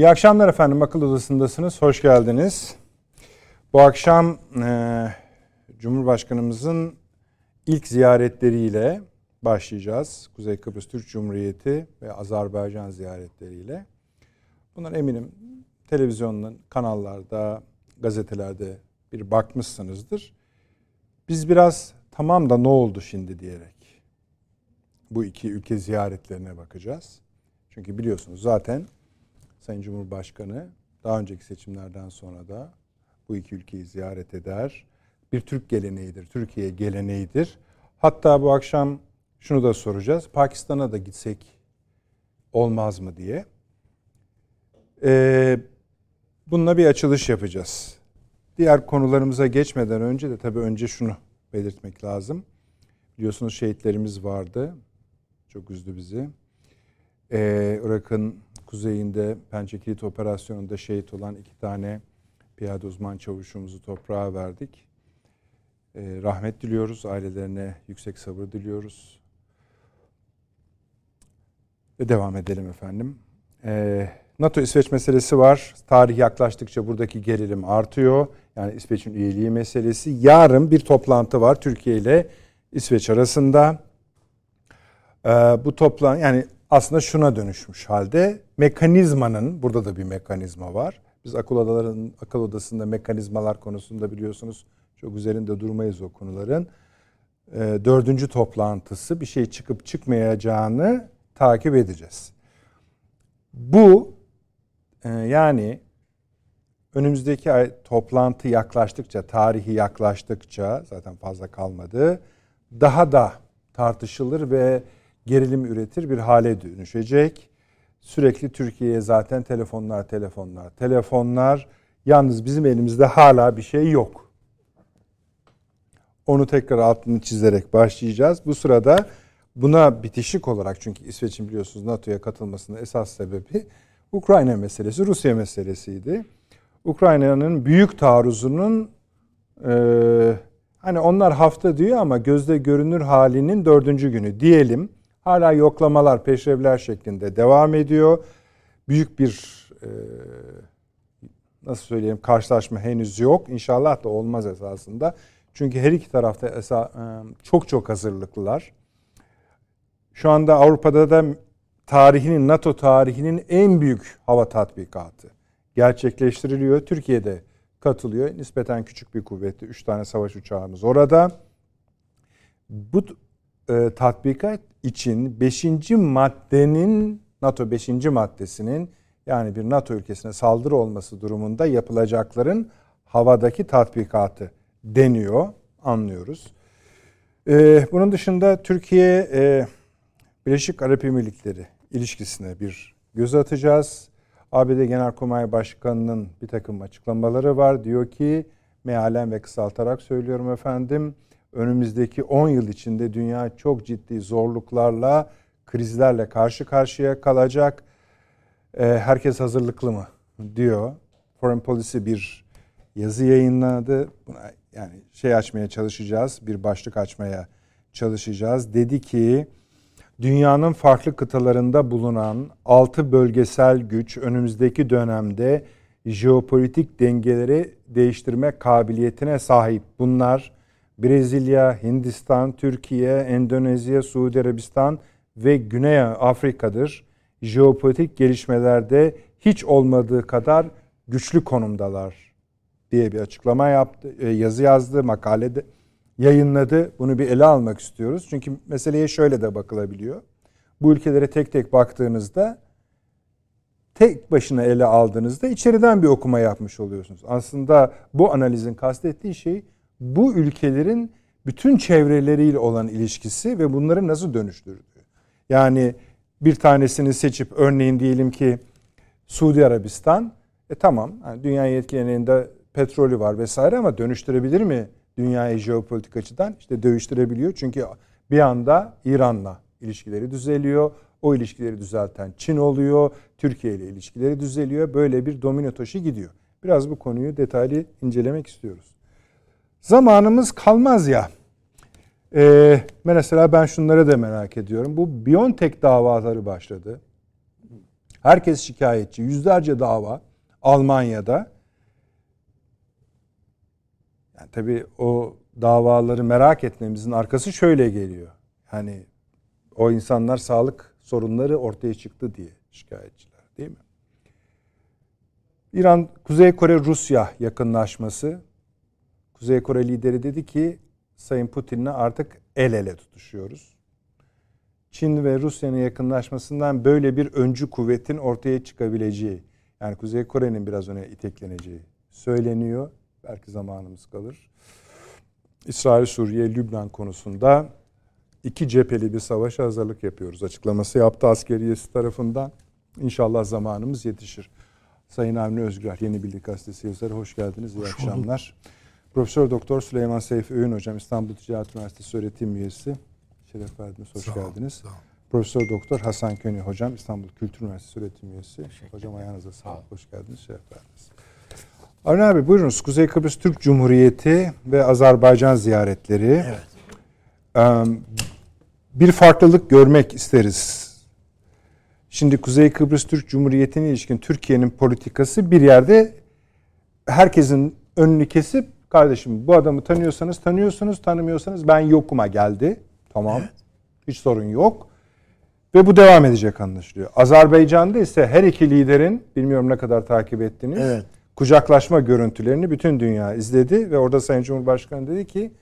İyi akşamlar efendim. Akıl Odası'ndasınız. Hoş geldiniz. Bu akşam e, Cumhurbaşkanımızın ilk ziyaretleriyle başlayacağız. Kuzey Kıbrıs Türk Cumhuriyeti ve Azerbaycan ziyaretleriyle. Bunlar eminim televizyonun kanallarda, gazetelerde bir bakmışsınızdır. Biz biraz tamam da ne oldu şimdi diyerek bu iki ülke ziyaretlerine bakacağız. Çünkü biliyorsunuz zaten Sayın Cumhurbaşkanı daha önceki seçimlerden sonra da bu iki ülkeyi ziyaret eder. Bir Türk geleneğidir, Türkiye geleneğidir. Hatta bu akşam şunu da soracağız. Pakistan'a da gitsek olmaz mı diye. Ee, bununla bir açılış yapacağız. Diğer konularımıza geçmeden önce de tabii önce şunu belirtmek lazım. Biliyorsunuz şehitlerimiz vardı. Çok üzdü bizi. Ee, Irak'ın kuzeyinde Pençe Kilit Operasyonu'nda şehit olan iki tane piyade uzman çavuşumuzu toprağa verdik. Ee, rahmet diliyoruz. Ailelerine yüksek sabır diliyoruz. Ve devam edelim efendim. Ee, NATO İsveç meselesi var. Tarih yaklaştıkça buradaki gerilim artıyor. Yani İsveç'in üyeliği meselesi. Yarın bir toplantı var Türkiye ile İsveç arasında. Ee, bu toplantı yani aslında şuna dönüşmüş halde. Mekanizmanın, burada da bir mekanizma var. Biz akıl odaların akıl odasında mekanizmalar konusunda biliyorsunuz çok üzerinde durmayız o konuların. Ee, dördüncü toplantısı bir şey çıkıp çıkmayacağını takip edeceğiz. Bu e, yani önümüzdeki ay toplantı yaklaştıkça, tarihi yaklaştıkça zaten fazla kalmadı. Daha da tartışılır ve gerilim üretir bir hale dönüşecek. Sürekli Türkiye'ye zaten telefonlar, telefonlar, telefonlar. Yalnız bizim elimizde hala bir şey yok. Onu tekrar altını çizerek başlayacağız. Bu sırada buna bitişik olarak çünkü İsveç'in biliyorsunuz NATO'ya katılmasının esas sebebi Ukrayna meselesi, Rusya meselesiydi. Ukrayna'nın büyük taarruzunun e, hani onlar hafta diyor ama gözde görünür halinin dördüncü günü diyelim. Hala yoklamalar, peşrevler şeklinde devam ediyor. Büyük bir e, nasıl söyleyeyim karşılaşma henüz yok. İnşallah da olmaz esasında. Çünkü her iki tarafta esa, e, çok çok hazırlıklılar. Şu anda Avrupa'da da tarihinin, NATO tarihinin en büyük hava tatbikatı gerçekleştiriliyor. Türkiye'de katılıyor. Nispeten küçük bir kuvvetli. Üç tane savaş uçağımız orada. Bu e, tatbikat için 5. maddenin NATO 5. maddesinin yani bir NATO ülkesine saldırı olması durumunda yapılacakların havadaki tatbikatı deniyor, anlıyoruz. Ee, bunun dışında Türkiye e, Birleşik Arap Emirlikleri ilişkisine bir göz atacağız. ABD Genelkurmay Başkanı'nın bir takım açıklamaları var. Diyor ki mealen ve kısaltarak söylüyorum efendim önümüzdeki 10 yıl içinde dünya çok ciddi zorluklarla, krizlerle karşı karşıya kalacak. E, herkes hazırlıklı mı diyor. Foreign Policy bir yazı yayınladı. Buna yani şey açmaya çalışacağız, bir başlık açmaya çalışacağız. Dedi ki dünyanın farklı kıtalarında bulunan altı bölgesel güç önümüzdeki dönemde jeopolitik dengeleri değiştirme kabiliyetine sahip. Bunlar Brezilya, Hindistan, Türkiye, Endonezya, Suudi Arabistan ve Güney Afrika'dır. Jeopolitik gelişmelerde hiç olmadığı kadar güçlü konumdalar diye bir açıklama yaptı, e, yazı yazdı, makalede yayınladı. Bunu bir ele almak istiyoruz. Çünkü meseleye şöyle de bakılabiliyor. Bu ülkelere tek tek baktığınızda tek başına ele aldığınızda içeriden bir okuma yapmış oluyorsunuz. Aslında bu analizin kastettiği şey bu ülkelerin bütün çevreleriyle olan ilişkisi ve bunları nasıl dönüştürdüğü. Yani bir tanesini seçip örneğin diyelim ki Suudi Arabistan e tamam yani dünya yetkilerinde petrolü var vesaire ama dönüştürebilir mi dünyayı jeopolitik açıdan? İşte dönüştürebiliyor çünkü bir anda İran'la ilişkileri düzeliyor. O ilişkileri düzelten Çin oluyor. Türkiye ile ilişkileri düzeliyor. Böyle bir domino taşı gidiyor. Biraz bu konuyu detaylı incelemek istiyoruz. Zamanımız kalmaz ya. Ee, mesela ben şunları da merak ediyorum. Bu Biontech davaları başladı. Herkes şikayetçi. Yüzlerce dava Almanya'da. Yani tabii o davaları merak etmemizin arkası şöyle geliyor. Hani o insanlar sağlık sorunları ortaya çıktı diye şikayetçiler değil mi? İran, Kuzey Kore, Rusya yakınlaşması. Kuzey Kore lideri dedi ki Sayın Putin'le artık el ele tutuşuyoruz. Çin ve Rusya'nın yakınlaşmasından böyle bir öncü kuvvetin ortaya çıkabileceği, yani Kuzey Kore'nin biraz öne itekleneceği söyleniyor. Belki zamanımız kalır. İsrail, Suriye, Lübnan konusunda iki cepheli bir savaşa hazırlık yapıyoruz. Açıklaması yaptı askeriyesi tarafından. İnşallah zamanımız yetişir. Sayın Avni Özgür, Yeni Birlik Gazetesi yazarı hoş geldiniz. İyi hoş akşamlar. Profesör Doktor Süleyman Seyfi Öğün hocam İstanbul Ticaret Üniversitesi öğretim üyesi. Şeref verdiniz, hoş sağ geldiniz. Sağ Profesör Doktor Hasan Köni hocam İstanbul Kültür Üniversitesi öğretim üyesi. Hocam ayağınıza sağlık, hoş geldiniz, şeref verdiniz. Arun abi buyurunuz. Kuzey Kıbrıs Türk Cumhuriyeti ve Azerbaycan ziyaretleri. Evet. Bir farklılık görmek isteriz. Şimdi Kuzey Kıbrıs Türk Cumhuriyeti'ne ilişkin Türkiye'nin politikası bir yerde herkesin önünü kesip kardeşim bu adamı tanıyorsanız tanıyorsunuz, tanımıyorsanız ben yokuma geldi. Tamam. Evet. Hiç sorun yok. Ve bu devam edecek anlaşılıyor. Azerbaycan'da ise her iki liderin bilmiyorum ne kadar takip ettiniz. Evet kucaklaşma görüntülerini bütün dünya izledi ve orada Sayın Cumhurbaşkanı dedi ki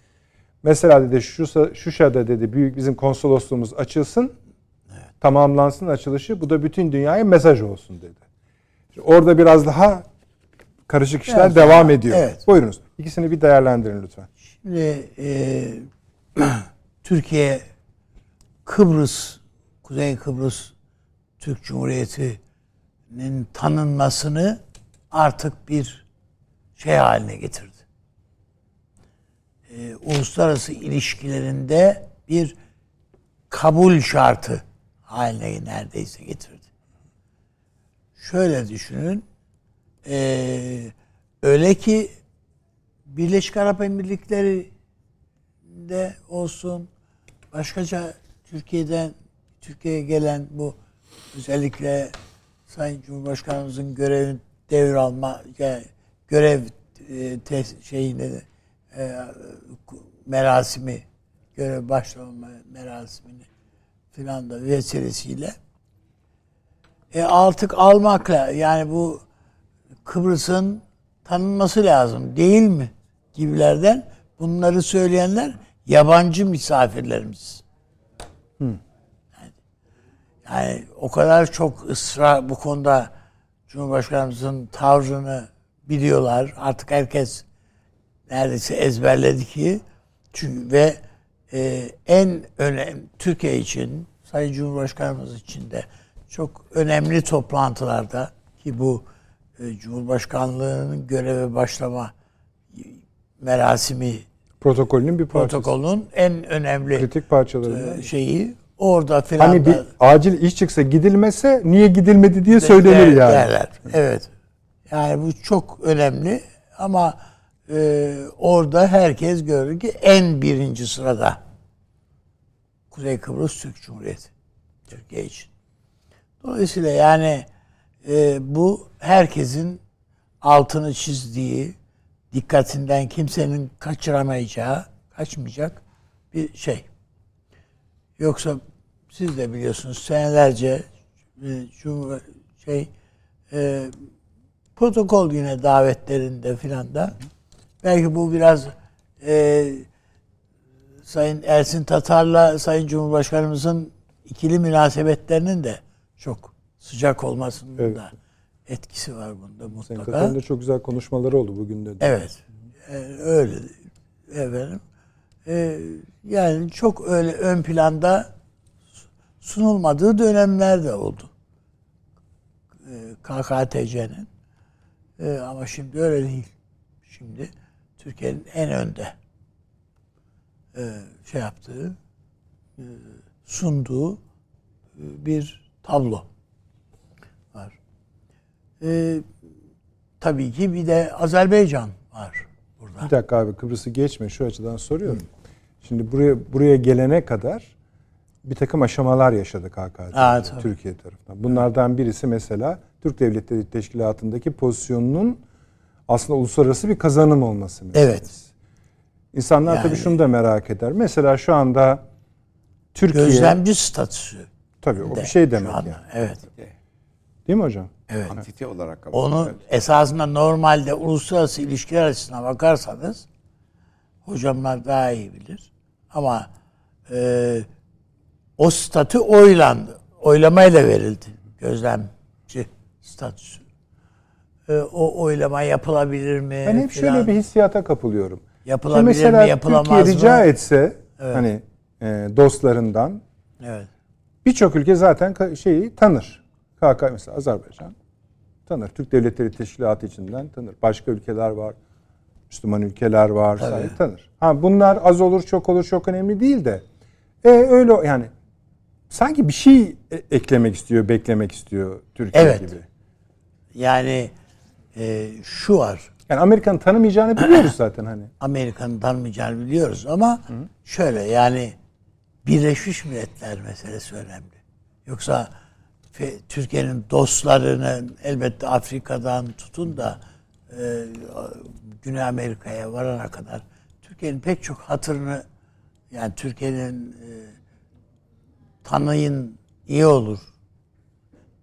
mesela dedi şu Şuşa'da dedi büyük bizim konsolosluğumuz açılsın. Evet. Tamamlansın açılışı. Bu da bütün dünyaya mesaj olsun dedi. Şimdi orada biraz daha karışık işler evet, devam ediyor. Evet. Buyurunuz. İkisini bir değerlendirin lütfen. Şimdi e, Türkiye Kıbrıs Kuzey Kıbrıs Türk Cumhuriyeti'nin tanınmasını artık bir şey haline getirdi. Ee, uluslararası ilişkilerinde bir kabul şartı haline neredeyse getirdi. Şöyle düşünün, e, öyle ki Birleşik Arap Emirlikleri de olsun, başkaca Türkiye'den Türkiye'ye gelen bu özellikle Sayın Cumhurbaşkanımızın görevin devralma yani görev e, te, şeyini e, merasimi görev başlama merasimini filan da vesilesiyle e, artık almakla yani bu Kıbrıs'ın tanınması lazım değil mi gibilerden bunları söyleyenler yabancı misafirlerimiz. Hmm. Yani, yani o kadar çok ısrar bu konuda Cumhurbaşkanımızın tavrını biliyorlar. Artık herkes neredeyse ezberledi ki çünkü ve e, en önemli Türkiye için Sayın Cumhurbaşkanımız için de çok önemli toplantılarda ki bu Cumhurbaşkanlığının göreve başlama merasimi protokolünün bir parçası. Protokolün en önemli kritik parçaları e, şeyi Orada filan Hani bir acil iş çıksa gidilmese niye gidilmedi diye söylenir der, yani. Derler. Evet. Yani bu çok önemli ama e, orada herkes görür ki en birinci sırada Kuzey Kıbrıs Türk Cumhuriyeti. Türkiye için. Dolayısıyla yani e, bu herkesin altını çizdiği, dikkatinden kimsenin kaçıramayacağı, kaçmayacak bir şey. Yoksa siz de biliyorsunuz senelerce e, şey e, protokol yine davetlerinde filan da belki bu biraz e, Sayın Ersin Tatar'la Sayın Cumhurbaşkanımızın ikili münasebetlerinin de çok sıcak olmasının evet. da etkisi var bunda mutlaka. Sayın Tatar'ın çok güzel konuşmaları oldu bugün de. Evet. E, öyle efendim. E, yani çok öyle ön planda sunulmadığı dönemler de oldu. Ee, KKTC'nin. Ee, ama şimdi öyle değil. Şimdi Türkiye'nin en önde e, şey yaptığı, e, sunduğu e, bir tablo. Tabii ki bir de Azerbaycan var burada. Bir dakika abi Kıbrıs'ı geçme şu açıdan soruyorum. Hı. Şimdi buraya buraya gelene kadar bir takım aşamalar yaşadık tabii. Türkiye tarafından. Bunlardan birisi mesela Türk Devletleri Teşkilatı'ndaki pozisyonunun aslında uluslararası bir kazanım olması meselesi. Evet. İnsanlar Yani- tabii şunu da merak eder. Mesela şu anda Türkiye Gözlemci statüsü. tabii o bir şey demek yani. Evet. Değil mi hocam? Evet. Antite olarak kabul Onu edilir. esasında normalde uluslararası ilişkiler açısından bakarsanız hocamlar daha iyi bilir. Ama e, o statü oylandı. Oylamayla verildi. Gözlemci statüsü. E, o oylama yapılabilir mi? Ben hep filan. şöyle bir hissiyata kapılıyorum. Yapılabilir Şimdi mesela mi, yapılamaz Türkiye rica mı? etse hani e, dostlarından Evet. birçok ülke zaten şeyi tanır. KK mesela Azerbaycan tanır. Türk Devletleri Teşkilatı içinden tanır. Başka ülkeler var. Müslüman ülkeler var. vesaire tanır. Ha bunlar az olur, çok olur, çok önemli değil de. E öyle yani sanki bir şey e- eklemek istiyor, beklemek istiyor Türkiye Evet. gibi. Yani e, şu var. Yani Amerika'nın tanımayacağını biliyoruz zaten hani. Amerika'nın tanımayacağını biliyoruz ama şöyle yani Birleşmiş Milletler meselesi önemli. Yoksa Türkiye'nin dostlarının elbette Afrika'dan tutun da e, Güney Amerika'ya varana kadar Türkiye'nin pek çok hatırını yani Türkiye'nin e, tanıyın iyi olur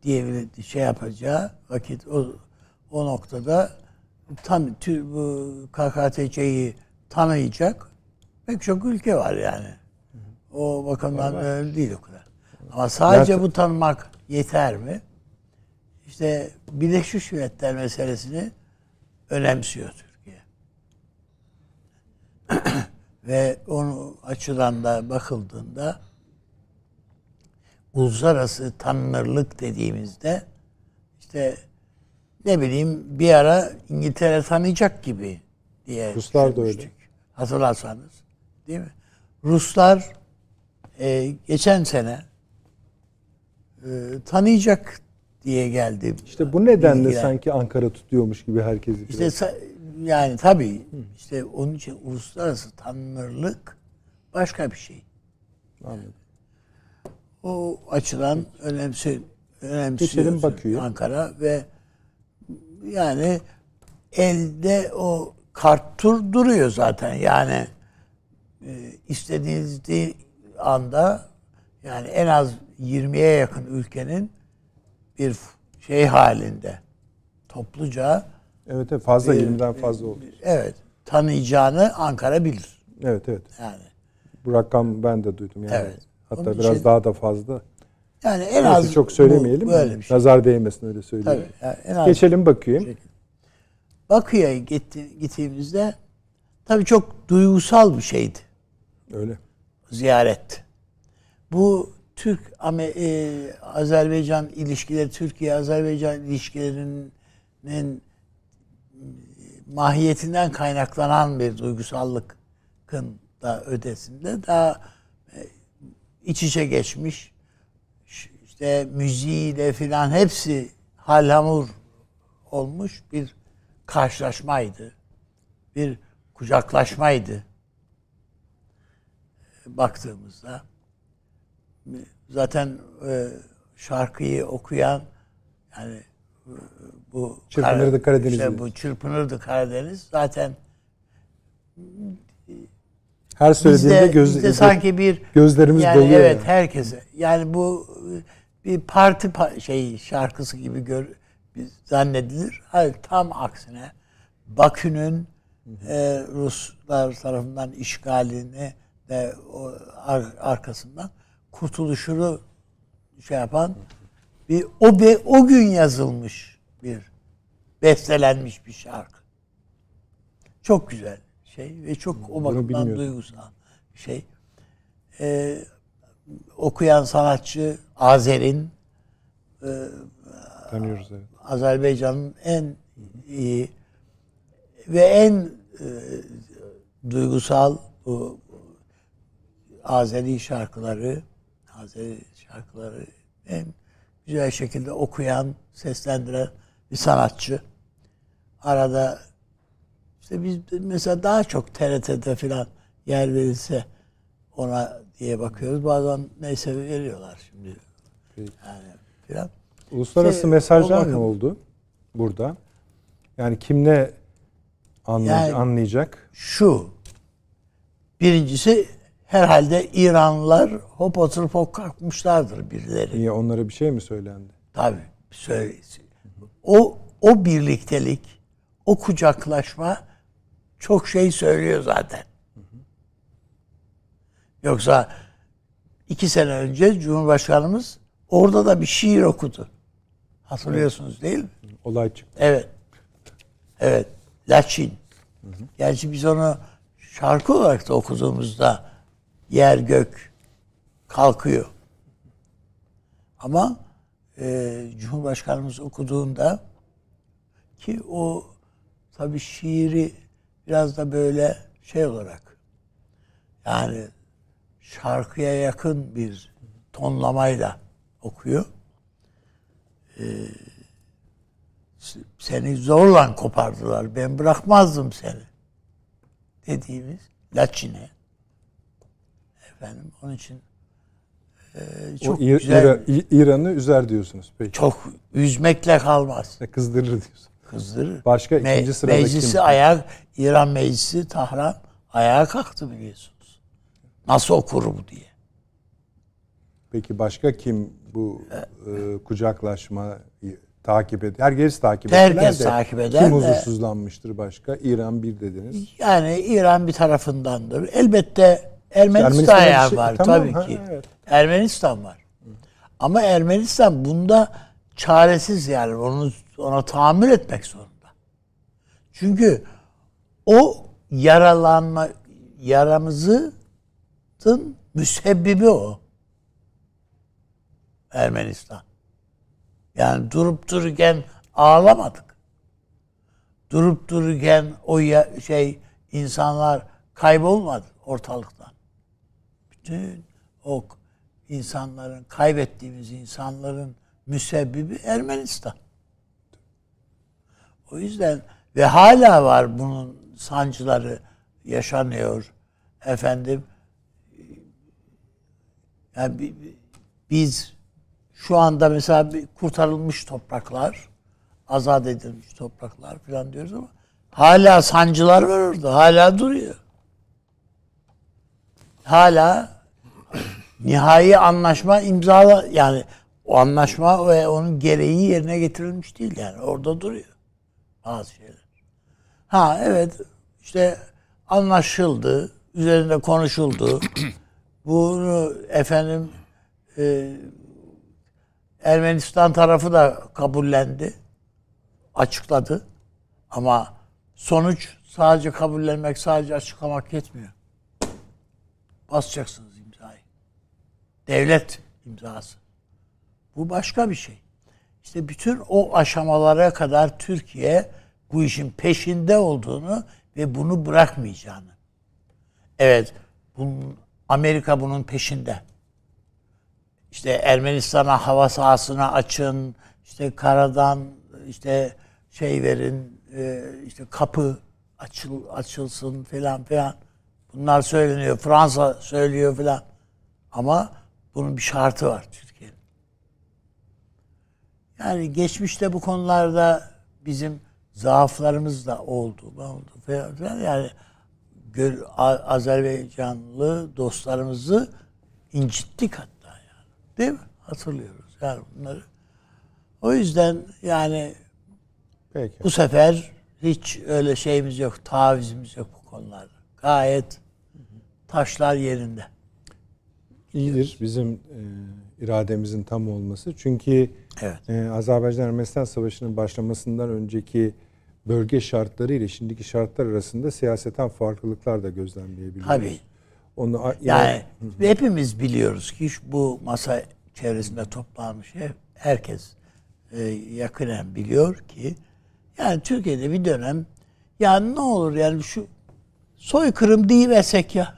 diye bir şey yapacağı vakit o, o noktada tan tü- bu KKTC'yi tanıyacak pek çok ülke var yani. O bakımdan öyle değil o kadar. Ama sadece Zaten- bu tanımak yeter mi? İşte Birleşmiş Milletler meselesini önemsiyor Türkiye. Ve onu açıdan da bakıldığında uluslararası tanınırlık dediğimizde işte ne bileyim bir ara İngiltere tanıyacak gibi diye Ruslar da öyle. Hatırlarsanız değil mi? Ruslar e, geçen sene e, tanıyacak diye geldi. İşte bu nedenle bilgiler. sanki Ankara tutuyormuş gibi herkesi. İşte yani tabii işte onun için uluslararası tanınırlık başka bir şey. Anladım. O açıdan önemsi önemsiyor Bakü'ye. Ankara ve yani elde o kart tur duruyor zaten yani e, istediğiniz anda yani en az 20'ye yakın ülkenin bir şey halinde topluca Evet, evet fazla e, 20'den fazla oldu. evet tanıyacağını Ankara bilir Evet evet. yani. Bu rakam ben de duydum yani. Evet. Hatta Onun biraz için- daha da fazla. Yani en Neyse az çok bu- söylemeyelim. böyle bir şey. Nazar değmesin öyle söyleyeyim. Tabii. yani en az Geçelim bakayım. Bakü'ye gitti, gittiğimizde tabii çok duygusal bir şeydi Öyle. ziyaret. Bu Türk e, Azerbaycan ilişkileri, Türkiye Azerbaycan ilişkilerinin mahiyetinden kaynaklanan bir duygusallıkın da ötesinde daha e, iç içe geçmiş işte müziğiyle filan hepsi halhamur olmuş bir karşılaşmaydı. Bir kucaklaşmaydı. Baktığımızda zaten e, şarkıyı okuyan yani e, bu Çırpınırdı Kara- Karadeniz işte bu çırpınırdı Karadeniz zaten Her söylediğinde bizde, göz, bizde sanki bir gözlerimiz yani doluyor. evet yani. herkese yani bu bir parti pa- şey şarkısı gibi gör zannedilir. Hayır tam aksine Bakü'nün e, Ruslar tarafından işgalini ve o ar- arkasından kurtuluşunu şey yapan bir o be, o gün yazılmış bir bestelenmiş bir şarkı. Çok güzel şey ve çok o bakımdan duygusal şey. Ee, okuyan sanatçı Azer'in Tanıyoruz evet. Azerbaycan'ın en iyi ve en e, duygusal bu Azeri şarkıları Azeri şarkıları en güzel şekilde okuyan, seslendiren bir sanatçı. Arada işte biz mesela daha çok TRT'de falan yer verilse ona diye bakıyoruz. Bazen neyse veriyorlar şimdi. Yani filan. Uluslararası Şey, mesajlar ne oldu burada? Yani kim ne anlay- Yani- anlayacak? Şu. Birincisi herhalde İranlılar hop oturup hop kalkmışlardır birileri. Niye onlara bir şey mi söylendi? Tabii. Söyle. O o birliktelik, o kucaklaşma çok şey söylüyor zaten. Yoksa iki sene önce Cumhurbaşkanımız orada da bir şiir okudu. Hatırlıyorsunuz değil mi? Olay çıktı. Evet. Evet. Laçin. Gerçi biz onu şarkı olarak da okuduğumuzda yer gök kalkıyor. Ama e, Cumhurbaşkanımız okuduğunda ki o tabii şiiri biraz da böyle şey olarak yani şarkıya yakın bir tonlamayla okuyor. seni zorla kopardılar. Ben bırakmazdım seni. Dediğimiz Laçin'e. Efendim onun için e, çok o İ- güzel, İra- İ- İran'ı üzer diyorsunuz. Peki. çok üzmekle kalmaz. Kızdırır diyorsun. Kızdırır. Başka Me- ikinci sırada meclisi kim? ayağa, İran meclisi Tahran ayağa kalktı biliyorsunuz. Nasıl okur bu diye. Peki başka kim bu e, kucaklaşma takip ed? Herkes takip ettiler Herkes de takip eder Kim de- huzursuzlanmıştır başka? İran bir dediniz. Yani İran bir tarafındandır. Elbette Ermenistan Ermenistan'da bir ayağı şey- var tamam, tabii ha, ki. evet. Ermenistan var. Ama Ermenistan bunda çaresiz yani onu ona tahammül etmek zorunda. Çünkü o yaralanma yaramızın müsebbibi o. Ermenistan. Yani durup dururken ağlamadık. Durup dururken o ya, şey insanlar kaybolmadı ortalıktan. Bütün o insanların kaybettiğimiz insanların müsebbibi Ermenistan. O yüzden ve hala var bunun sancıları yaşanıyor. Efendim yani bi- bi- biz şu anda mesela bir kurtarılmış topraklar, azat edilmiş topraklar falan diyoruz ama hala sancılar var orada. Hala duruyor. Hala nihai anlaşma imzala yani o anlaşma ve onun gereği yerine getirilmiş değil yani orada duruyor bazı şeyler. Ha evet işte anlaşıldı, üzerinde konuşuldu. Bunu efendim e, Ermenistan tarafı da kabullendi. Açıkladı. Ama sonuç sadece kabullenmek, sadece açıklamak yetmiyor. Basacaksınız. Devlet imzası. Bu başka bir şey. İşte bütün o aşamalara kadar Türkiye bu işin peşinde olduğunu ve bunu bırakmayacağını. Evet, bunun, Amerika bunun peşinde. İşte Ermenistan'a hava sahasını açın, işte karadan işte şey verin, e, işte kapı açıl açılsın falan filan. Bunlar söyleniyor. Fransa söylüyor filan. Ama bunun bir şartı var Türkiye'nin. Yani geçmişte bu konularda bizim zaaflarımız da oldu. oldu. Yani Azerbaycanlı dostlarımızı incittik hatta yani. Değil mi? Hatırlıyoruz yani bunları. O yüzden yani Peki. bu sefer hiç öyle şeyimiz yok, tavizimiz yok bu konularda. Gayet taşlar yerinde. İyidir bizim e, irademizin tam olması. Çünkü Evet. e, Azerbaycan-Ermenistan Savaşı'nın başlamasından önceki bölge şartları ile şimdiki şartlar arasında siyaseten farklılıklar da gözlemleyebiliyoruz. Tabii. Onu a- Yani hepimiz biliyoruz ki bu masa çevresinde toplanmış her- herkes e, yakinen biliyor ki yani Türkiye'de bir dönem yani ne olur yani şu soykırım deyiversek ya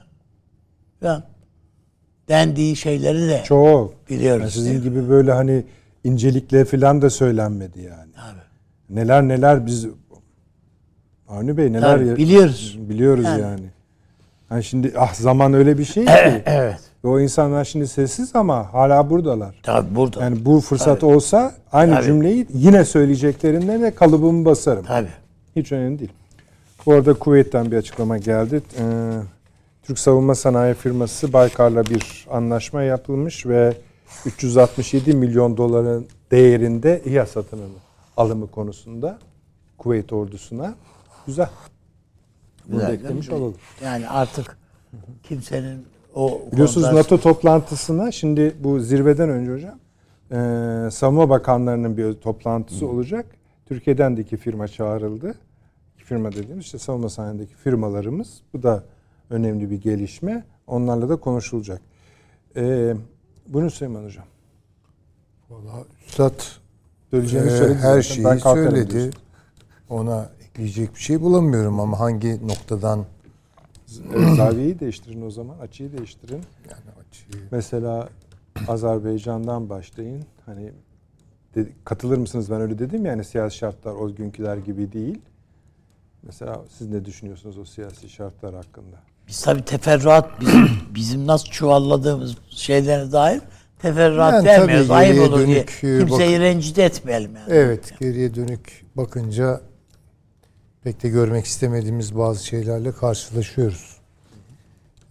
yani dendiği şeyleri de çok biliyoruz. Yani sizin gibi böyle hani incelikle falan da söylenmedi yani. Tabii. Neler neler biz Avni Bey neler Tabii, biliyoruz. biliyoruz Yani. yani. yani. şimdi ah zaman öyle bir şey ki Evet. Ve o insanlar şimdi sessiz ama hala buradalar. Tabii burada. Yani bu fırsat olsa aynı Tabii. cümleyi yine söyleyeceklerinde de kalıbımı basarım. Tabii. Hiç önemli değil. Bu arada Kuveyt'ten bir açıklama geldi. Ee, Türk Savunma Sanayi Firması Baykar'la bir anlaşma yapılmış ve 367 milyon doların değerinde İHA satın alımı, konusunda Kuveyt ordusuna güzel. Bunu da Güzel, eklemiş olalım. Yani artık kimsenin o Biliyorsunuz konuda- NATO toplantısına şimdi bu zirveden önce hocam e, savunma bakanlarının bir toplantısı olacak. Türkiye'den de iki firma çağrıldı. İki firma dediğimiz işte savunma sanayindeki firmalarımız. Bu da önemli bir gelişme. Onlarla da konuşulacak. E, bunu Süleyman Hocam. Vallahi Üstad Söyleyeceğini e, söyledi her şeyi Ben söyledi. diyorsun. Ona ekleyecek bir şey bulamıyorum ama hangi noktadan Zaviyeyi değiştirin o zaman. Açıyı değiştirin. yani açıyı Mesela Azerbaycan'dan başlayın. Hani de- katılır mısınız ben öyle dedim yani siyasi şartlar o günküler gibi değil. Mesela siz ne düşünüyorsunuz o siyasi şartlar hakkında? Biz tabii teferruat bizim, bizim nasıl çuvalladığımız şeylere dair teferruat Yani vermiyoruz. Ayıp olur diye. dönük, e, Kimseyi rencide etmeyelim yani. Evet, geriye dönük bakınca pek de görmek istemediğimiz bazı şeylerle karşılaşıyoruz.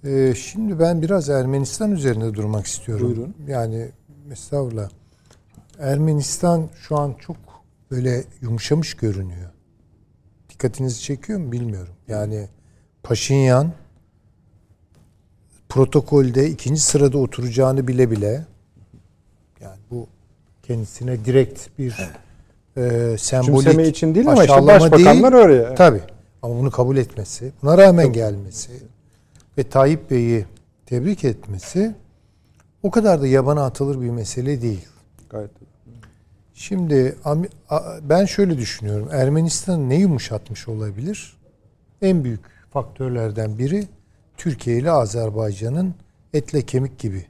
Ee, şimdi ben biraz Ermenistan üzerinde durmak istiyorum. Buyurun. Yani estağfurullah. Ermenistan şu an çok böyle yumuşamış görünüyor. Dikkatinizi çekiyor mu bilmiyorum. Yani Paşinyan protokolde ikinci sırada oturacağını bile bile yani bu kendisine direkt bir e, sembolik Küçümseme için değil ama işte aşağılama başbakanlar değil. oraya. Tabii. Ama bunu kabul etmesi, buna rağmen gelmesi ve Tayyip Bey'i tebrik etmesi o kadar da yabana atılır bir mesele değil. Gayet. Şimdi ben şöyle düşünüyorum. Ermenistan'ı ne yumuşatmış olabilir? En büyük faktörlerden biri Türkiye ile Azerbaycan'ın etle kemik gibi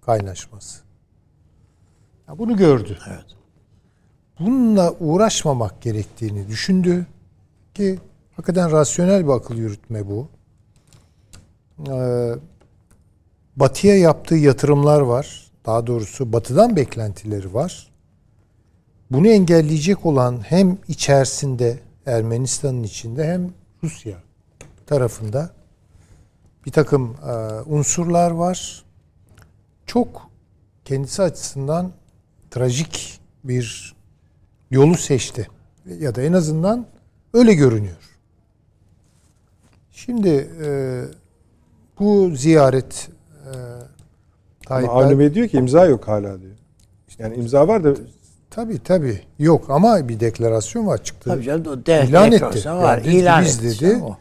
kaynaşması. Ya bunu gördü. Evet. Bununla uğraşmamak gerektiğini düşündü ki hakikaten rasyonel bir akıl yürütme bu. Ee, batıya yaptığı yatırımlar var. Daha doğrusu batıdan beklentileri var. Bunu engelleyecek olan hem içerisinde Ermenistan'ın içinde hem Rusya tarafında bir takım e, unsurlar var. Çok kendisi açısından trajik bir yolu seçti. Ya da en azından öyle görünüyor. Şimdi e, bu ziyaret e, Tayyip Ama Avni Bey diyor ki imza yok hala diyor. Yani imza var da Tabii tabii. Yok ama bir deklarasyon var çıktı. Tabii canım o de, İlan etti. deklarasyon var. Yani İlan biz etti. dedi, O.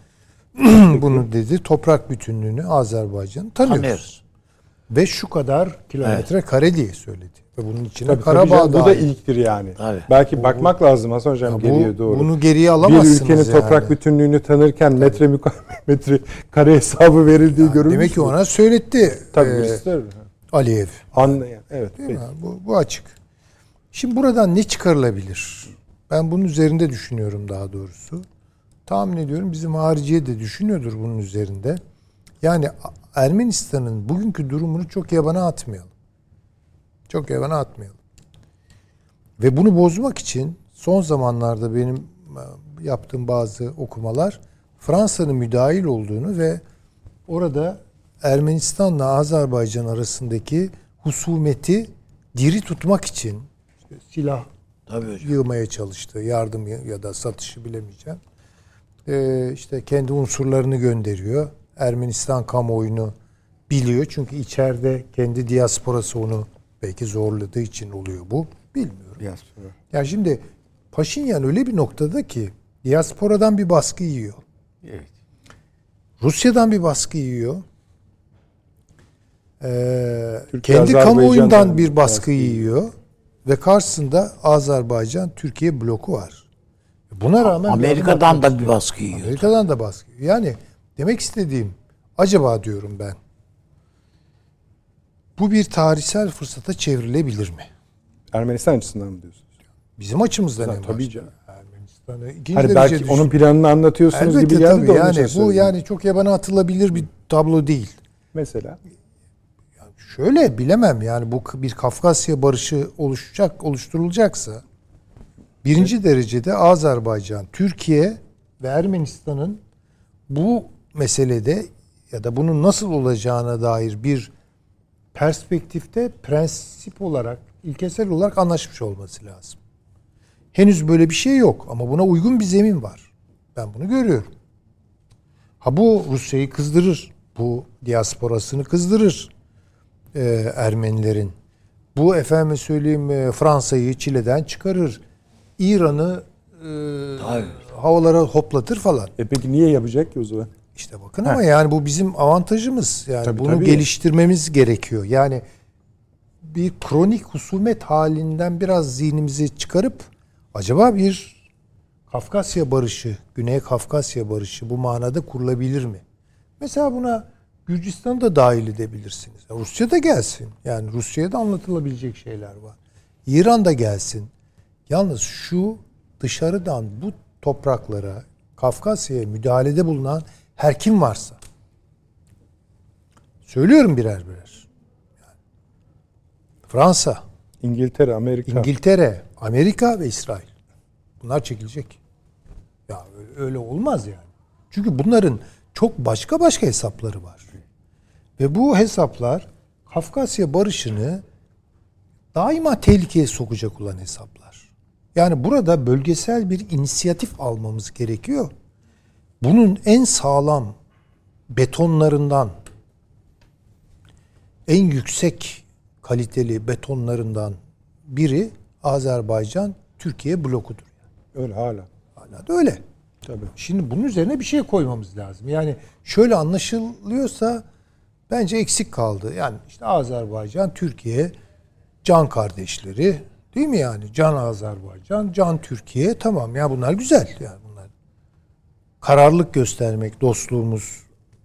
Bunu dedi. Toprak bütünlüğünü Azerbaycan tanıyoruz. Tanıyoruz. Ve şu kadar kilometre kare diye söyledi. Ve bunun içine tabii, tabii Karabağ canım, bu da ilktir yani. Tabii. Belki bakmak lazım Hasan Hocam Ya geriye bu, doğru. Bunu geriye bir alamazsınız ülkenin yani. toprak bütünlüğünü tanırken metre müka- metre kare hesabı verildiği görülmüş. Demek ki ona söyletti tabii e, tabii. Aliyev. Anlayan. Evet. Değil peki. mi? Bu, bu açık. Şimdi buradan ne çıkarılabilir? Ben bunun üzerinde düşünüyorum daha doğrusu. Tahmin ediyorum bizim hariciye de düşünüyordur bunun üzerinde. Yani Ermenistan'ın bugünkü durumunu çok yabana atmayalım. Çok yabana atmayalım. Ve bunu bozmak için son zamanlarda benim e, yaptığım bazı okumalar Fransa'nın müdahil olduğunu ve orada Ermenistan'la Azerbaycan arasındaki husumeti diri tutmak için işte silah Tabii hocam. yığmaya çalıştı. Yardım ya ya da satışı bilemeyeceğim. Ee, işte kendi unsurlarını gönderiyor. Ermenistan kamuoyunu biliyor. Çünkü içeride kendi diasporası onu belki zorladığı için oluyor bu. Bilmiyorum. Diaspora. Ya şimdi Paşinyan öyle bir noktada ki diasporadan bir baskı yiyor. Evet. Rusya'dan bir baskı yiyor. Ee, Türkiye, kendi kamuoyundan bir baskı baskı yiyor. Ve karşısında Azerbaycan Türkiye bloku var. Buna rağmen Amerika'dan da bir baskı yiyor. Amerika'dan da baskı. Yani demek istediğim acaba diyorum ben. Bu bir tarihsel fırsata çevrilebilir mi? Ermenistan açısından mı diyorsunuz? Bizim açımızdan en Tabii başta. canım. Ermenistan'ı ikinci Hani belki düşün- onun planını anlatıyorsunuz Elbette gibi geldi tabii de yani bu yani çok yabana atılabilir bir tablo değil. Mesela şöyle bilemem yani bu bir Kafkasya barışı oluşacak oluşturulacaksa birinci derecede Azerbaycan, Türkiye ve Ermenistan'ın bu meselede ya da bunun nasıl olacağına dair bir perspektifte prensip olarak, ilkesel olarak anlaşmış olması lazım. Henüz böyle bir şey yok ama buna uygun bir zemin var. Ben bunu görüyorum. Ha bu Rusya'yı kızdırır. Bu diasporasını kızdırır e, Ermenilerin. Bu efendim söyleyeyim e, Fransa'yı Çile'den çıkarır. İran'ı e, havalara hoplatır falan. E peki niye yapacak ki o zaman? İşte bakın ama yani bu bizim avantajımız. Yani Tabii, bunu tabii. geliştirmemiz gerekiyor. Yani bir kronik husumet halinden biraz zihnimizi çıkarıp acaba bir Kafkasya barışı, Güney Kafkasya barışı bu manada kurulabilir mi? Mesela buna Gürcistan'ı da dahil edebilirsiniz. Rusya da gelsin. Yani Rusya'ya da anlatılabilecek şeyler var. İran da gelsin. Yalnız şu dışarıdan bu topraklara, Kafkasya'ya müdahalede bulunan her kim varsa söylüyorum birer birer. Yani Fransa, İngiltere, Amerika. İngiltere, Amerika ve İsrail. Bunlar çekilecek. Ya öyle, öyle olmaz yani. Çünkü bunların çok başka başka hesapları var. Ve bu hesaplar Kafkasya barışını daima tehlikeye sokacak olan hesaplar. Yani burada bölgesel bir inisiyatif almamız gerekiyor. Bunun en sağlam betonlarından en yüksek kaliteli betonlarından biri Azerbaycan Türkiye blokudur. Öyle hala. Hala da öyle. Tabii. Şimdi bunun üzerine bir şey koymamız lazım. Yani şöyle anlaşılıyorsa bence eksik kaldı. Yani işte Azerbaycan, Türkiye can kardeşleri değil mi yani? Can Azerbaycan, can Türkiye tamam ya bunlar güzel yani bunlar. Kararlılık göstermek dostluğumuz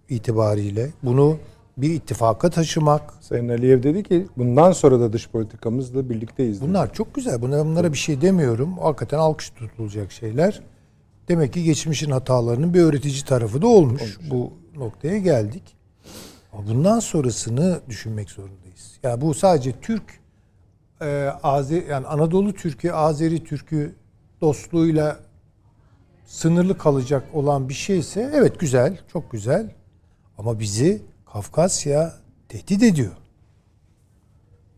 itibariyle bunu bir ittifaka taşımak. Sayın Aliyev dedi ki bundan sonra da dış politikamızla birlikteyiz. dedi. Bunlar çok güzel. Bunlara, bunlara bir şey demiyorum. Hakikaten alkış tutulacak şeyler. Demek ki geçmişin hatalarının bir öğretici tarafı da olmuş. Bu noktaya geldik. Ama bundan sonrasını düşünmek zorundayız. Yani bu sadece Türk e, Azer, yani Anadolu Türk'ü, Azeri Türk'ü dostluğuyla sınırlı kalacak olan bir şeyse evet güzel, çok güzel. Ama bizi Kafkasya tehdit ediyor.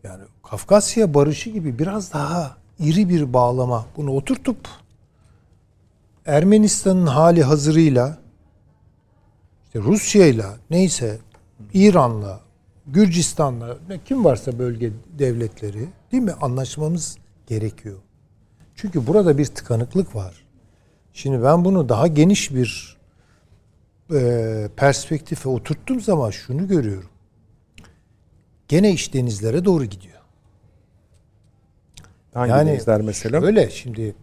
Yani Kafkasya barışı gibi biraz daha iri bir bağlama bunu oturtup Ermenistan'ın hali hazırıyla işte Rusya'yla neyse İran'la Gürcistan'la kim varsa bölge devletleri değil mi anlaşmamız gerekiyor. Çünkü burada bir tıkanıklık var. Şimdi ben bunu daha geniş bir e, perspektife oturttuğum zaman şunu görüyorum. Gene iş denizlere doğru gidiyor. Hangi denizler mesela? Öyle şimdi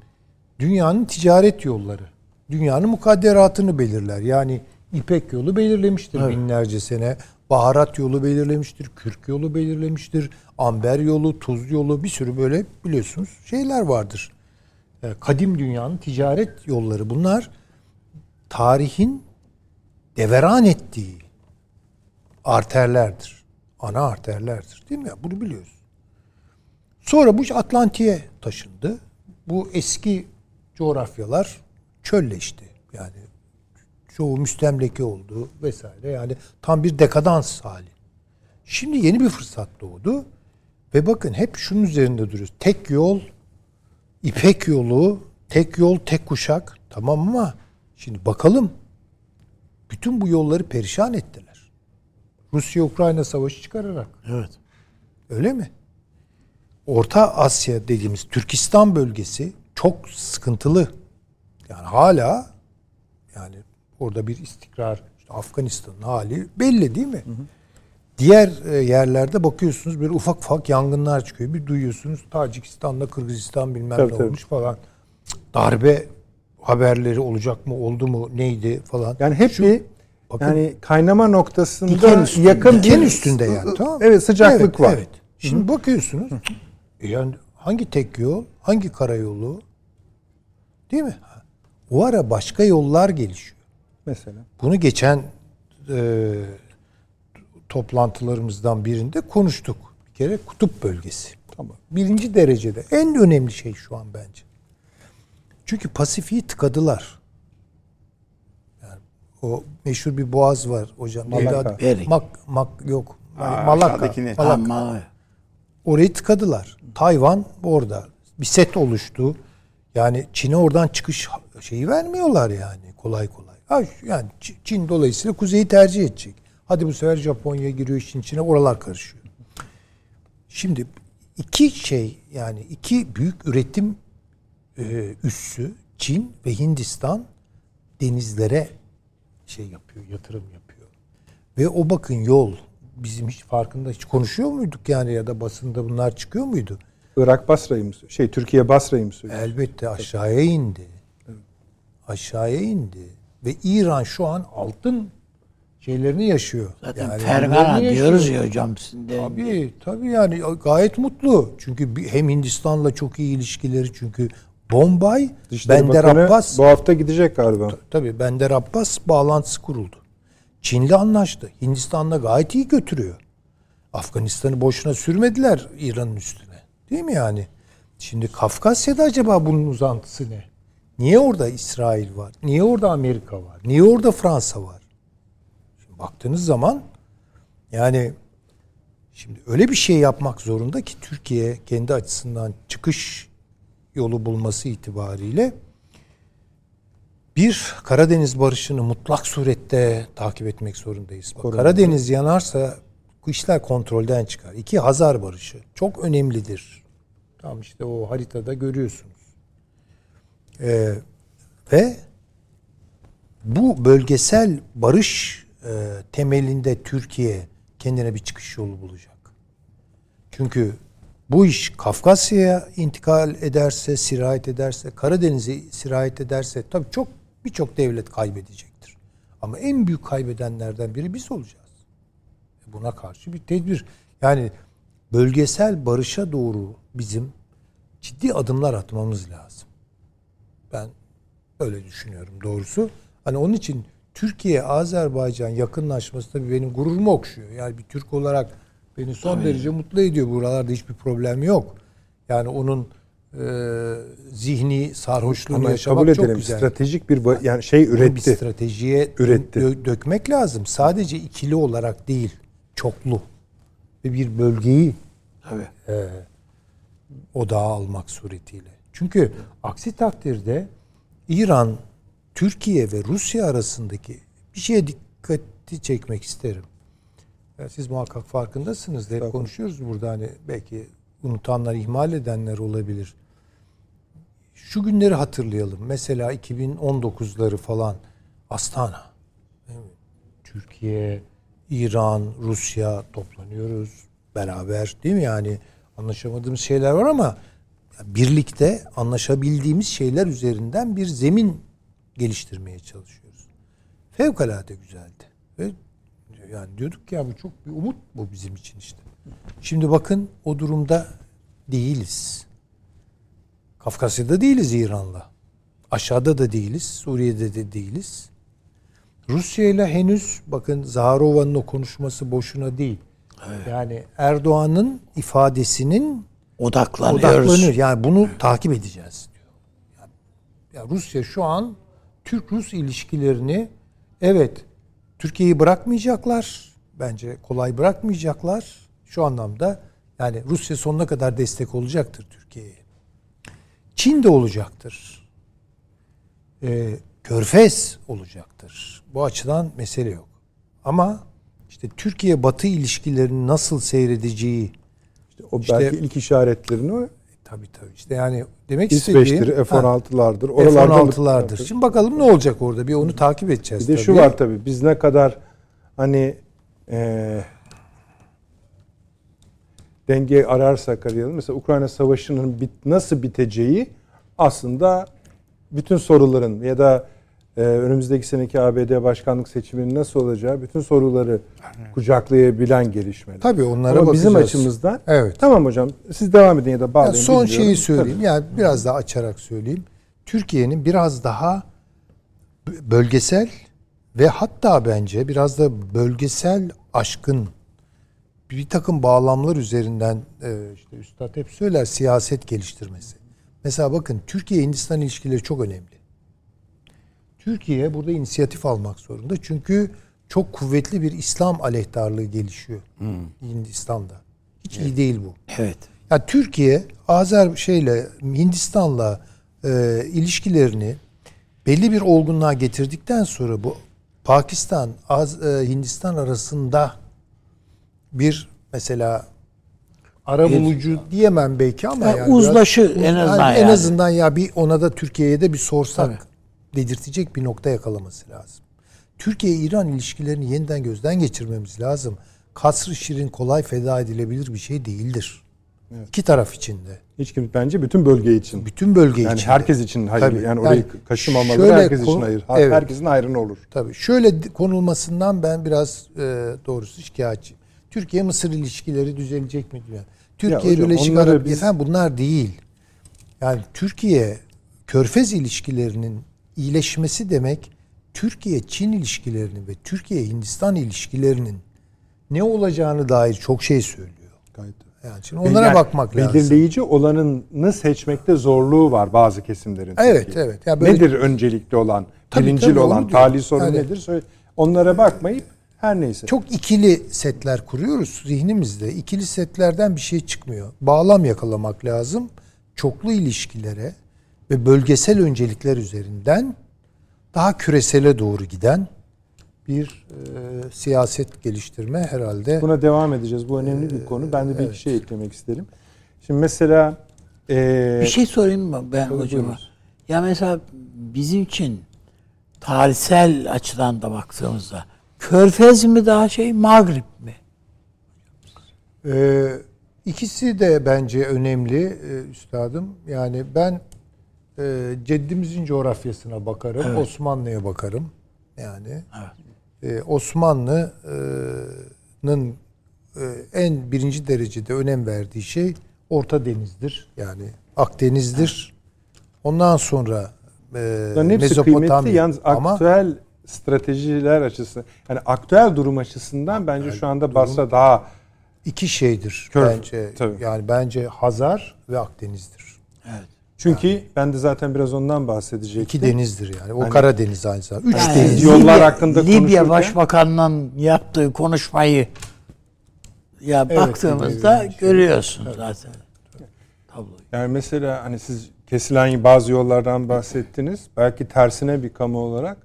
dünyanın ticaret yolları, dünyanın mukadderatını belirler. Yani İpek yolu belirlemiştir binlerce sene. Baharat yolu belirlemiştir, kürk yolu belirlemiştir, amber yolu, tuz yolu bir sürü böyle biliyorsunuz şeyler vardır. E, Kadim dünyanın ticaret yolları bunlar tarihin deveran ettiği arterlerdir. Ana arterlerdir değil mi? Bunu biliyoruz. Sonra bu Atlantik'e taşındı. Bu eski coğrafyalar çölleşti. Yani çoğu müstemleke oldu vesaire. Yani tam bir dekadans hali. Şimdi yeni bir fırsat doğdu. Ve bakın hep şunun üzerinde duruyoruz. Tek yol, İpek yolu, tek yol, tek kuşak. Tamam ama şimdi bakalım. Bütün bu yolları perişan ettiler. Rusya-Ukrayna savaşı çıkararak. Evet. Öyle mi? Orta Asya dediğimiz Türkistan bölgesi çok sıkıntılı. Yani hala yani orada bir istikrar, işte Afganistan'ın hali belli değil mi? Diğer e, yerlerde bakıyorsunuz böyle ufak ufak yangınlar çıkıyor. Bir duyuyorsunuz Tacikistan'da Kırgızistan bilmem Tabii, ne tabii. olmuş falan. Darbe haberleri olacak mı, oldu mu, neydi falan. Yani hep Şu- bir bakın- yani kaynama noktasında Diken üstünde. yakın Diken bir üstünde yani. Tamam. Evet sıcaklık Evet, var. Evet. Şimdi bakıyorsunuz. e Yani hangi tek yol, hangi karayolu? Değil mi? O ara başka yollar gelişiyor. Mesela. Bunu geçen e, toplantılarımızdan birinde konuştuk. Bir kere kutup bölgesi. Tamam. Birinci derecede en önemli şey şu an bence. Çünkü Pasifik'i tıkadılar. Yani o meşhur bir boğaz var hocam. Malaka. Neydi? Mak, mak yok. Aa, Malaka. Malaka. Orayı tıkadılar. Tayvan orada. Bir set oluştu. Yani Çin'e oradan çıkış şeyi vermiyorlar yani kolay kolay. Ha, yani Çin dolayısıyla kuzeyi tercih edecek. Hadi bu sefer Japonya giriyor işin içine oralar karışıyor. Şimdi iki şey yani iki büyük üretim e, üssü Çin ve Hindistan denizlere şey yapıyor, yatırım yapıyor. Ve o bakın yol bizim hiç farkında hiç konuşuyor muyduk yani ya da basında bunlar çıkıyor muydu? Irak Basra'yı mı Şey Türkiye Basra'yı mı söylüyor? Elbette aşağıya indi. Aşağıya indi. Ve İran şu an altın şeylerini yaşıyor. Zaten yani Fergana diyoruz ya hocam. Şimdi. Tabii tabii yani gayet mutlu. Çünkü hem Hindistan'la çok iyi ilişkileri çünkü Bombay, Dışişleri Bender Bakanı Abbas bu hafta gidecek galiba. Tabii Bender Abbas bağlantısı kuruldu. Çin'le anlaştı. Hindistan'la gayet iyi götürüyor. Afganistan'ı boşuna sürmediler İran'ın üstüne. Değil mi yani? Şimdi Kafkasya'da acaba bunun uzantısı ne? Niye orada İsrail var? Niye orada Amerika var? Niye orada Fransa var? Şimdi baktığınız zaman yani şimdi öyle bir şey yapmak zorunda ki Türkiye kendi açısından çıkış yolu bulması itibariyle bir Karadeniz barışını mutlak surette takip etmek zorundayız. Bak, Karadeniz yanarsa bu işler kontrolden çıkar. İki Hazar barışı çok önemlidir. Tam işte o haritada görüyorsunuz. Ee, ve bu bölgesel barış e, temelinde Türkiye kendine bir çıkış yolu bulacak. Çünkü bu iş Kafkasya'ya intikal ederse, sirayet ederse, Karadeniz'e sirayet ederse tabii çok birçok devlet kaybedecektir. Ama en büyük kaybedenlerden biri biz olacağız. Buna karşı bir tedbir. Yani bölgesel barışa doğru bizim ciddi adımlar atmamız lazım. Ben öyle düşünüyorum doğrusu. Hani onun için Türkiye Azerbaycan yakınlaşması tabii benim gururumu okşuyor. Yani bir Türk olarak beni son tabii. derece mutlu ediyor. Buralarda hiçbir problem yok. Yani onun e, zihni sarhoşluğunu Ama yaşamak kabul edelim, çok güzel. Stratejik bir yani şey üretti. Bir stratejiye üretti. Dö- dökmek lazım. Sadece ikili olarak değil, çoklu ve bir bölgeyi Tabii. E, odağa almak suretiyle. Çünkü aksi takdirde İran, Türkiye ve Rusya arasındaki bir şeye dikkati çekmek isterim. Yani siz muhakkak farkındasınız. Hep konuşuyoruz burada hani belki unutanlar, ihmal edenler olabilir. Şu günleri hatırlayalım. Mesela 2019'ları falan Astana. Türkiye, İran, Rusya toplanıyoruz beraber değil mi? Yani anlaşamadığımız şeyler var ama birlikte anlaşabildiğimiz şeyler üzerinden bir zemin geliştirmeye çalışıyoruz. Fevkalade güzeldi. Ve yani diyorduk ki ya bu çok bir umut bu bizim için işte. Şimdi bakın o durumda değiliz. Kafkasya'da değiliz İran'la. Aşağıda da değiliz. Suriye'de de değiliz. Rusya ile henüz bakın Zaharova'nın o konuşması boşuna değil. Evet. Yani Erdoğan'ın ifadesinin odaklanıyoruz. Odaklanıyor. Yani bunu takip edeceğiz diyor. Yani, yani Rusya şu an Türk-Rus ilişkilerini evet Türkiye'yi bırakmayacaklar. Bence kolay bırakmayacaklar. Şu anlamda yani Rusya sonuna kadar destek olacaktır Türkiye'ye. Çin de olacaktır. Ee, Körfez olacaktır. Bu açıdan mesele yok. Ama işte Türkiye-Batı ilişkilerinin nasıl seyredeceği o işte, belki ilk işaretlerini o Tabii tabii. İşte yani demek İsveç'tir, istediğim F-16'lardır. F-16'lardır. Şimdi bakalım ne olacak orada? Bir onu takip edeceğiz Bir de tabii. şu var tabii. Biz ne kadar hani e, denge ararsak arayalım. Mesela Ukrayna Savaşı'nın bit, nasıl biteceği aslında bütün soruların ya da e, önümüzdeki seneki ABD başkanlık seçiminin nasıl olacağı bütün soruları kucaklayabilen gelişmeler. Tabii onlara Ama bakacağız. bizim açımızdan evet. tamam hocam siz devam edin ya da bağlayın. Yani son şeyi söyleyeyim. Tabii. Yani biraz daha açarak söyleyeyim. Türkiye'nin biraz daha bölgesel ve hatta bence biraz da bölgesel aşkın bir takım bağlamlar üzerinden e, işte Üstad hep söyler siyaset geliştirmesi. Mesela bakın Türkiye-Hindistan ilişkileri çok önemli. Türkiye burada inisiyatif almak zorunda. Çünkü çok kuvvetli bir İslam aleyhtarlığı gelişiyor Hindistan'da. Hiç iyi değil bu. Evet. Ya Türkiye Azer şeyle Hindistan'la e, ilişkilerini belli bir olgunluğa getirdikten sonra bu Pakistan Az, e, Hindistan arasında bir mesela ara bulucu diyemem belki ama Ya yani uzlaşı biraz- en azından Yani en yani. azından ya bir ona da Türkiye'ye de bir sorsak dedirtecek bir nokta yakalaması lazım. Türkiye-İran ilişkilerini yeniden gözden geçirmemiz lazım. Kasr-ı Şirin kolay feda edilebilir bir şey değildir. İki taraf içinde. Hiç kim bence bütün bölge için. Bütün bölge yani için. herkes için hayır. Tabii. Yani orayı Yani kaşımamaları herkes için hayır. Evet. Herkesin hayrına olur. Tabii. Şöyle konulmasından ben biraz e, doğrusu şikayetçi. Türkiye-Mısır ilişkileri düzelecek mi diyor. Türkiye hocam, Birleşik Arap biz- efendim bunlar değil. Yani Türkiye Körfez ilişkilerinin iyileşmesi demek Türkiye-Çin ilişkilerinin ve Türkiye-Hindistan ilişkilerinin ne olacağını dair çok şey söylüyor. Gayet. Yani şimdi onlara Yani bakmak lazım. Belirleyici olanını seçmekte zorluğu var bazı kesimlerin. Evet, Türkiye'de. evet. Ya böyle- Nedir öncelikli olan, Tabii, birincil tabii, olan, tali sorun Yani- nedir? Söyle- Onlara bakmayıp her neyse. Çok ikili setler kuruyoruz zihnimizde. İkili setlerden bir şey çıkmıyor. Bağlam yakalamak lazım. Çoklu ilişkilere ve bölgesel öncelikler üzerinden daha küresele doğru giden bir e, siyaset geliştirme herhalde. Buna devam edeceğiz. Bu önemli bir konu. Ben de bir iki şey eklemek isterim. Şimdi mesela eee, Bir şey sorayım mı ben Tabii, hocama? Ya mesela bizim için tarihsel açıdan da baktığımızda Körfez mi daha şey, Mağrip mi? E, ikisi de bence önemli e, üstadım. Yani ben e, ceddimizin coğrafyasına bakarım, Osmanlı'ya bakarım. Yani e, Osmanlı'nın e, en birinci derecede önem verdiği şey Orta Deniz'dir. Yani Akdeniz'dir. Ondan sonra e, kıymetli. Mezopotamya. Yalnız Ama aktüel stratejiler açısından, yani aktüel durum açısından bence şu anda Basra daha iki şeydir Kör- bence. tabii. Yani bence Hazar ve Akdeniz'dir. Evet. Çünkü ben de zaten biraz ondan bahsedecektim. İki denizdir yani. O Hani- Karadeniz aynı zamanda. Üç Yani deniz. yollar hakkında Libya konuşurken- Başbakanı'nın yaptığı konuşmayı ya Evet, baktığımızda evet. görüyorsun zaten. Tabloyu. Yani mesela hani siz kesilen bazı yollardan bahsettiniz. Belki tersine bir kamu olarak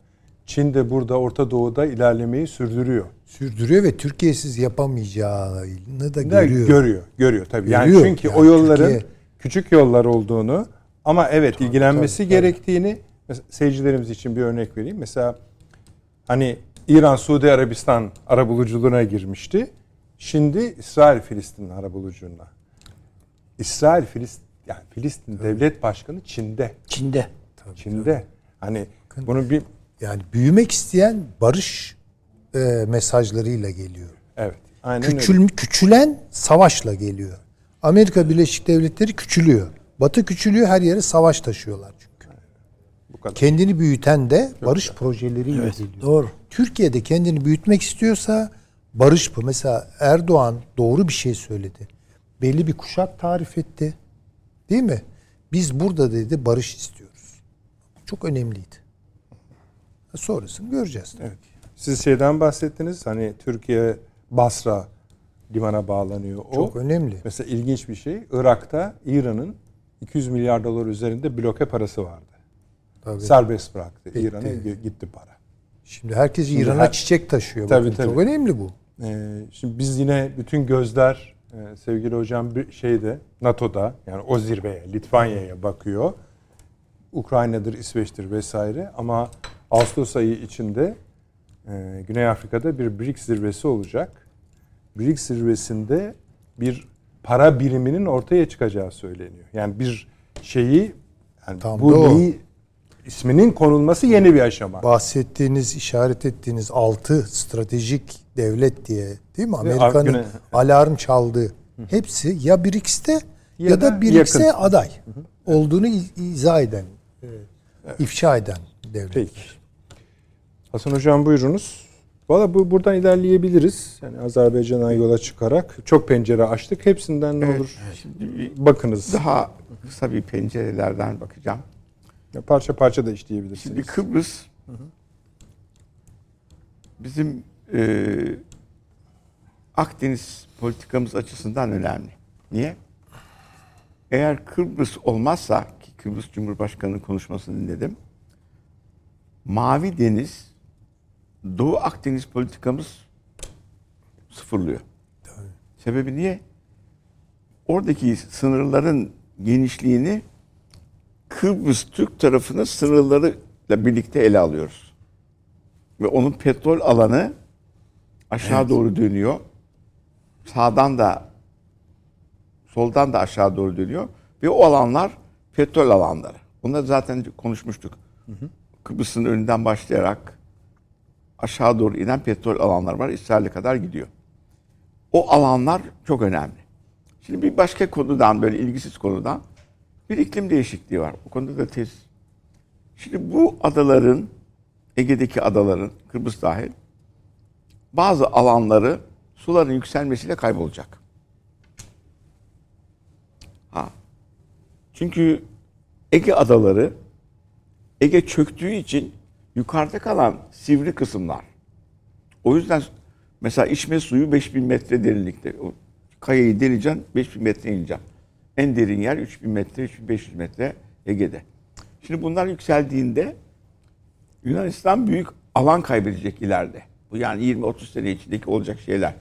Çin de burada Orta Doğu'da ilerlemeyi sürdürüyor. sürdürüyor ve Türkiye'siz yapamayacağını da görüyor. Görüyor. Görüyor tabii. Yani Görüyor. çünkü Yani o yolların Türkiye- küçük yollar olduğunu ama evet ilgilenmesi tabii, gerektiğini mesela seyircilerimiz için bir örnek vereyim. Mesela hani İran Suudi Arabistan arabuluculuğuna girmişti. Şimdi İsrail Filistin arabuluculuğuna. İsrail Filistin yani Filistin devlet başkanı Çin'de. Çin'de. Çin'de. Hani bunu bir Yani büyümek isteyen barış e, mesajlarıyla geliyor. evet. Aynen öyle. Küçül, küçülen savaşla geliyor. Amerika Birleşik Devletleri küçülüyor. Batı küçülüyor her yere savaş taşıyorlar çünkü. Bu kadar. Kendini büyüten de barış projeleriyle geliyor. Doğru. Türkiye'de kendini büyütmek istiyorsa barış bu. Mesela Erdoğan doğru bir şey söyledi. Belli bir kuşak tarif etti. Değil mi? Biz burada dedi barış istiyoruz. Çok önemliydi. Sonrasını göreceğiz. Evet. Siz şeyden bahsettiniz. Hani Türkiye Basra limana bağlanıyor. O Çok önemli. Mesela ilginç bir şey. Irak'ta İran'ın 200 milyar dolar üzerinde bloke parası vardı. Tabii. Serbest bıraktı. Gitti. İran'a gi- gitti para. Şimdi herkes İran'a her- çiçek taşıyor. Tabii, Bakın, tabii. Çok önemli bu. Ee, şimdi biz yine bütün gözler e, sevgili hocam bir şeyde NATO'da yani o zirveye Litvanya'ya bakıyor. Ukrayna'dır, İsveç'tir vesaire ama Ağustos ayı içinde e, Güney Afrika'da bir BRICS zirvesi olacak. BRICS zirvesinde bir para biriminin ortaya çıkacağı söyleniyor. Yani bir şeyi yani Tam bu neyi isminin konulması yeni bir aşama. Bahsettiğiniz, işaret ettiğiniz altı stratejik devlet diye değil mi? Amerika'nın Güney- alarm çaldığı hepsi ya BRICS'te ya, Ya da, BRICS'e aday olduğunu iz- izah eden, ifşa eden devlet. Peki. Hasan Hocam buyurunuz. Valla bu buradan ilerleyebiliriz. Yani Azerbaycan'a yola çıkarak çok pencere açtık. Hepsinden ne Evet, olur Şimdi bir bakınız. daha kısa bir pencerelerden bakacağım. Ya parça parça da Şimdi işleyebilirsiniz. Kıbrıs bizim e, Akdeniz politikamız açısından önemli. Niye? Eğer Kıbrıs olmazsa ki Kıbrıs Cumhurbaşkanı'nın konuşmasını dinledim. Mavi Deniz Doğu Akdeniz politikamız sıfırlıyor. Sebebi niye? Oradaki sınırların genişliğini Kıbrıs Türk tarafının sınırlarıyla birlikte ele alıyoruz. Ve onun petrol alanı aşağı doğru dönüyor. Sağdan da soldan da aşağı doğru dönüyor. Ve o alanlar petrol alanları. Onları zaten konuşmuştuk. Kıbrıs'ın önünden başlayarak aşağı doğru inen petrol alanlar var. İsrail'e kadar gidiyor. O alanlar çok önemli. Şimdi bir başka konudan böyle ilgisiz konudan bir iklim değişikliği var. O konuda da tez. Şimdi bu adaların Ege'deki adaların Kıbrıs dahil bazı alanları suların yükselmesiyle kaybolacak. Ha. Çünkü Ege adaları Ege çöktüğü için yukarıda kalan sivri kısımlar. O yüzden mesela içme suyu 5000 metre derinlikte. O kayayı deleceksin 5000 metre ineceksin. En derin yer 3000 metre, 3500 metre Ege'de. Şimdi bunlar yükseldiğinde Yunanistan büyük alan kaybedecek ileride. Bu yani 20-30 sene içindeki olacak şeyler.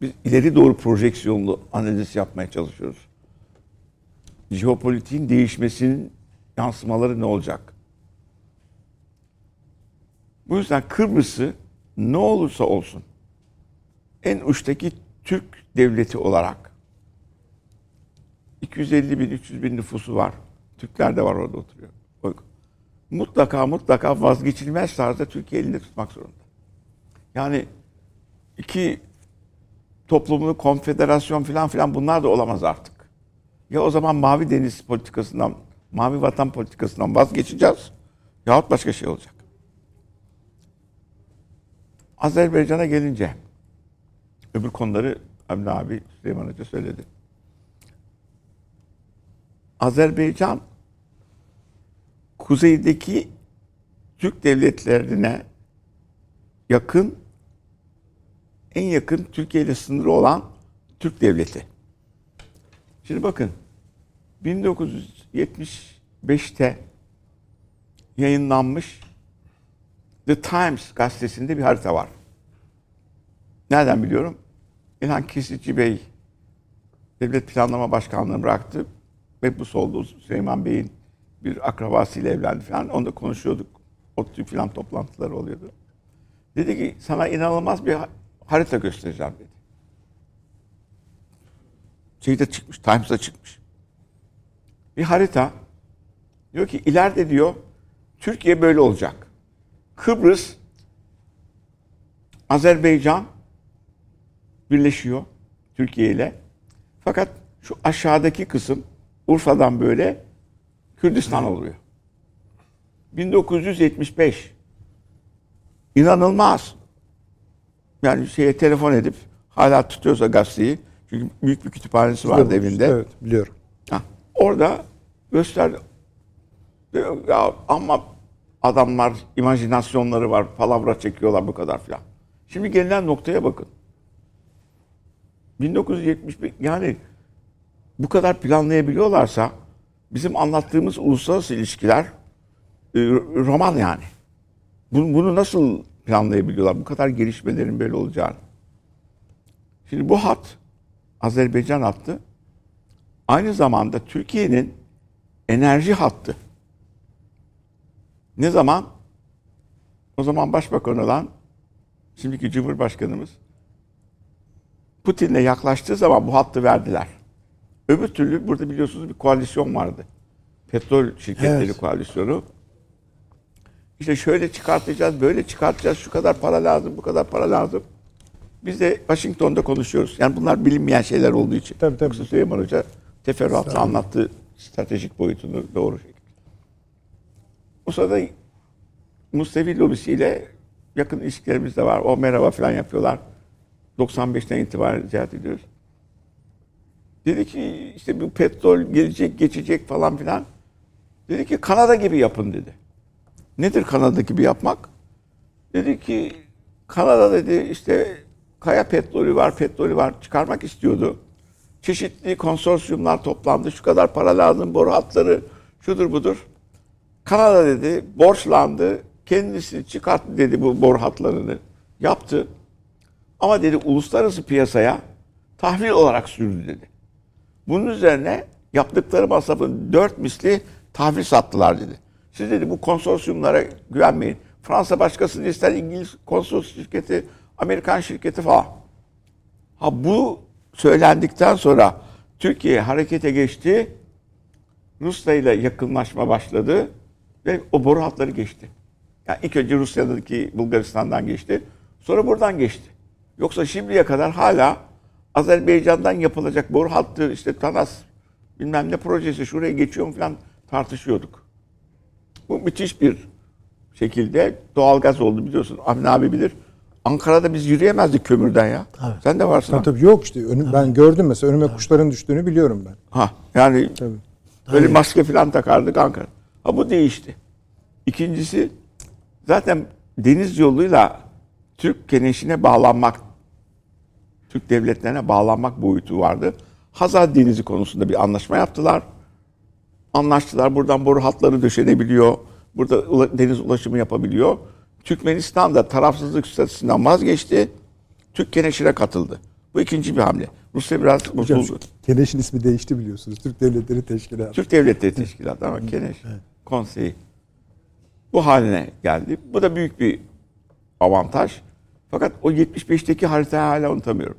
Biz ileri doğru projeksiyonlu analiz yapmaya çalışıyoruz. Jeopolitiğin değişmesinin yansımaları ne olacak? Bu yüzden Kıbrıs'ı ne olursa olsun en uçtaki Türk devleti olarak 250 bin, 300 bin nüfusu var. Türkler de var orada oturuyor. Mutlaka mutlaka vazgeçilmez tarzda Türkiye elinde tutmak zorunda. Yani iki toplumlu konfederasyon falan filan bunlar da olamaz artık. Ya o zaman Mavi Deniz politikasından, Mavi Vatan politikasından vazgeçeceğiz yahut başka şey olacak. Azerbaycan'a gelince öbür konuları Emre abi Süleyman Hoca söyledi. Azerbaycan kuzeydeki Türk devletlerine yakın en yakın Türkiye ile sınırı olan Türk devleti. Şimdi bakın 1975'te yayınlanmış The Times gazetesinde bir harita var. Nereden biliyorum? İlhan Kesici Bey Devlet Planlama Başkanlığı'nı bıraktı. Mebus oldu. Süleyman Bey'in bir akrabasıyla evlendi falan. Onda konuşuyorduk. O tür filan toplantıları oluyordu. Dedi ki sana inanılmaz bir harita göstereceğim dedi. Şeyde çıkmış, Times'da çıkmış. Bir harita. Diyor ki ileride diyor Türkiye böyle olacak. Kıbrıs, Azerbaycan birleşiyor Türkiye ile. Fakat şu aşağıdaki kısım Urfa'dan böyle Kürdistan oluyor. 1975. İnanılmaz. Yani şeye telefon edip hala tutuyorsa gazeteyi. Çünkü büyük bir kütüphanesi vardı evinde. Evet biliyorum. Ha, orada göster ya ama adamlar imajinasyonları var, palavra çekiyorlar bu kadar filan. Şimdi gelinen noktaya bakın. 1971 yani bu kadar planlayabiliyorlarsa bizim anlattığımız uluslararası ilişkiler e, roman yani. Bunu, bunu nasıl planlayabiliyorlar? Bu kadar gelişmelerin böyle olacağını. Şimdi bu hat Azerbaycan hattı aynı zamanda Türkiye'nin enerji hattı. Ne zaman? O zaman başbakan olan şimdiki Cumhurbaşkanımız Putin'le yaklaştığı zaman bu hattı verdiler. Öbür türlü burada biliyorsunuz bir koalisyon vardı. Petrol şirketleri Evet. koalisyonu. İşte şöyle çıkartacağız, böyle çıkartacağız, şu kadar para lazım, bu kadar para lazım. Biz de Washington'da konuşuyoruz. Yani bunlar bilinmeyen şeyler olduğu için. Tabii, tabii. Yoksa Süleyman Hoca teferruatla anlattı stratejik boyutunu doğru. O sırada Mustevi lobisiyle yakın ilişkilerimiz de var. O merhaba falan yapıyorlar. 95'ten itibaren ziyaret ediyoruz. Dedi ki işte bu petrol gelecek, geçecek falan filan. Dedi ki Kanada gibi yapın dedi. Nedir Kanada gibi yapmak? Dedi ki Kanada dedi işte kaya petrolü var, petrolü var çıkarmak istiyordu. Çeşitli konsorsiyumlar toplandı. Şu kadar para lazım, boru hatları, şudur budur. Kanada dedi borçlandı. Kendisi çıkarttı dedi bu boru hatlarını. Yaptı. Ama dedi uluslararası piyasaya tahvil olarak sürdü dedi. Bunun üzerine yaptıkları masrafın dört misli tahvil sattılar dedi. Siz dedi bu konsorsiyumlara güvenmeyin. Fransa başkasını ister, İngiliz konsorsiyum şirketi, Amerikan şirketi falan. Ha bu söylendikten sonra Türkiye harekete geçti. Rusya ile yakınlaşma başladı ve o boru hatları geçti. Yani ilk önce Rusya'daki Bulgaristan'dan geçti. Sonra buradan geçti. Yoksa şimdiye kadar hala Azerbaycan'dan yapılacak boru hattı işte Tanas bilmem ne projesi şuraya geçiyor mu falan tartışıyorduk. Bu müthiş bir şekilde doğalgaz oldu biliyorsun. Avni abi bilir. Ankara'da biz yürüyemezdik kömürden ya. Tabii. Sen de varsın. Tabii, tabii yok işte. Önüm, ben gördüm mesela önüme kuşların düştüğünü biliyorum ben. Ha yani Tabii. böyle maske falan takardık Ankara. Ha bu değişti. İkincisi zaten deniz yoluyla Türk keneşine bağlanmak, Türk devletlerine bağlanmak boyutu vardı. Hazar Denizi konusunda bir anlaşma yaptılar. Anlaştılar. Buradan boru hatları döşenebiliyor. Burada deniz ulaşımı yapabiliyor. Türkmenistan da tarafsızlık statüsünden vazgeçti. Türk keneşine katıldı. Bu ikinci bir hamle. Rusya biraz Hocam bozuldu. Keneş'in ismi değişti biliyorsunuz. Türk Devletleri Teşkilatı. Türk Devletleri Teşkilatı ama Keneş Konseyi bu haline geldi. Bu da büyük bir avantaj. Fakat o 75'teki haritayı hala unutamıyorum.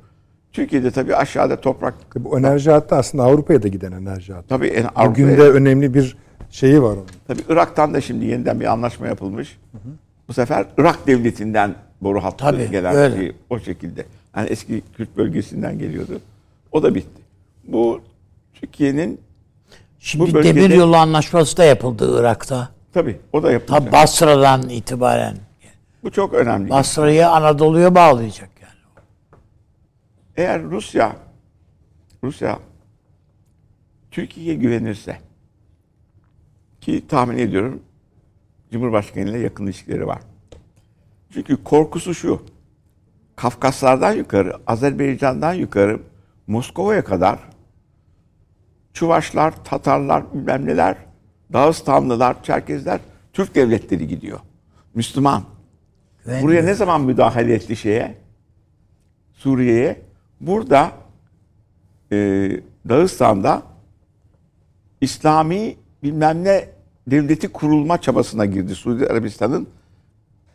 Türkiye'de tabii aşağıda toprak Bu enerji hattı aslında Avrupa'ya da giden enerji hattı. tabii en Bugün Avrupa'ya- de önemli bir şeyi var onun. tabii Irak'tan da şimdi yeniden bir anlaşma yapılmış. Bu sefer Irak devletinden boru hatları Tabii, gelen öyle. şey o şekilde. Yani eski Kürt bölgesinden geliyordu. O da bitti. Bu Türkiye'nin Şimdi Bu bölgede- demir yolu anlaşması da yapıldı Irak'ta. tabii o da yapılacak. Ta Basra'dan itibaren. Bu çok önemli. Basra'yı Anadolu'ya bağlayacak yani. Eğer Rusya Rusya Türkiye'ye güvenirse ki tahmin ediyorum Cumhurbaşkanı ile yakın ilişkileri var. Çünkü korkusu şu. Kafkaslardan yukarı, Azerbaycan'dan yukarı Moskova'ya kadar Çuvaşlar, Tatarlar, bilmem neler, Dağıstanlılar, Çerkezler, Türk devletleri gidiyor. Müslüman. Güvenmiyor. Buraya ne zaman müdahale etti şeye? Suriye'ye. Burada e, Dağıstan'da İslami bilmem ne devleti kurulma çabasına girdi Suudi Arabistan'ın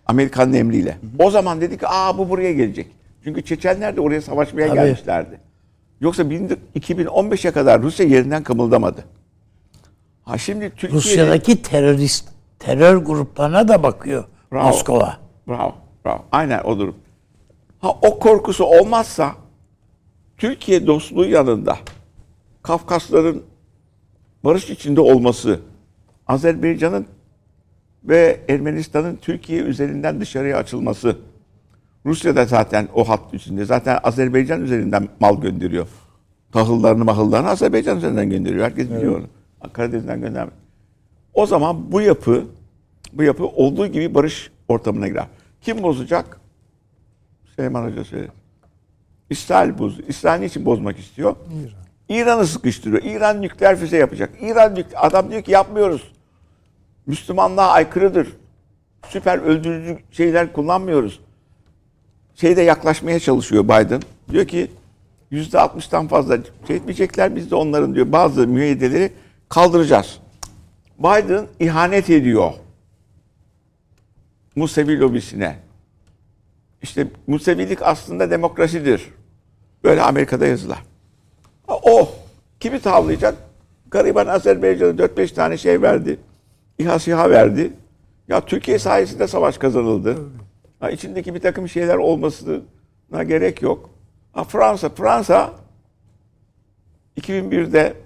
Amerika'nın emriyle. O zaman dedi ki aa bu buraya gelecek. Çünkü Çeçenler de oraya savaşmaya Tabii. gelmişlerdi. Yoksa bin- 2015'e kadar Rusya yerinden kımıldamadı. Ha şimdi Türkiye Rusya'daki terörist terör gruplarına da bakıyor Bravo. Moskova. Bravo, bravo. Aynen o durum. Ha o korkusu olmazsa Türkiye dostluğu yanında Kafkasların barış içinde olması, Azerbaycan'ın ve Ermenistan'ın Türkiye üzerinden dışarıya açılması, Rusya da zaten o hat içinde. Zaten Azerbaycan üzerinden mal gönderiyor. Tahıllarını mahıllarını Azerbaycan üzerinden gönderiyor. Herkes biliyor onu. Karadeniz'den göndermiyor. O zaman bu yapı bu yapı olduğu gibi barış ortamına girer. Kim bozacak? Süleyman Hoca söyledi. İsrail boz. İsrail niçin bozmak istiyor? İran'ı sıkıştırıyor. İran nükleer füze yapacak. İran nük- adam diyor ki yapmıyoruz. Müslümanlığa aykırıdır. Süper öldürücü şeyler kullanmıyoruz. Şeyde yaklaşmaya çalışıyor Biden. Diyor ki yüzde altmıştan fazla şey etmeyecekler. Biz de onların diyor bazı müeyyideleri kaldıracağız. Biden ihanet ediyor. Musevi lobisine. İşte Musevilik aslında demokrasidir. Böyle Amerika'da yazılar. Ha, O kimi tavlayacak? Gariban Azerbaycan'a 4-5 tane şey verdi. İHA SİHA verdi. Ya Türkiye sayesinde savaş kazanıldı. Ha, içindeki bir takım şeyler olmasına gerek yok. Ha, Fransa, Fransa 2001'de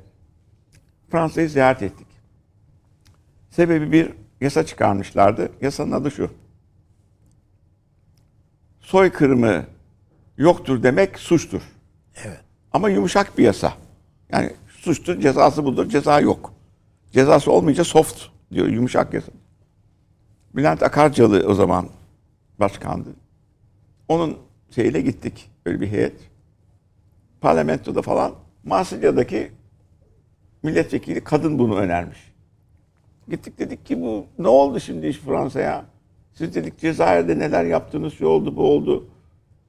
Fransa'yı ziyaret ettik. Sebebi bir yasa çıkarmışlardı. Yasanın adı şu. soykırımı yoktur demek suçtur. Evet. Ama yumuşak bir yasa. Yani suçtur, cezası budur, ceza yok. Cezası olmayınca soft diyor, yumuşak yasa. Bülent Akarcalı o zaman başkandı. Onun şeyle gittik, böyle bir heyet. Parlamentoda falan Marsilya'daki milletvekili kadın bunu önermiş. Gittik dedik ki bu ne oldu şimdi iş Fransa'ya? Siz dedik Cezayir'de neler yaptınız, şu oldu bu oldu.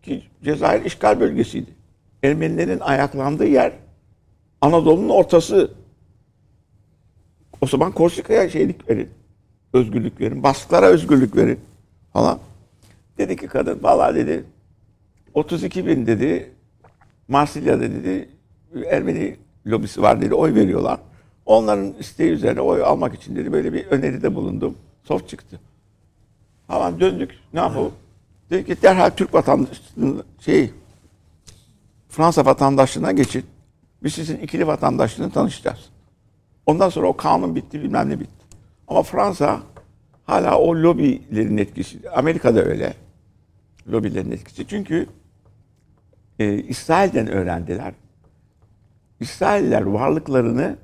Ki Cezayir işgal bölgesiydi. Ermenilerin ayaklandığı yer Anadolu'nun ortası. O zaman Korsika'ya şeylik verin. Özgürlük verin. Basklara özgürlük verin. Falan. Dedi ki kadın valla dedi 32 bin dedi Marsilya'da dedi Ermeni lobisi var dedi oy veriyorlar. Onların isteği üzerine oy almak için dedi böyle bir öneride bulundum. Soft çıktı. Falan döndük. Ne yapalım? Dedi ki derhal Türk vatandaşlığını şey Fransa vatandaşlığına geçin. Biz sizin ikili vatandaşlığını tanışacağız. Ondan sonra o kanun bitti bilmem ne bitti. Ama Fransa hala o lobilerin etkisi. Amerika'da öyle. Lobilerin etkisi. Çünkü e, İsrail'den öğrendiler. İsrailler varlıklarını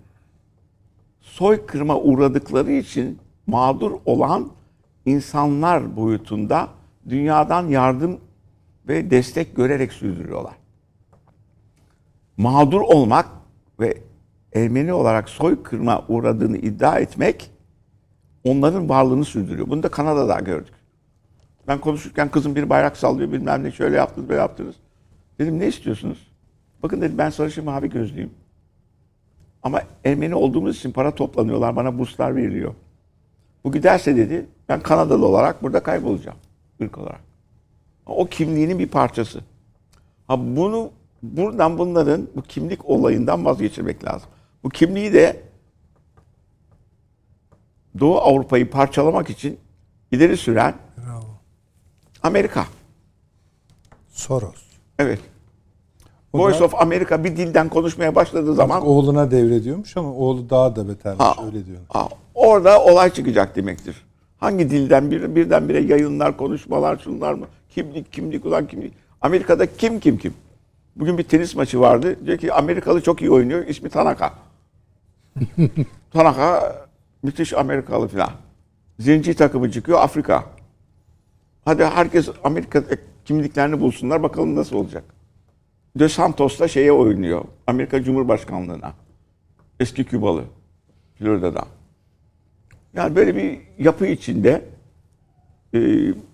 soykırıma uğradıkları için mağdur olan insanlar boyutunda dünyadan yardım ve destek görerek sürdürüyorlar. Mağdur olmak ve Ermeni olarak soykırıma uğradığını iddia etmek onların varlığını sürdürüyor. Bunu da Kanada'da gördük. Ben konuşurken kızım bir bayrak sallıyor bilmem ne şöyle yaptınız böyle yaptınız. Dedim ne istiyorsunuz? Bakın dedim ben sarışın mavi gözlüyüm. Ama Ermeni olduğumuz için para toplanıyorlar bana burslar veriliyor. Bu giderse dedi ben Kanadalı olarak burada kaybolacağım ırk olarak. O kimliğinin bir parçası. Ha bunu buradan bunların bu kimlik olayından vazgeçirmek lazım. Bu kimliği de Doğu Avrupa'yı parçalamak için ileri süren Bravo. Amerika. Soros. Evet. O Voice da- of America bir dilden konuşmaya başladığı zaman oğluna devrediyormuş ama oğlu daha da betermiş Ha, öyle diyor. ha, orada olay çıkacak demektir. Hangi dilden bir, birdenbire yayınlar, konuşmalar, şunlar mı? Kimlik, kimlik ulan kimlik. Amerika'da kim kim kim? Bugün bir tenis maçı vardı. Diyor ki Amerikalı çok iyi oynuyor. İsmi Tanaka. Tanaka müthiş Amerikalı falan. Zenci takımı çıkıyor Afrika. Hadi herkes Amerika kimliklerini bulsunlar bakalım nasıl olacak. De Santos da şeye oynuyor. Amerika Cumhurbaşkanlığına. Eski Kübalı. Florida'da. Yani böyle bir yapı içinde e,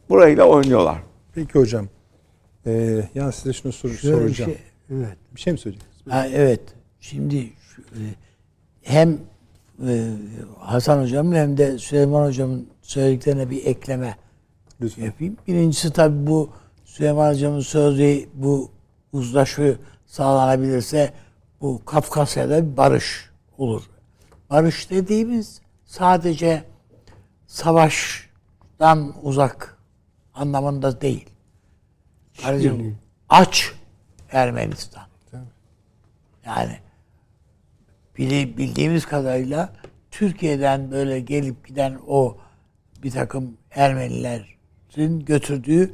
burayla oynuyorlar. Peki hocam. Ee, yani size şunu sor- soracağım. şey- evet. Bir şey mi söyleyeceksiniz? Ha, evet. Şimdi şu, e, hem e, Hasan hocamın hem de Süleyman hocamın söylediklerine bir ekleme Lütfen. yapayım. Birincisi tabii bu Süleyman hocamın söylediği bu uzlaşı sağlanabilirse bu Kafkasya'da bir barış olur. Barış dediğimiz sadece savaştan uzak anlamında değil. Kardeşim, aç Ermenistan. Yani bildiğimiz kadarıyla Türkiye'den böyle gelip giden o bir takım Ermenilerin götürdüğü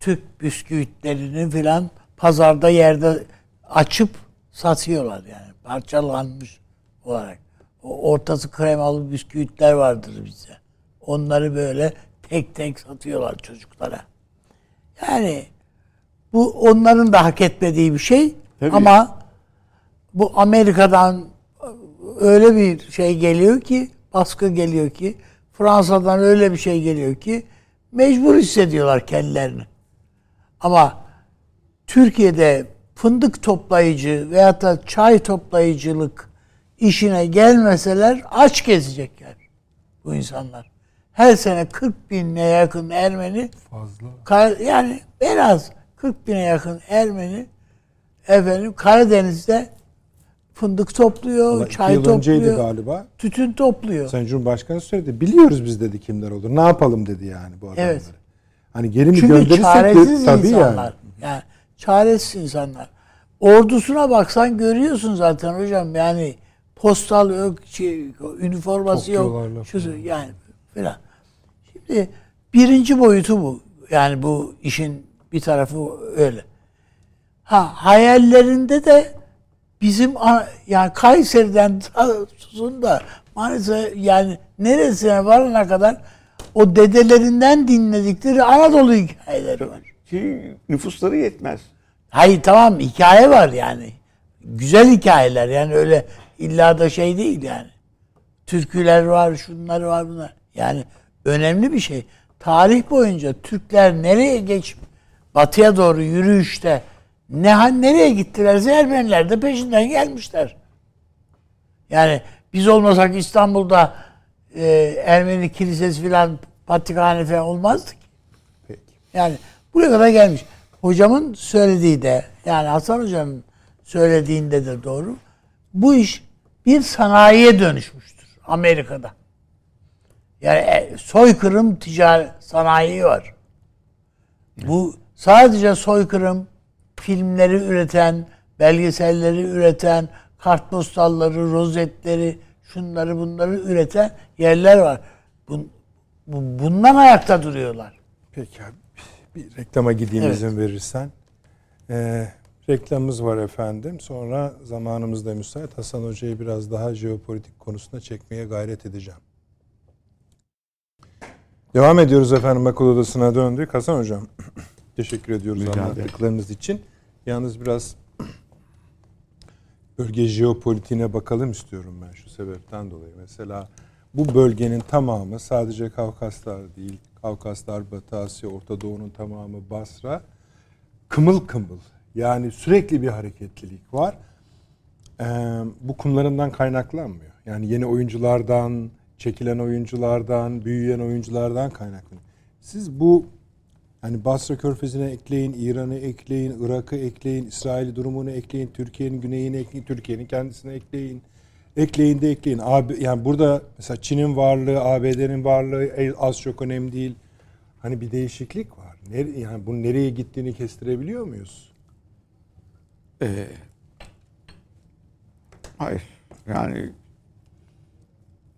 Türk bisküvitlerini filan pazarda yerde açıp satıyorlar yani parçalanmış olarak. O ortası kremalı bisküvitler vardır bizde. Onları böyle tek tek satıyorlar çocuklara. Yani bu onların da hak etmediği bir şey Tabii. ama bu Amerika'dan öyle bir şey geliyor ki baskı geliyor ki Fransa'dan öyle bir şey geliyor ki mecbur hissediyorlar kendilerini. Ama Türkiye'de fındık toplayıcı veyahut da çay toplayıcılık işine gelmeseler aç gezecekler bu insanlar. Her sene 40 bine yakın Ermeni Fazla. Yani en az 40 bine yakın Ermeni efendim Karadeniz'de fındık topluyor, Vallahi çay topluyor, galiba. tütün topluyor. Sayın Cumhurbaşkanı söyledi. Biliyoruz biz dedi kimler olur. Ne yapalım dedi yani bu adamları. Evet. Hani geri mi Çünkü çaresiz de tabii insanlar. yani. Yani. çaresiz insanlar. Ordusuna baksan görüyorsun zaten hocam yani postal yok, şey, üniforması yok. Şu, yani filan. Şimdi birinci boyutu bu. Yani bu işin Bir tarafı öyle. Ha hayallerinde de bizim yani Kayseri'den tutun da maalesef yani neresine varana kadar o dedelerinden dinledikleri Anadolu hikayeleri var. Şey, nüfusları yetmez. Hayır tamam hikaye var yani. Güzel hikayeler yani öyle illa da şey değil yani. Türküler var, şunlar var bunlar. Yani önemli bir şey. Tarih boyunca Türkler nereye geç batıya doğru yürüyüşte ne nereye gittilerse Ermeniler de peşinden gelmişler. Yani biz olmasak İstanbul'da e, Ermeni kilisesi filan Patrikhane falan olmazdı ki. Peki. Yani buraya kadar gelmiş. Hocamın söylediği de yani Hasan Hoca'nın söylediğinde de doğru. Bu iş bir sanayiye dönüşmüştür Amerika'da. Yani e, soykırım ticari sanayi var. Bu sadece soykırım filmleri üreten, belgeselleri üreten, kartpostalları, rozetleri, şunları bunları üreten yerler var. Bun, bu, bundan ayakta duruyorlar. Peki abi. Bir reklama gideyim evet. izin verirsen. Ee, reklamımız var efendim. Sonra zamanımız da müsait. Hasan Hoca'yı biraz daha jeopolitik konusuna çekmeye gayret edeceğim. Devam ediyoruz efendim akıl odasına döndük. Hasan Hocam teşekkür ediyoruz Rica anlattıklarınız için. Yalnız biraz bölge jeopolitiğine bakalım istiyorum ben şu sebepten dolayı. Mesela bu bölgenin tamamı sadece Kavkaslar değil, Kavkaslar, Batı Asya, Orta Doğu'nun tamamı Basra kımıl kımıl. Yani sürekli bir hareketlilik var. Ee, bu kumlarından kaynaklanmıyor. Yani yeni oyunculardan, çekilen oyunculardan, büyüyen oyunculardan kaynaklanıyor. Siz bu hani Basra Körfezi'ne ekleyin, İran'ı ekleyin, Irak'ı ekleyin, İsrail durumunu ekleyin, Türkiye'nin güneyini ekleyin, Türkiye'nin kendisine ekleyin. Ekleyin de ekleyin. AB, yani burada mesela Çin'in varlığı, ABD'nin varlığı az çok önemli değil. Hani bir değişiklik var. Nere, yani bunun nereye gittiğini kestirebiliyor muyuz? Ee, hayır. Yani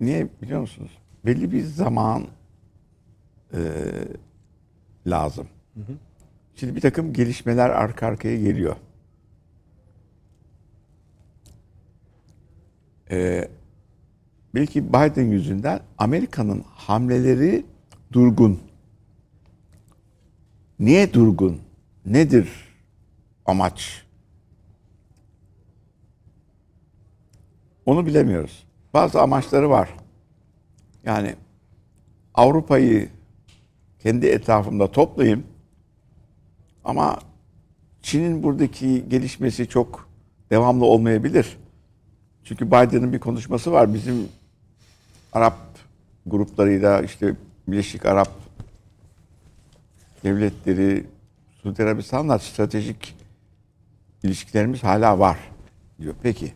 niye biliyor musunuz? Belli bir zaman e, lazım. Hı hı. Şimdi bir takım gelişmeler arka arkaya geliyor. Ee, belki Biden yüzünden Amerika'nın hamleleri durgun. Niye durgun? Nedir amaç? Onu bilemiyoruz. Bazı amaçları var. Yani Avrupa'yı kendi etrafımda toplayayım ama Çin'in buradaki gelişmesi çok devamlı olmayabilir. Çünkü Biden'ın bir konuşması var. Bizim Arap gruplarıyla işte Birleşik Arap devletleri, Suudi Arabistan'la stratejik ilişkilerimiz hala var diyor. Peki.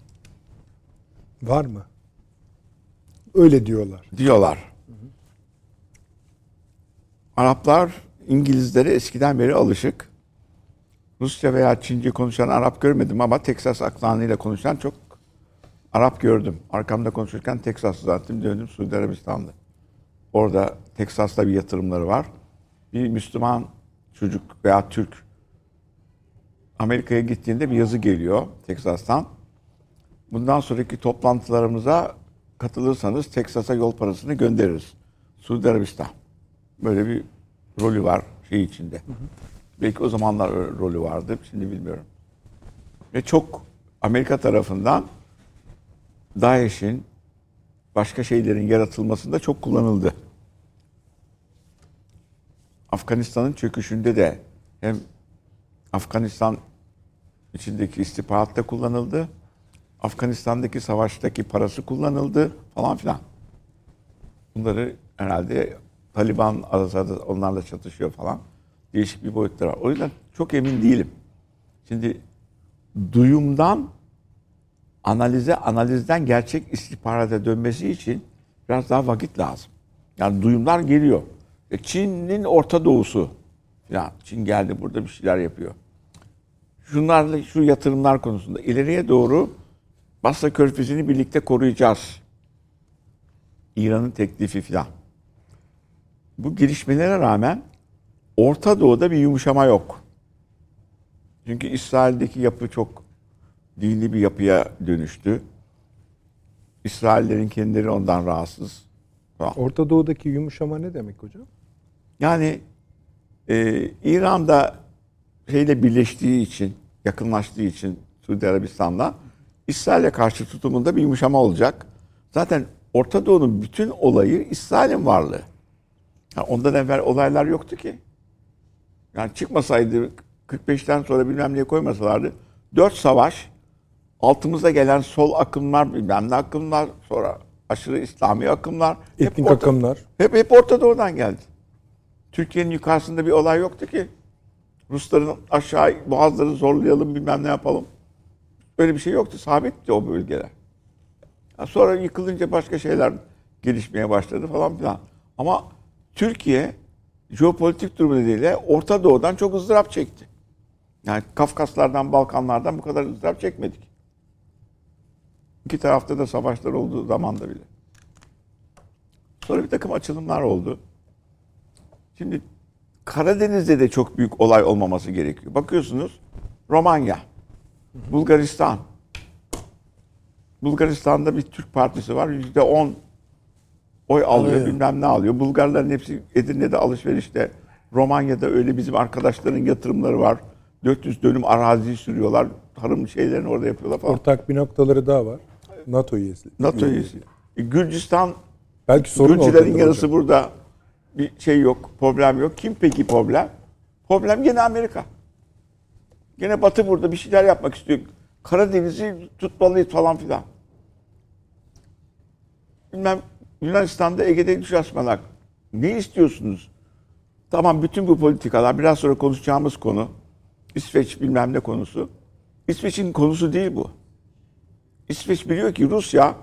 Var mı? Öyle diyorlar. Diyorlar. Araplar İngilizlere eskiden beri alışık. Rusça veya Çince konuşan Arap görmedim ama Teksas aksanıyla konuşan çok Arap gördüm. Arkamda konuşurken Teksas'ı zaten döndüm Suudi Arabistan'da. Orada Teksas'ta bir yatırımları var. Bir Müslüman çocuk veya Türk Amerika'ya gittiğinde bir yazı geliyor Teksas'tan. Bundan sonraki toplantılarımıza katılırsanız Teksas'a yol parasını göndeririz. Suudi Arabistan. Böyle bir rolü var şey içinde. Hı hı. Belki o zamanlar rolü vardı. Şimdi bilmiyorum. Ve çok Amerika tarafından DAEŞ'in başka şeylerin yaratılmasında çok kullanıldı. Afganistan'ın çöküşünde de hem Afganistan içindeki istihbaratta kullanıldı. Afganistan'daki savaştaki parası kullanıldı falan filan. Bunları herhalde Taliban arasında onlarla çatışıyor falan. Değişik bir boyutları var. O yüzden çok emin değilim. Şimdi duyumdan analize, analizden gerçek istihbarata dönmesi için biraz daha vakit lazım. Yani duyumlar geliyor. E Çin'in Orta Doğusu ya Çin geldi burada bir şeyler yapıyor. Şunlarla şu yatırımlar konusunda ileriye doğru Basra Körfezi'ni birlikte koruyacağız. İran'ın teklifi filan. Bu gelişmelere rağmen Orta Doğu'da bir yumuşama yok. Çünkü İsrail'deki yapı çok dini bir yapıya dönüştü. İsraillerin kendileri ondan rahatsız. Falan. Orta Doğu'daki yumuşama ne demek hocam? Yani e, İran'da şeyle birleştiği için, yakınlaştığı için Suudi Arabistan'la İsrail'e karşı tutumunda bir yumuşama olacak. Zaten Orta Doğu'nun bütün olayı İsrail'in varlığı. Ha, ondan evvel olaylar yoktu ki. Yani çıkmasaydı 45'ten sonra bilmem neye koymasalardı. Dört savaş, altımıza gelen sol akımlar, bilmem ne akımlar, sonra aşırı İslami akımlar. hep Etnik orta- akımlar. hep, hep Orta Doğu'dan geldi. Türkiye'nin yukarısında bir olay yoktu ki. Rusların aşağı boğazları zorlayalım bilmem ne yapalım. Öyle bir şey yoktu. Sabitti o bölgeler. Ya sonra yıkılınca başka şeyler gelişmeye başladı falan filan. Ama Türkiye jeopolitik durumu nedeniyle Orta Doğu'dan çok ızdırap çekti. Yani Kafkaslardan, Balkanlardan bu kadar ızdırap çekmedik. İki tarafta da savaşlar olduğu zamanda bile. Sonra bir takım açılımlar oldu. Şimdi Karadeniz'de de çok büyük olay olmaması gerekiyor. Bakıyorsunuz Romanya, Bulgaristan. Bulgaristan'da bir Türk partisi var. Yüzde on oy alıyor, Alıyor. bilmem ne alıyor. Bulgarların hepsi Edirne'de alışverişte. Romanya'da öyle bizim arkadaşların yatırımları var. 400 dönüm arazi sürüyorlar. Tarım şeylerini orada yapıyorlar falan. Ortak bir noktaları daha var. NATO üyesi. NATO üyesi. E, Gürcistan Belki sorun Gürcülerin yarısı hocam. burada. Bir şey yok, problem yok. Kim peki problem? Problem gene Amerika. Gene Batı burada bir şeyler yapmak istiyor. Karadeniz'i tutmalıyız falan filan. Bilmem Yunanistan'da Ege'de güç açmalar. Ne istiyorsunuz? Tamam bütün bu politikalar biraz sonra konuşacağımız konu. İsveç bilmem ne konusu. İsveç'in konusu değil bu. İsveç biliyor ki Rusya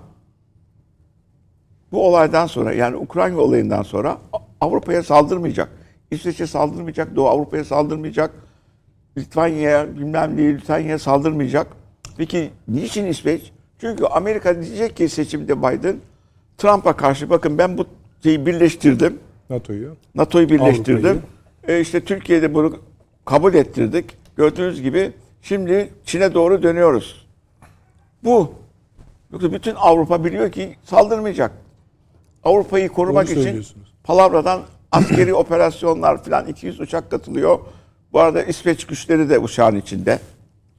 bu olaydan sonra yani Ukrayna olayından sonra Avrupa'ya saldırmayacak. İsveç'e saldırmayacak, Doğu Avrupa'ya saldırmayacak. Litvanya'ya bilmem ne Litvanya'ya saldırmayacak. Peki niçin İsveç? Çünkü Amerika diyecek ki seçimde Biden Trump'a karşı bakın ben bu şeyi birleştirdim. NATO'yu. NATO'yu birleştirdim. E işte Türkiye'de bunu kabul ettirdik. Gördüğünüz gibi şimdi Çin'e doğru dönüyoruz. Bu. Yoksa bütün Avrupa biliyor ki saldırmayacak. Avrupa'yı korumak için palavradan askeri operasyonlar falan 200 uçak katılıyor. Bu arada İsveç güçleri de uçağın içinde.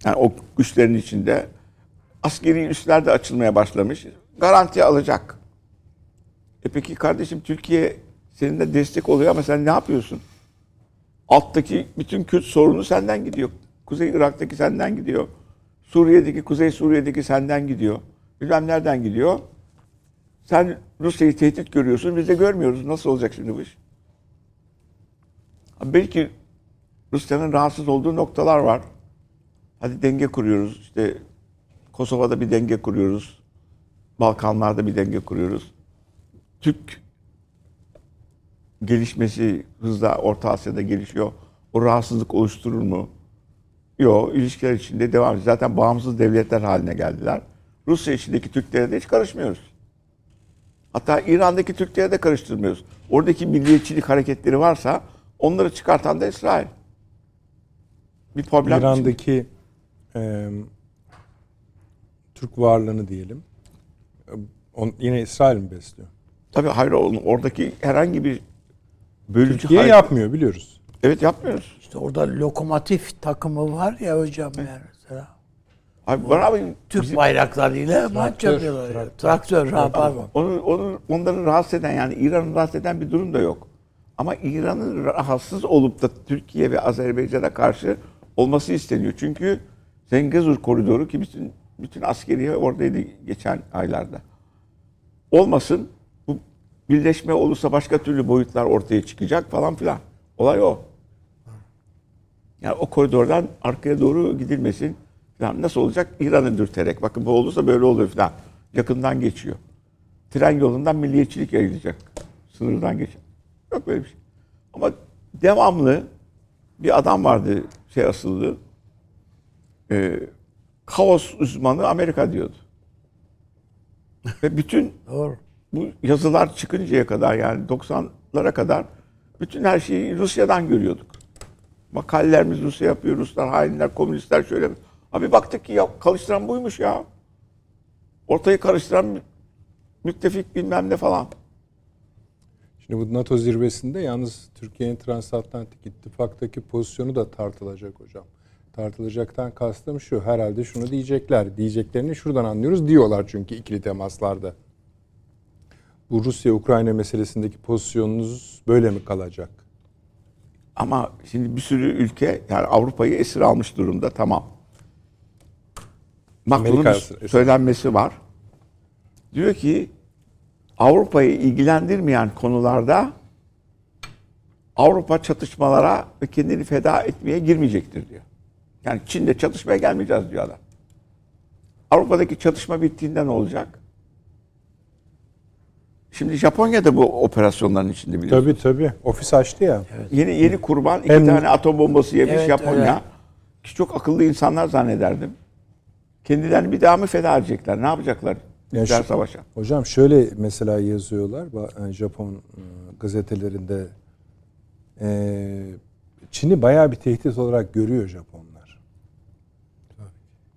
Yani o güçlerin içinde. Askeri üsler de açılmaya başlamış. Garanti alacak. E peki kardeşim Türkiye senin de destek oluyor ama sen ne yapıyorsun? Alttaki bütün Kürt sorunu senden gidiyor. Kuzey Irak'taki senden gidiyor. Suriye'deki, Kuzey Suriye'deki senden gidiyor. Bilmem nereden gidiyor. Sen Rusya'yı tehdit görüyorsun, biz de görmüyoruz. Nasıl olacak şimdi bu iş? Belki Rusya'nın rahatsız olduğu noktalar var. Hadi denge kuruyoruz. İşte Kosova'da bir denge kuruyoruz. Balkanlarda bir denge kuruyoruz. Türk gelişmesi hızla Orta Asya'da gelişiyor. O rahatsızlık oluşturur mu? Yok, ilişkiler içinde devam ediyor. Zaten bağımsız devletler haline geldiler. Rusya içindeki Türklere de hiç karışmıyoruz. Hatta İran'daki Türklere de karıştırmıyoruz. Oradaki milliyetçilik hareketleri varsa onları çıkartan da İsrail. Bir problem İran'daki e, Türk varlığını diyelim. E, on- yine İsrail mi besliyor? Tabii hayır oğlum oradaki herhangi bir bölücü Türkiye hareket- yapmıyor biliyoruz. Evet yapmıyoruz. İşte orada lokomotif takımı var ya hocam yani mesela. Abi, var abi Türk bizim- bayraklarıyla maç yapıyorlar. Traktör, ha, pardon. Onu, onu, onları rahatsız eden yani İran'ı rahatsız eden bir durum da yok. Ama İran'ın rahatsız olup da Türkiye ve Azerbaycan'a karşı olması isteniyor. Çünkü Zengezur koridoru ki bütün bütün askeriye oradaydı geçen aylarda. Olmasın birleşme olursa başka türlü boyutlar ortaya çıkacak falan filan. Olay o. Yani o koridordan arkaya doğru gidilmesin. Falan. Nasıl olacak? İran'ı dürterek. Bakın bu olursa böyle olur falan. Yakından geçiyor. Tren yolundan milliyetçilik yayılacak. Sınırdan geçen. Yok böyle bir şey. Ama devamlı bir adam vardı şey asıldı. Ee, kaos uzmanı Amerika diyordu. Ve bütün Doğru. Bu yazılar çıkıncaya kadar yani 90'lara kadar bütün her şeyi Rusya'dan görüyorduk. Makalelerimiz Rusya yapıyor, Ruslar hainler, komünistler şöyle. Abi baktık ki ya karıştıran buymuş ya. Ortayı karıştıran müttefik bilmem ne falan. Şimdi bu NATO zirvesinde yalnız Türkiye'nin transatlantik ittifaktaki pozisyonu da tartılacak hocam. Tartılacaktan kastım şu herhalde şunu diyecekler. Diyeceklerini şuradan anlıyoruz diyorlar çünkü ikili temaslarda. Bu Rusya-Ukrayna meselesindeki pozisyonunuz böyle mi kalacak? Ama şimdi bir sürü ülke yani Avrupa'yı esir almış durumda tamam. Macron'un söylenmesi var. Diyor ki Avrupa'yı ilgilendirmeyen konularda Avrupa çatışmalara ve kendini feda etmeye girmeyecektir diyor. Yani Çin'de çatışmaya gelmeyeceğiz diyor adam. Avrupa'daki çatışma bittiğinde ne olacak? Şimdi Japonya da bu operasyonların içinde biliyorsun. Tabii tabii. Ofis açtı ya. Yeni yeni kurban iki Hem- tane atom bombası yemiş Evet, Japonya. öyle. Ki çok akıllı insanlar zannederdim. Kendilerini bir daha mı feda edecekler? Ne yapacaklar? Ya Nükleer şu- savaşa. Hocam şöyle mesela yazıyorlar e, Japon e, gazetelerinde e, Çin'i bayağı bir tehdit olarak görüyor Japonlar.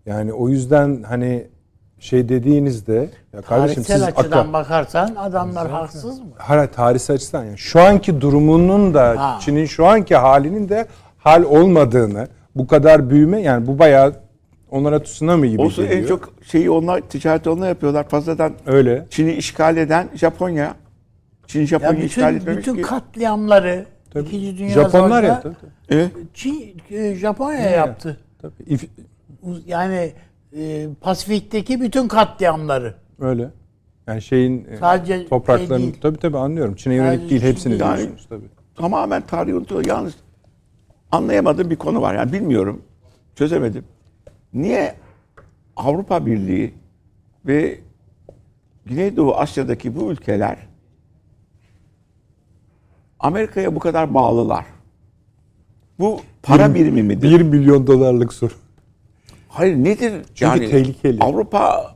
Yani o yüzden hani şey dediğinizde ya kardeşim Tarihsel siz açıdan akla, bakarsan adamlar haksız mı? Hayır, tarihsel açıdan yani şu anki durumunun da Ha. Çin'in şu anki halinin de hal olmadığını bu kadar büyüme yani bu bayağı onlara tsunami gibi Olsun geliyor. en çok şeyi onlar ticareti onunla yapıyorlar. Fazladan öyle. Çin'i işgal eden Japonya. Çin Ya Japonya'yı işgal bütün, etmemiş bütün ki. katliamları Tabii. İkinci Dünya Japonlar Savaşı'nda yaptı. Evet. Çin, e, Japonya yaptı. Tabii. Yani e, Pasifik'teki bütün katliamları. Öyle. Yani şeyin e, Sadece şey topraklarının değil. tabii tabii anlıyorum. Çin'e yönelik Sadece değil Çin hepsini değil. diyorsunuz tabii. Tamamen tarihi unutuyor. Yalnız anlayamadığım bir konu var. Yani bilmiyorum. Çözemedim. Niye Avrupa Birliği ve Güneydoğu Asya'daki bu ülkeler Amerika'ya bu kadar bağlılar? Bu para birimi midir? 1 milyon dolarlık soru. Hayır nedir? Çünkü tehlikeli. Avrupa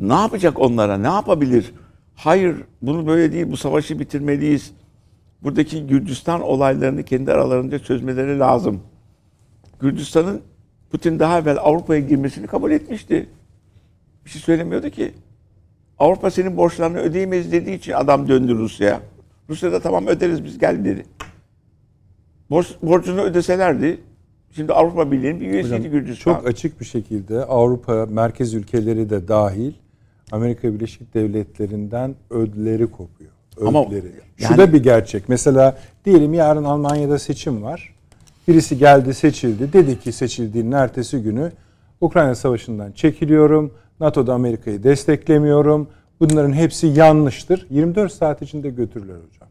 ne yapacak onlara? Ne yapabilir? Hayır bunu böyle değil. Bu savaşı bitirmeliyiz. Buradaki Gürcistan olaylarını kendi aralarında çözmeleri lazım. Gürcistan'ın Putin daha evvel Avrupa'ya girmesini kabul etmişti. Bir şey söylemiyordu ki. Avrupa senin borçlarını ödeyemeyiz dediği için adam döndü Rusya'ya. Rusya da tamam öderiz biz gel dedi. Borç, borcunu ödeselerdi. Şimdi Avrupa Birliği'nin bir üyesiydi Gürcistan. çok açık bir şekilde Avrupa merkez ülkeleri de dahil Amerika Birleşik Devletleri'nden ödleri kopuyor. Ama Ödleri. Şu yani- da bir gerçek. Mesela diyelim yarın Almanya'da seçim var. Birisi geldi seçildi. Dedi ki seçildiğinin ertesi günü Ukrayna Savaşı'ndan çekiliyorum. NATO'da Amerika'yı desteklemiyorum. Bunların hepsi yanlıştır. 24 saat içinde götürürler hocam.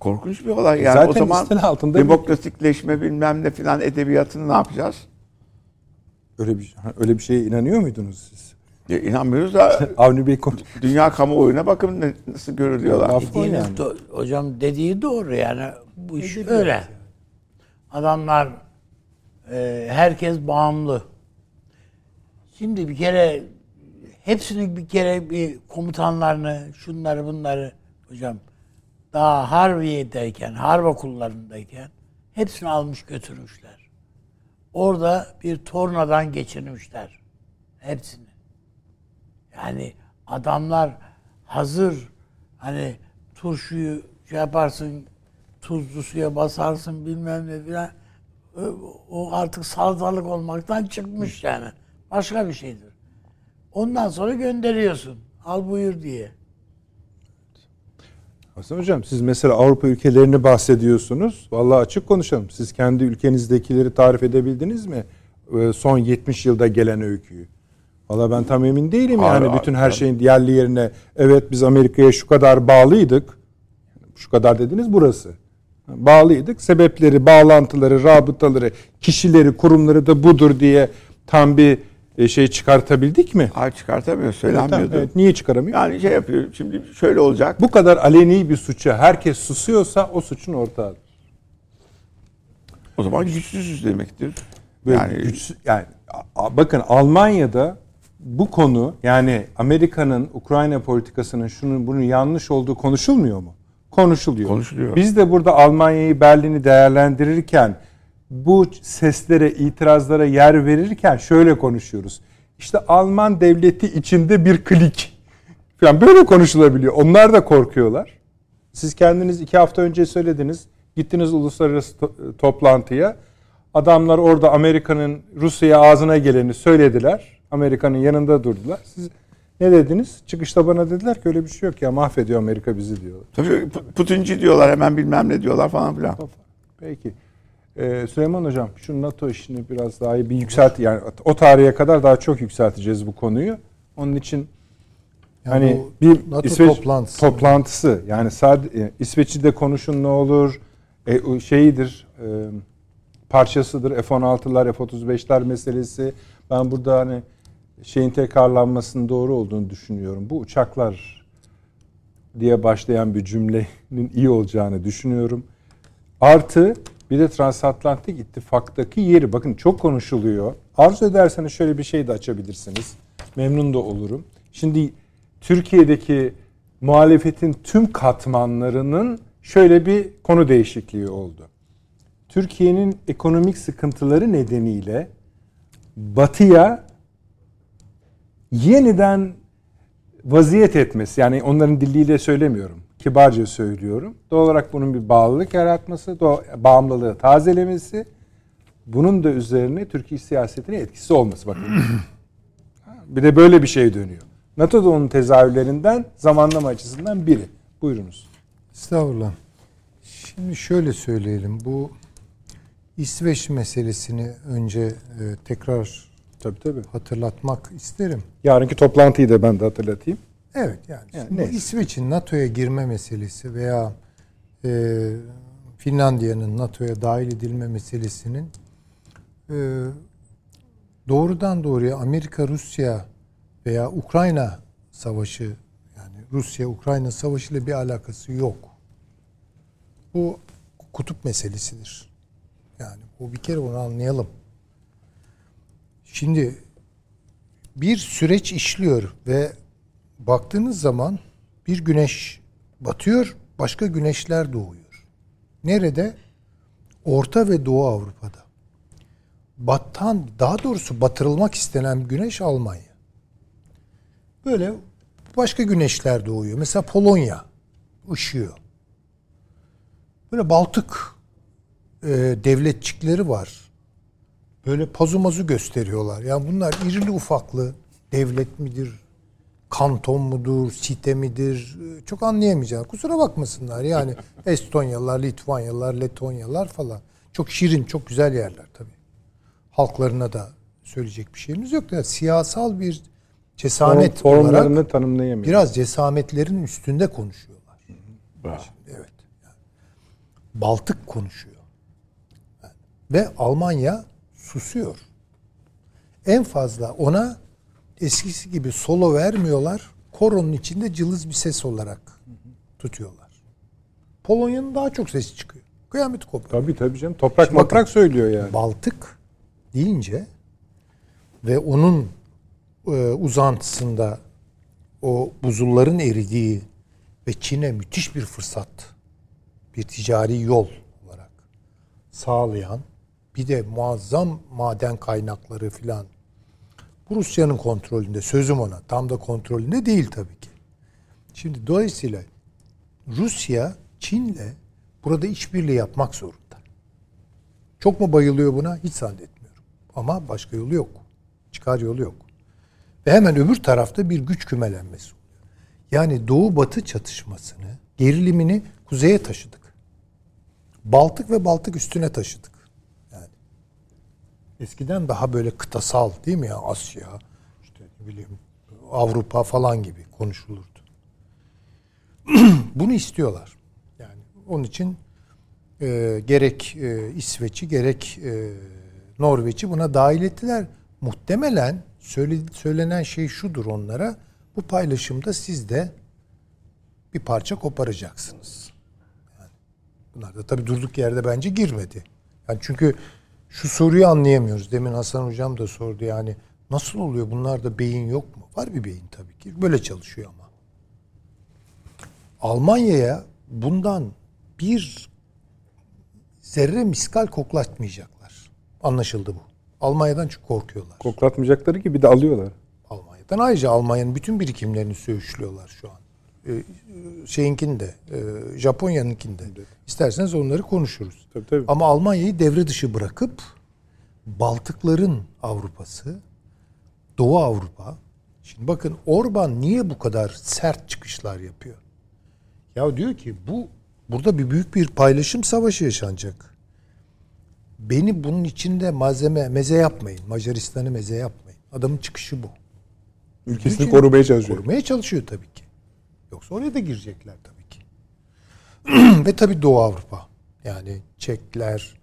Korkunç bir olay yani. Zaten o zaman altında bir- demokratikleşme bilmem ne filan edebiyatını ne yapacağız? Öyle bir öyle bir şeye inanıyor muydunuz siz? Ya inanmıyoruz da Avni Bey konu- dünya kamuoyuna bakın ne- nasıl görülüyorlar. O Dediğiniz yani. do- hocam dediği doğru yani bu iş öyle. Adamlar e, herkes bağımlı. Şimdi bir kere hepsinin bir kere bir komutanlarını, şunları bunları hocam daha Harbiye'deyken, harp okullarındayken hepsini almış götürmüşler. Orada bir tornadan geçirmişler. Hepsini. Yani adamlar hazır hani turşuyu şey yaparsın tuzlu suya basarsın bilmem ne filan o artık salatalık olmaktan çıkmış yani. Başka bir şeydir. Ondan sonra gönderiyorsun. Al buyur diye. Hasan Hocam siz mesela Avrupa ülkelerini bahsediyorsunuz. Vallahi açık konuşalım. Siz kendi ülkenizdekileri tarif edebildiniz mi? Ee, Son 70 yılda gelen öyküyü. Valla ben tam emin değilim Hayır, yani bütün her şeyin yerli yerine. Evet biz Amerika'ya şu kadar bağlıydık. Şu kadar dediniz burası. Bağlıydık. Sebepleri, bağlantıları, rabıtaları, kişileri, kurumları da budur diye tam bir e, şey çıkartabildik mi? Ay çıkartamıyor, söylenmiyordu. evet, niye çıkaramıyor? Yani şey yapıyor, şimdi şöyle olacak. Bu kadar aleni bir suça herkes susuyorsa o suçun ortağı. O zaman güçsüzüz demektir. Böyle yani güçsüz- yani bakın Almanya'da bu konu yani Amerika'nın Ukrayna politikasının şunun bunun yanlış olduğu konuşulmuyor mu? Konuşuluyor. Konuşuluyor. Biz de burada Almanya'yı Berlin'i değerlendirirken bu seslere, itirazlara yer verirken şöyle konuşuyoruz. İşte Alman devleti içinde bir klik. Yani böyle konuşulabiliyor. Onlar da korkuyorlar. Siz kendiniz iki hafta önce söylediniz. Gittiniz uluslararası to- toplantıya. Adamlar orada Amerika'nın Rusya'ya ağzına geleni söylediler. Amerika'nın yanında durdular. Siz ne dediniz? Çıkışta bana dediler ki öyle bir şey yok ya mahvediyor Amerika bizi diyorlar. Tabii Pu- Putinci diyorlar hemen bilmem ne diyorlar falan filan. Peki. Ee, Süleyman Hocam şu NATO işini biraz daha iyi bir yükselt yani o tarihe kadar daha çok yükselteceğiz bu konuyu. Onun için Yani hani bir NATO İsveç toplantısı. toplantısı yani sadece İsveç'i de konuşun ne olur e, şeyidir e, parçasıdır F-16'lar F-35'ler meselesi. Ben burada hani şeyin tekrarlanmasının doğru olduğunu düşünüyorum. Bu uçaklar diye başlayan bir cümlenin iyi olacağını düşünüyorum. Artı bir de transatlantik ittifaktaki yeri bakın çok konuşuluyor. Arzu ederseniz şöyle bir şey de açabilirsiniz. Memnun da olurum. Şimdi Türkiye'deki muhalefetin tüm katmanlarının şöyle bir konu değişikliği oldu. Türkiye'nin ekonomik sıkıntıları nedeniyle batıya yeniden vaziyet etmesi yani onların diliyle söylemiyorum kibarca söylüyorum. Doğal olarak bunun bir bağlılık yaratması, bağımlılığı tazelemesi, bunun da üzerine Türkiye siyasetine etkisi olması bakın. bir de böyle bir şey dönüyor. NATO da onun tezahürlerinden zamanlama açısından biri. Buyurunuz. Estağfurullah. Şimdi şöyle söyleyelim. Bu İsveç meselesini önce e, tekrar tabii, tabii. hatırlatmak isterim. Yarınki toplantıyı da ben de hatırlatayım. Evet yani, yani bu İsveç'in NATO'ya girme meselesi veya e, Finlandiya'nın NATO'ya dahil edilme meselesinin e, doğrudan doğruya Amerika Rusya veya Ukrayna savaşı yani Rusya Ukrayna savaşı ile bir alakası yok. Bu kutup meselesidir. Yani bu bir kere onu anlayalım. Şimdi bir süreç işliyor ve baktığınız zaman bir güneş batıyor, başka güneşler doğuyor. Nerede? Orta ve Doğu Avrupa'da. Battan, daha doğrusu batırılmak istenen güneş Almanya. Böyle başka güneşler doğuyor. Mesela Polonya ışıyor. Böyle Baltık e, devletçikleri var. Böyle pazumazu gösteriyorlar. Yani bunlar irili ufaklı devlet midir, kanton mudur, site midir çok anlayamayacağım. Kusura bakmasınlar yani Estonyalılar, Litvanyalılar, Letonyalılar falan. Çok şirin, çok güzel yerler tabii. Halklarına da söyleyecek bir şeyimiz yok. Yani siyasal bir cesamet Formlarını olarak tanımlayamıyor. biraz cesametlerin üstünde konuşuyorlar. Şimdi, evet. Yani Baltık konuşuyor. Yani, ve Almanya susuyor. En fazla ona eskisi gibi solo vermiyorlar. Koronun içinde cılız bir ses olarak tutuyorlar. Polonya'nın daha çok sesi çıkıyor. Kıyamet kopuyor. Tabii tabii canım. Toprak Şimdi matrak bakın, söylüyor yani. Baltık deyince ve onun e, uzantısında o buzulların eridiği ve Çin'e müthiş bir fırsat, bir ticari yol olarak sağlayan bir de muazzam maden kaynakları filan bu Rusya'nın kontrolünde sözüm ona. Tam da kontrolünde değil tabii ki. Şimdi dolayısıyla Rusya Çin'le burada işbirliği yapmak zorunda. Çok mu bayılıyor buna? Hiç zannetmiyorum. Ama başka yolu yok. Çıkar yolu yok. Ve hemen öbür tarafta bir güç kümelenmesi oluyor. Yani Doğu Batı çatışmasını, gerilimini kuzeye taşıdık. Baltık ve Baltık üstüne taşıdık. Eskiden daha böyle kıtasal değil mi ya Asya, işte ne bileyim Avrupa falan gibi konuşulurdu. Bunu istiyorlar. Yani onun için e, gerek e, İsveç'i gerek e, Norveç'i buna dahil ettiler. Muhtemelen söyle, söylenen şey şudur onlara. Bu paylaşımda siz de bir parça koparacaksınız. Yani bunlar da tabii durduk yerde bence girmedi. Yani çünkü şu soruyu anlayamıyoruz. Demin Hasan Hocam da sordu yani nasıl oluyor bunlarda beyin yok mu? Var bir beyin tabii ki. Böyle çalışıyor ama. Almanya'ya bundan bir zerre miskal koklatmayacaklar. Anlaşıldı bu. Almanya'dan çok korkuyorlar. Koklatmayacakları gibi bir de alıyorlar. Almanya'dan ayrıca Almanya'nın bütün birikimlerini söğüşlüyorlar şu an. E, Japonya'nınkini de. İsterseniz onları konuşuruz. Tabii, tabii. Ama Almanya'yı devre dışı bırakıp Baltıkların Avrupası, Doğu Avrupa. Şimdi bakın Orban niye bu kadar sert çıkışlar yapıyor? Ya diyor ki bu burada bir büyük bir paylaşım savaşı yaşanacak. Beni bunun içinde malzeme meze yapmayın. Macaristan'ı meze yapmayın. Adamın çıkışı bu. Ülkesini Çünkü korumaya çalışıyor. Korumaya çalışıyor tabii. Yoksa oraya da girecekler tabii ki. Ve tabii Doğu Avrupa. Yani Çekler,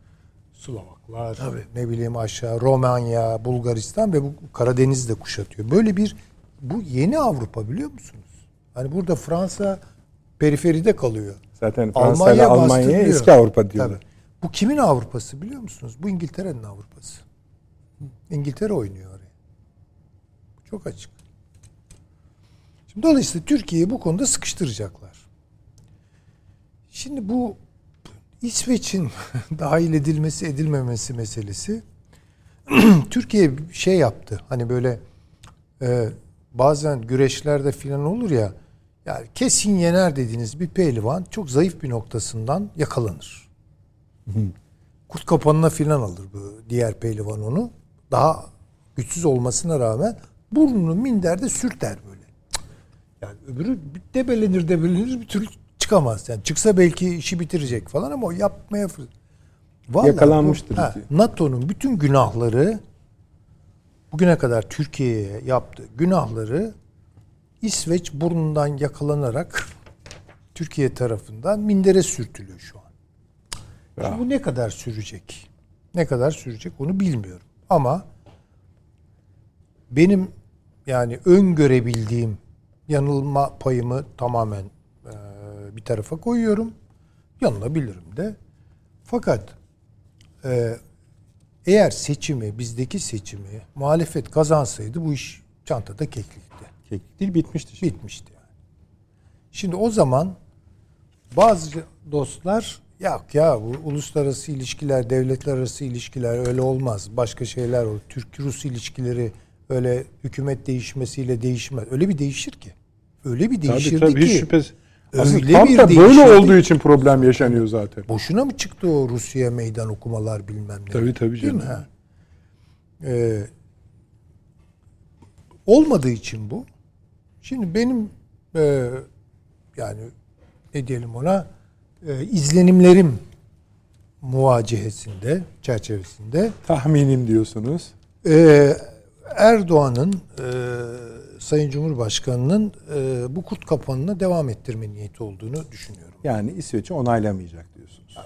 Slovaklar, ne bileyim aşağı Romanya, Bulgaristan ve bu Karadeniz'i de kuşatıyor. Böyle bir bu yeni Avrupa biliyor musunuz? Hani burada Fransa periferide kalıyor. Zaten Fransa ile Almanya'ya bastırılıyor. eski Avrupa diyorlar. Tabii. Bu kimin Avrupası biliyor musunuz? Bu İngiltere'nin Avrupası. İngiltere oynuyor oraya. Çok açık. Dolayısıyla Türkiye'yi bu konuda sıkıştıracaklar. Şimdi bu İsveç'in dahil edilmesi edilmemesi meselesi Türkiye şey yaptı. Hani böyle e, bazen güreşlerde filan olur ya yani kesin yener dediğiniz bir pehlivan çok zayıf bir noktasından yakalanır. Kurt kapanına filan alır bu diğer pehlivan onu. Daha güçsüz olmasına rağmen burnunu minderde sürter. Yani öbürü debelenir debelenir bir türlü çıkamaz. Yani çıksa belki işi bitirecek falan ama o yapmaya Vallahi Yakalanmıştır bu- ha, diyor. NATO'nun bütün günahları bugüne kadar Türkiye'ye yaptığı günahları İsveç burnundan yakalanarak Türkiye tarafından mindere sürtülüyor şu an. Şimdi bu ne kadar sürecek? Ne kadar sürecek onu bilmiyorum. Ama benim yani öngörebildiğim yanılma payımı tamamen e, bir tarafa koyuyorum. Yanılabilirim de. Fakat e, eğer seçimi, bizdeki seçimi muhalefet kazansaydı bu iş çantada keklikti. Keklik değil bitmişti. şimdi. Bitmişti yani. Şimdi o zaman bazı dostlar yok ya bu uluslararası ilişkiler, devletler arası ilişkiler öyle olmaz. Başka şeyler olur. Türk-Rus ilişkileri öyle hükümet değişmesiyle değişmez. Öyle bir değişir ki. Öyle bir Tabii değişirdi tabii ki. hiç şüphesiz. Öyle tam bir da böyle olduğu için problem yaşanıyor zaten. Boşuna mı çıktı o Rusya meydan okumalar bilmem ne? Tabii, tabii Değil mi? canım. Ee, olmadığı için bu. Şimdi benim e, yani ne diyelim ona e, izlenimlerim muvacihesinde, çerçevesinde Tahminim diyorsunuz. e, Erdoğan'ın e, Sayın Cumhurbaşkanı'nın e, bu kurt kapanına devam ettirme niyeti olduğunu düşünüyorum. Yani İsveç'i onaylamayacak diyorsunuz.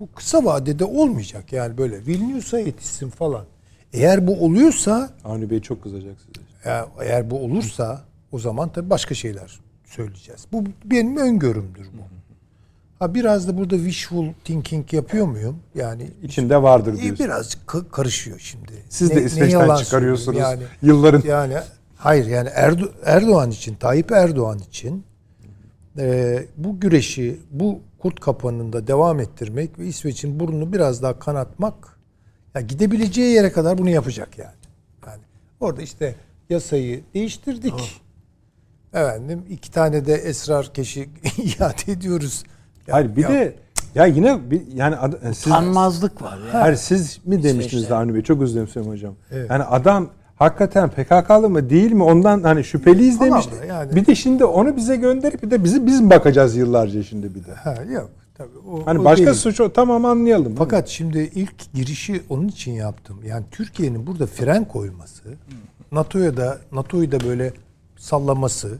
Bu kısa vadede olmayacak. Yani böyle Vilnius'a yetişsin falan. Eğer bu oluyorsa, Avni Bey çok kızacak size. ya eğer bu olursa o zaman tabii başka şeyler söyleyeceğiz. Bu benim öngörümdür bu. Ha biraz da burada wishful thinking yapıyor muyum? Yani İçinde vardır e, diyorsunuz. birazcık ka- karışıyor şimdi. Siz Ne- de İsveç'ten çıkarıyorsunuz. söyleyeyim Yılların Yani hayır yani Erdo- Erdoğan için, Tayyip Erdoğan için e, bu güreşi, bu kurt kapanında devam ettirmek ve İsveç'in burnunu biraz daha kanatmak ya gidebileceği yere kadar bunu yapacak yani. Yani orada işte yasayı değiştirdik. Efendim iki tane de esrar keşi iade ediyoruz. Ya- Hayır bir ya- de ya yine bir, yani ad- siz Utanmazlık var ya. Hayır siz mi demiştiniz İsveç'te. Bey? Çok özür dilerim hocam. Evet. Yani adam hakikaten PKK'lı mı değil mi ondan hani şüpheliyiz Tamam demiş. da yani- Bir de şimdi onu bize gönderip bir de bizi biz mi bakacağız yıllarca şimdi bir de. Ha, yok tabii. O, Hani o başka değil. suç o tamam anlayalım. Fakat şimdi ilk girişi onun için yaptım. Yani Türkiye'nin burada fren koyması, NATO'ya da NATO'yu da böyle sallaması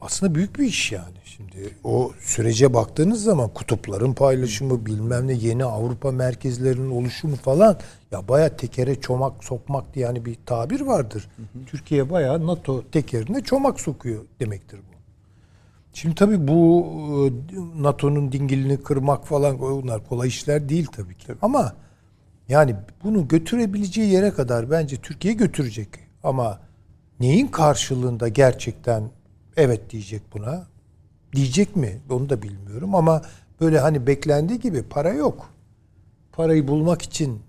aslında büyük bir iş yani. Şimdi o sürece baktığınız zaman kutupların paylaşımı bilmem ne yeni Avrupa merkezlerinin oluşumu falan ya baya tekere çomak sokmak diye yani bir tabir vardır. Türkiye baya NATO tekerine çomak sokuyor demektir bu. Şimdi tabii bu e, NATO'nun dingilini kırmak falan bunlar kolay işler değil tabii ki. Ama yani bunu götürebileceği yere kadar bence Türkiye götürecek. Ama neyin karşılığında gerçekten evet diyecek buna? Diyecek mi? Onu da bilmiyorum ama böyle hani beklendiği gibi para yok. Parayı bulmak için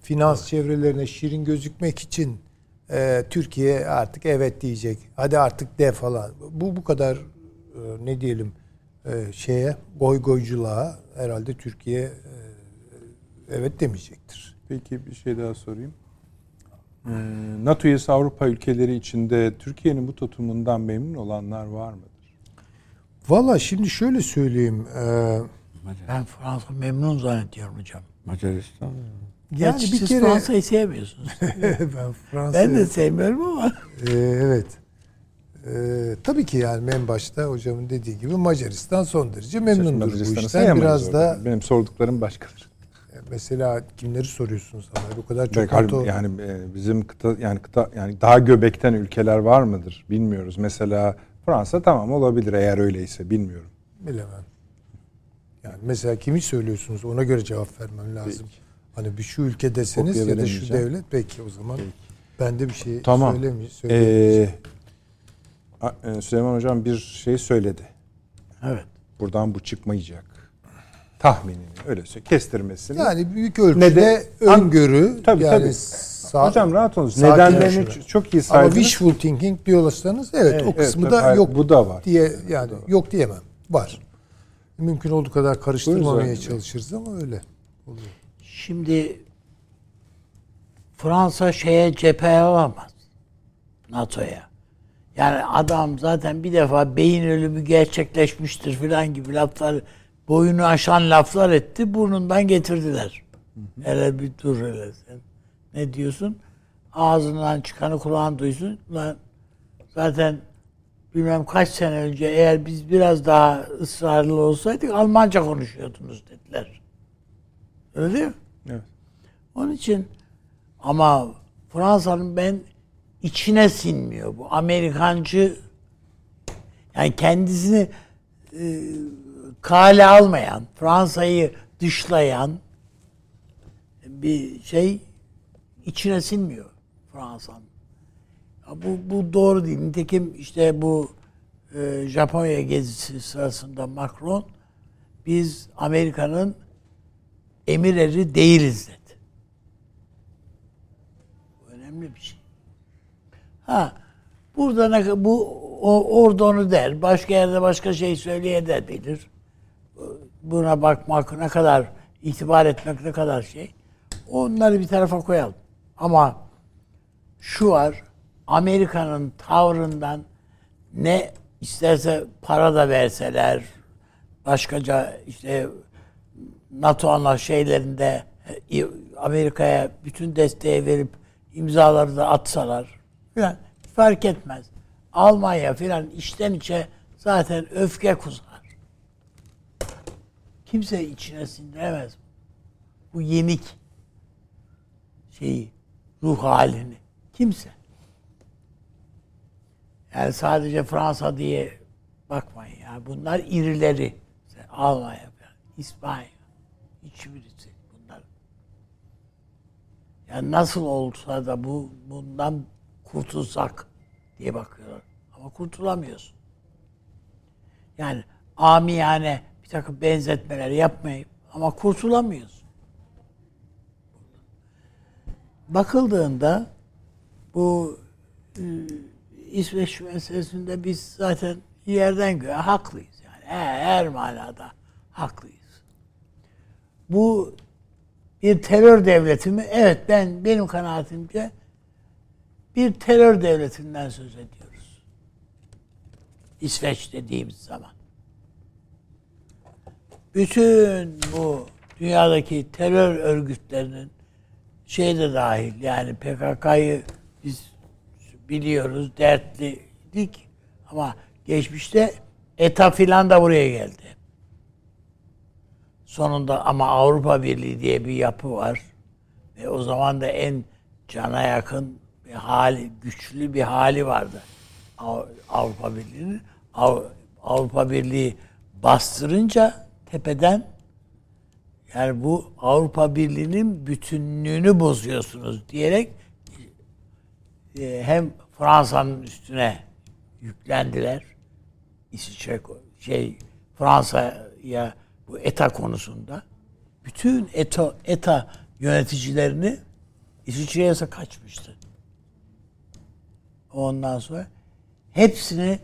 finans çevrelerine şirin gözükmek için e, Türkiye artık evet diyecek. Hadi artık de falan. Bu bu kadar e, ne diyelim e, şeye goy goyculuğa herhalde Türkiye e, evet demeyecektir. Peki bir şey daha sorayım. Ee, NATO üyesi Avrupa ülkeleri içinde Türkiye'nin bu tutumundan memnun olanlar var mıdır? Valla şimdi şöyle söyleyeyim. E, Ben Fransa memnun zannediyorum hocam. Macaristan. Gerçi Yani bir siz kere- Fransa'yı sevmiyorsunuz. ben Fransa ben de sevmiyorum ama. Ee, evet. Ee, tabii ki yani en başta hocamın dediği gibi Macaristan son derece memnundur bu işten. Biraz da Benim sorduklarım başkaları. mesela kimleri soruyorsunuz ama bu kadar çok Çok NATO- yani e, bizim kıta yani kıta yani daha göbekten ülkeler var mıdır bilmiyoruz. Mesela Fransa tamam olabilir eğer öyleyse bilmiyorum. bilemem. Yani mesela kimi söylüyorsunuz ona göre cevap vermem lazım. Hani bir şu ülke deseniz Kopya ya da şu devlet peki o zaman ben de bir şey Tamam. söylemeyeyim. söyleyemeyeceğim. Ee, e, Süleyman Hocam bir şey söyledi. Evet. Buradan bu çıkmayacak. Tahminini öyle söyle kestirmesini. yani büyük ölçüde Ne de- öngörü Tabii, yani tabii. Sağ- Hocam rahat olun. Nedenlerini yaşıyor. çok iyi Ama saydınız. wishful thinking diyorlarsanız evet, o Evet, kısmı tabii, da hayır, yok bu da var. diye yani yok diyemem. Var. Mümkün olduğu kadar karıştırmamaya çalışırız ama öyle. oluyor. Şimdi Fransa şeye cephe alamaz. NATO'ya. Yani adam zaten bir defa beyin ölümü gerçekleşmiştir filan gibi laflar boyunu aşan laflar etti. Burnundan getirdiler. Hele bir dur hele sen. Ne diyorsun? Ağzından çıkanı kulağın duysun. Lan zaten bilmem kaç sene önce eğer biz biraz daha ısrarlı olsaydık Almanca konuşuyordunuz dediler. Öyle değil mi? Evet. Onun için ama Fransa'nın ben içine sinmiyor bu. Amerikancı yani kendisini e, kale almayan, Fransa'yı dışlayan bir şey içine sinmiyor Fransa'nın. Bu, bu doğru değil. Nitekim işte bu e, Japonya gezisi sırasında Macron biz Amerika'nın emir eri değiliz dedi. Bu önemli bir şey. Ha, burada ne, bu o, orada onu der, başka yerde başka şey söyleyebilir. Buna bakmak ne kadar itibar etmek ne kadar şey. Onları bir tarafa koyalım. Ama şu var, Amerika'nın tavrından ne isterse para da verseler, başkaca işte NATO şeylerinde e, Amerika'ya bütün desteği verip imzaları da atsalar filan fark etmez. Almanya filan içten içe zaten öfke kusar. Kimse içine sindiremez bu yenik şeyi, ruh halini. Kimse. Yani sadece Fransa diye bakmayın ya. Bunlar irileri. Almanya İspanya. Hiçbirisi bunlar. Yani nasıl olsa da bu bundan kurtulsak diye bakıyorlar. Ama kurtulamıyorsun. Yani amiyane bir takım benzetmeler yapmayıp ama kurtulamıyorsun. Bakıldığında bu e, İsveç meselesinde biz zaten yerden göğe haklıyız. Yani her, her manada haklıyız. Bu bir terör devleti mi? Evet ben benim kanaatimce bir terör devletinden söz ediyoruz. İsveç dediğimiz zaman. Bütün bu dünyadaki terör örgütlerinin şey de dahil yani PKK'yı biz biliyoruz dertliydik ama geçmişte ETA filan da buraya geldi. Sonunda ama Avrupa Birliği diye bir yapı var. Ve o zaman da en cana yakın bir hali, güçlü bir hali vardı. Av- Avrupa Birliği'nin. Av- Avrupa Birliği bastırınca tepeden yani bu Avrupa Birliği'nin bütünlüğünü bozuyorsunuz diyerek e, hem Fransa'nın üstüne yüklendiler. İsviçre şey Fransa'ya bu ETA konusunda bütün ETA, ETA yöneticilerini İsviçre'ye kaçmıştı. Ondan sonra hepsini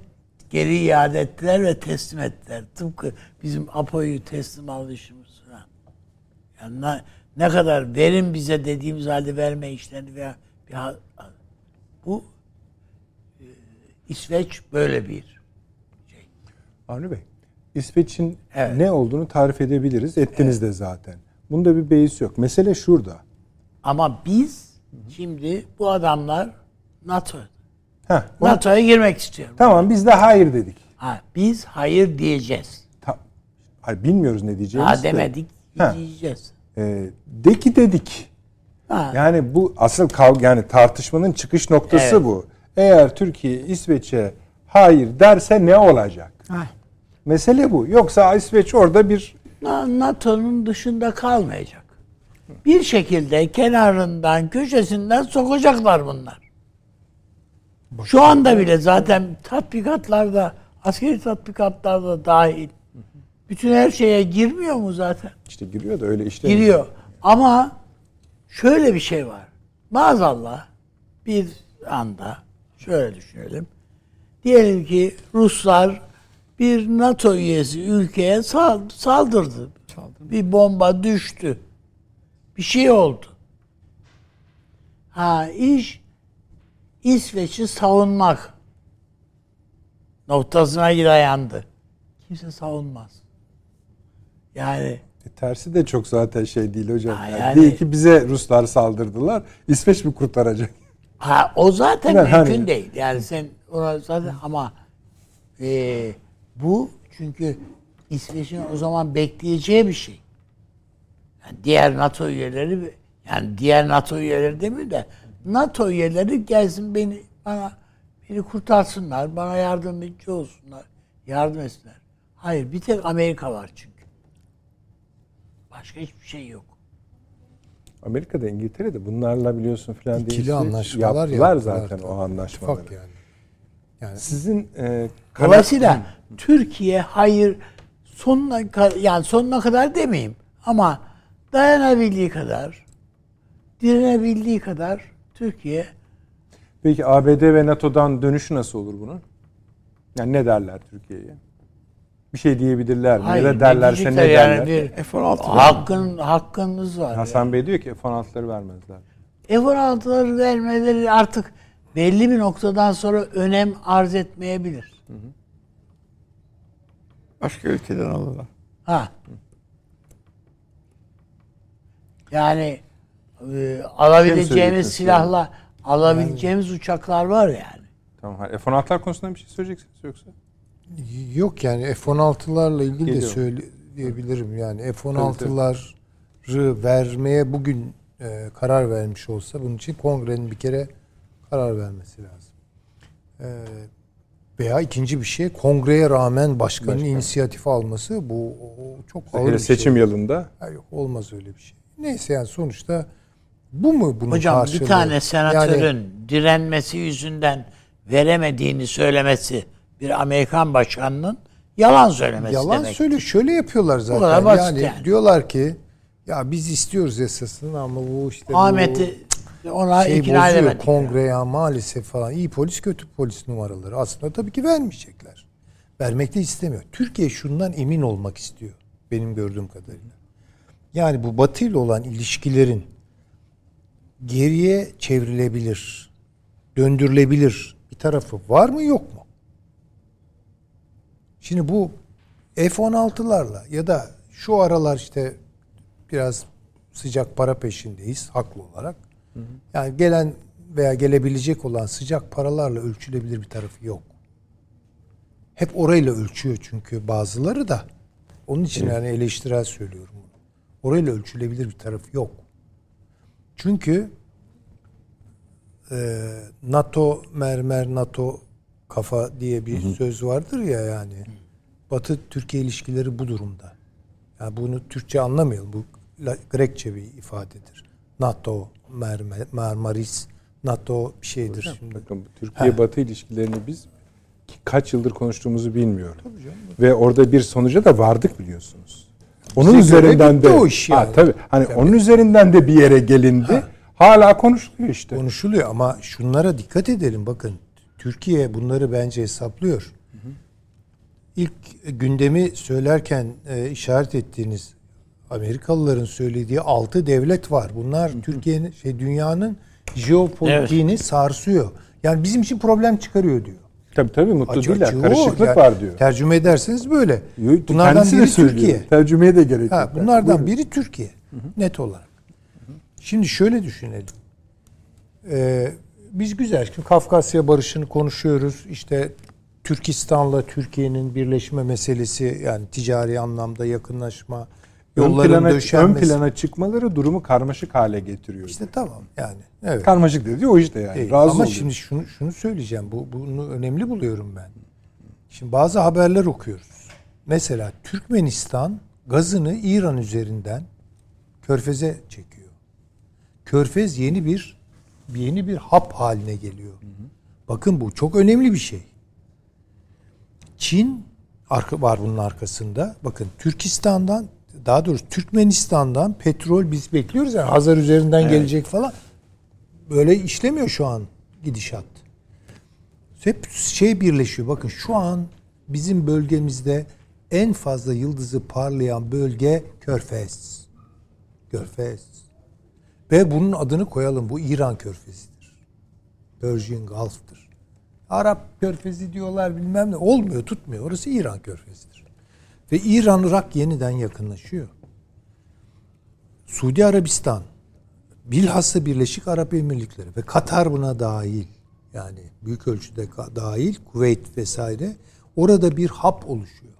geri iade ettiler ve teslim ettiler. Tıpkı bizim Apo'yu teslim alışımız. Yani ne, ne kadar verin bize dediğimiz halde verme işlerini veya bir bu e, İsveç böyle bir Avni Bey, İsveç'in Evet. ne olduğunu tarif edebiliriz. Ettiniz de zaten. Bunda bir beis yok. Mesele şurada. Ama biz şimdi bu adamlar NATO NATO'ya girmek istiyor. Tamam biz de hayır dedik. Ha, biz hayır diyeceğiz. Ta- Hayır, bilmiyoruz ne diyeceğimizi. Ha de. demedik Ha. diyeceğiz. Ee, de ki dedik. Ha. Yani bu asıl kav yani tartışmanın çıkış noktası Evet. bu. Eğer Türkiye İsveç'e hayır derse ne olacak? Ha. Mesele bu. Yoksa İsveç orada bir Na- NATO'nun dışında kalmayacak. Bir şekilde kenarından, köşesinden sokacaklar bunlar. Şu anda bile zaten tatbikatlarda, askeri tatbikatlarda dahil. Bütün her şeye girmiyor mu zaten? işte giriyor da öyle işte. Giriyor. Ama şöyle bir şey var. Maazallah bir anda şöyle düşünelim. Diyelim ki Ruslar bir NATO üyesi ülkeye sal- saldırdı. Bir bomba düştü. Bir şey oldu. Ha iş İsveç'i savunmak noktasına dayandı. Kimse savunmaz. Yani E, tersi de çok zaten şey değil hocam. Ha, Yani yani- Değil ki bize Ruslar saldırdılar. İsveç mi kurtaracak? Ha o zaten Yani mümkün hani- değil. Yani sen ona zaten ama e, bu çünkü İsveç'in o zaman bekleyeceği bir şey. Yani diğer NATO üyeleri yani diğer NATO üyeleri demiyor da NATO üyeleri gelsin beni bana beni kurtarsınlar, bana yardımcı olsunlar, yardım etsinler. Hayır, bir tek Amerika var çünkü. Başka hiçbir şey yok. Amerika'da İngiltere'de bunlarla biliyorsun filan diye İkili işte anlaşmalar yaptılar yaptılar zaten o anlaşmaları. İttifak yani. Yani Sizin e, karar- Dolayısıyla Türkiye hayır sonuna yani sonuna kadar demeyeyim ama dayanabildiği kadar direnebildiği kadar Türkiye Peki ABD ve NATO'dan dönüşü nasıl olur bunun? Yani ne derler Türkiye'ye? Bir şey diyebilirler mi? hayır ya da derlerse ne diyecekler derler? yani bir F-16 hakkın hakkınız var. Hasan Bey diyor ki F-16'ları vermezler. F-16'ları vermeleri artık belli bir noktadan sonra önem arz etmeyebilir. Başka ülkeden alırlar. Ha. Yani e, alabileceğimiz silahla alabileceğimiz uçaklar var yani. Tamam. hayır. F-16'lar konusunda bir şey söyleyeceksiniz yoksa? Yok yani F-16'larla ilgili de Geliyor. söyleyebilirim. Yani F-16'ları vermeye bugün e, karar vermiş olsa bunun için kongrenin bir kere karar vermesi lazım. E, veya ikinci bir şey kongreye rağmen başkanın Başkan. inisiyatif alması bu o- çok ağır Hele bir seçim şey. yılında Ha, yok olmaz öyle bir şey. Neyse yani sonuçta bu mu bunun Hocam karşılığı? bir tane senatörün Yani direnmesi yüzünden veremediğini söylemesi bir Amerikan başkanının yalan söylemesi yalan demek. söyle şöyle yapıyorlar zaten. yani, yani. diyorlar ki ya biz istiyoruz esasını ama bu işte Ahmet'i ona şey ikna bozuyor edemedik. kongre ya maalesef falan. İyi polis kötü polis numaraları. Aslında tabii ki vermeyecekler. Vermek de istemiyor. Türkiye şundan emin olmak istiyor. Benim gördüğüm kadarıyla. Yani bu Batı ile olan ilişkilerin geriye çevrilebilir, döndürülebilir bir tarafı var mı yok mu? Şimdi bu F-16'larla ya da şu aralar işte biraz sıcak para peşindeyiz haklı olarak. Yani gelen veya gelebilecek olan sıcak paralarla ölçülebilir bir tarafı yok. Hep orayla ölçüyor çünkü bazıları da. Onun için yani eleştirel söylüyorum bunu. Orayla ölçülebilir bir tarafı yok. Çünkü e, NATO mermer NATO kafa diye bir söz vardır ya yani. Batı Türkiye ilişkileri bu durumda. Yani bunu Türkçe anlamayalım. Bu Grekçe bir ifadedir. NATO Marmaris NATO bir şeydir. Şimdi bakın Türkiye Batı ilişkilerini biz ki kaç yıldır konuştuğumuzu bilmiyorum. Ve orada bir sonuca da vardık biliyorsunuz. Onun Bize üzerinden de o iş yani. Ha, tabii. Hani onun üzerinden de bir yere gelindi. Hala konuşuluyor işte. konuşuluyor ama şunlara dikkat edelim bakın. Türkiye bunları bence hesaplıyor. İlk gündemi söylerken e, işaret ettiğiniz Amerikalıların söylediği altı devlet var. Bunlar Türkiye'nin şey dünyanın jeopolitiğini sarsıyor. Yani bizim için problem çıkarıyor diyor. Tabii tabii mutlu Açı- değiller. o. Karışıklık Yani var diyor. Tercüme ederseniz böyle. Bunlardan kendisi biri. Türkiye. Tercümeye de gerek yok. bunlardan Buyurun. biri Türkiye. Net olarak. Şimdi şöyle düşünelim. Ee, biz güzel. Şimdi Kafkasya barışını konuşuyoruz. İşte Türkistan'la Türkiye'nin birleşme meselesi yani ticari anlamda yakınlaşma, ön yolların plana, ön döşenmesi. plana çıkmaları durumu karmaşık hale getiriyor. İşte tamam yani. Evet. Karmaşık dedi o işte yani. Değil. Razı Ama oluyor. şimdi şunu şunu söyleyeceğim. Bu bunu önemli buluyorum ben. Şimdi bazı haberler okuyoruz. Mesela Türkmenistan gazını İran üzerinden Körfez'e çekiyor. Körfez yeni bir yeni bir hap haline geliyor. Bakın bu çok önemli bir şey. Çin arka var bunun arkasında. Bakın Türkistan'dan daha doğrusu Türkmenistan'dan petrol biz bekliyoruz yani Hazar üzerinden gelecek falan. Böyle işlemiyor şu an gidişat. Hep şey birleşiyor. Bakın şu an bizim bölgemizde en fazla yıldızı parlayan bölge Körfez. Körfez. Ve bunun adını koyalım. Bu İran Körfezi'dir. Persian Gulf'tır. Arap Körfezi diyorlar bilmem ne. Olmuyor, tutmuyor. Orası İran Körfezi'dir. Ve İran-Irak yeniden yakınlaşıyor. Suudi Arabistan, bilhassa Birleşik Arap Emirlikleri ve Katar buna dahil. Yani büyük ölçüde dahil, Kuveyt vesaire. Orada bir hap oluşuyor.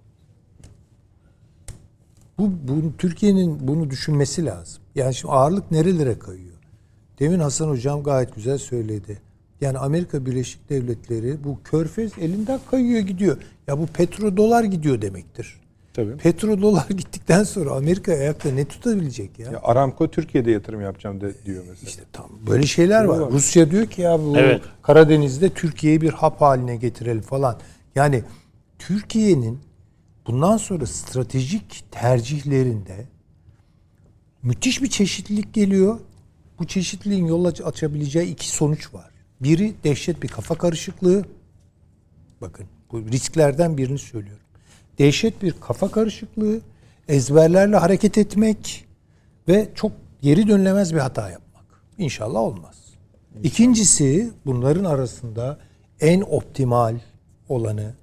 Bu, bu Türkiye'nin bunu düşünmesi lazım. Yani şimdi ağırlık nerelere kayıyor? Demin Hasan Hocam gayet güzel söyledi. Yani Amerika Birleşik Devletleri bu körfez elinden kayıyor gidiyor. Ya bu petrodolar gidiyor demektir. Tabii. Petrodolar gittikten sonra Amerika ayakta ne tutabilecek ya? Ya Aramco Türkiye'de yatırım yapacağım de, diyor mesela. İşte tam böyle şeyler var. var. Rusya diyor ki ya bu Evet. Karadeniz'de Türkiye'yi bir hap haline getirelim falan. Yani Türkiye'nin bundan sonra stratejik tercihlerinde müthiş bir çeşitlilik geliyor. Bu çeşitliliğin yol aç- açabileceği iki sonuç var. Biri dehşet bir kafa karışıklığı. Bakın bu risklerden birini söylüyorum. Dehşet bir kafa karışıklığı, ezberlerle hareket etmek ve çok geri dönülemez bir hata yapmak. İnşallah olmaz. İkincisi bunların arasında en optimal olanı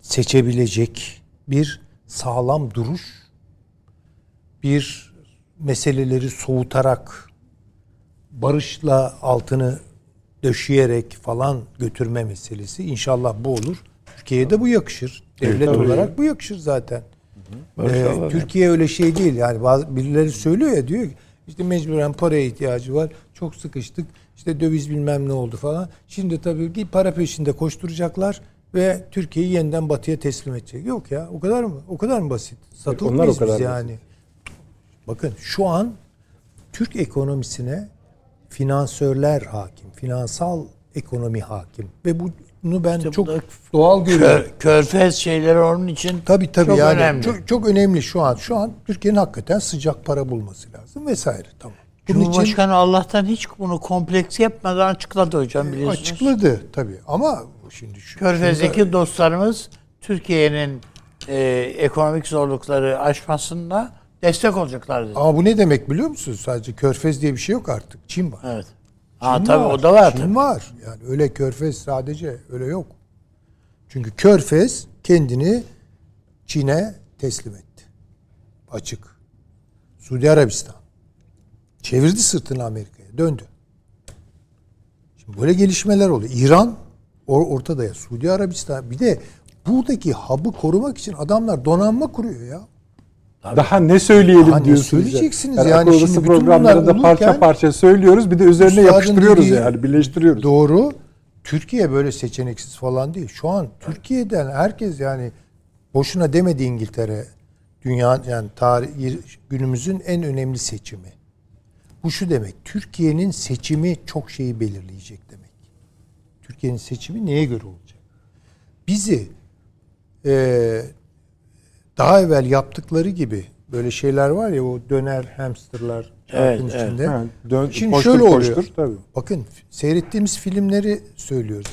seçebilecek bir sağlam duruş, bir meseleleri soğutarak barışla altını döşeyerek falan götürme meselesi. İnşallah bu olur. Türkiye'ye de bu yakışır. Devlet tabii. olarak bu yakışır zaten. Ee. Türkiye öyle şey değil. Yani bazı birileri söylüyor ya diyor ki işte mecburen paraya ihtiyacı var. Çok sıkıştık. İşte döviz bilmem ne oldu falan. Şimdi tabii ki para peşinde koşturacaklar ve Türkiye'yi yeniden batıya teslim edecek. Yok ya o kadar mı? O kadar mı basit? Satılık Onlar o kadar biz basit. Bakın şu an Türk ekonomisine finansörler hakim. Finansal ekonomi hakim. Ve bunu ben İşte bu çok da doğal görüyorum. Kör, körfez şeyleri onun için Tabii tabii çok yani önemli. çok çok önemli şu an. Şu an Türkiye'nin hakikaten sıcak para bulması lazım vesaire. Tamam. Bunun için Cumhurbaşkanı Allah'tan hiç bunu kompleks yapmadan açıkladı hocam biliyorsunuz. açıkladı tabii ama şimdi şu Körfez'deki şunda- dostlarımız Türkiye'nin e, ekonomik zorlukları aşmasında destek olacaklar dedi. ama bu ne demek biliyor musunuz? Sadece Körfez diye bir şey yok artık. Çin var. Evet. Ha Çin tabii o da var Çin tabii. var. Yani öyle Körfez sadece öyle yok. Çünkü Körfez kendini Çin'e teslim etti. Açık. Suudi Arabistan. Çevirdi sırtını Amerika'ya. Döndü. Şimdi böyle gelişmeler oluyor. İran or- ortada ya. Suudi Arabistan. Bir de buradaki hub'ı korumak için adamlar donanma kuruyor ya. Daha ne söyleyelim Daha ne diyorsunuz. ya. söyleyeceksiniz Yani, yani şimdi bütün programlarında bunlar parça parça söylüyoruz. Bir de üzerine yapıştırıyoruz dediği yani. Birleştiriyoruz. Doğru. Türkiye böyle seçeneksiz falan değil. Şu an Türkiye'den herkes yani boşuna demedi İngiltere dünya yani tarih günümüzün en önemli seçimi. Bu şu demek. Türkiye'nin seçimi çok şeyi belirleyecek demek. Türkiye'nin seçimi neye göre olacak? Bizi eee, daha evvel yaptıkları gibi Böyle şeyler var ya o döner hamsterlar Evet, evet. içinde. Ha, dön, Şimdi koştur, şöyle oluyor. koştur, tabii. Bakın seyrettiğimiz filmleri söylüyoruz.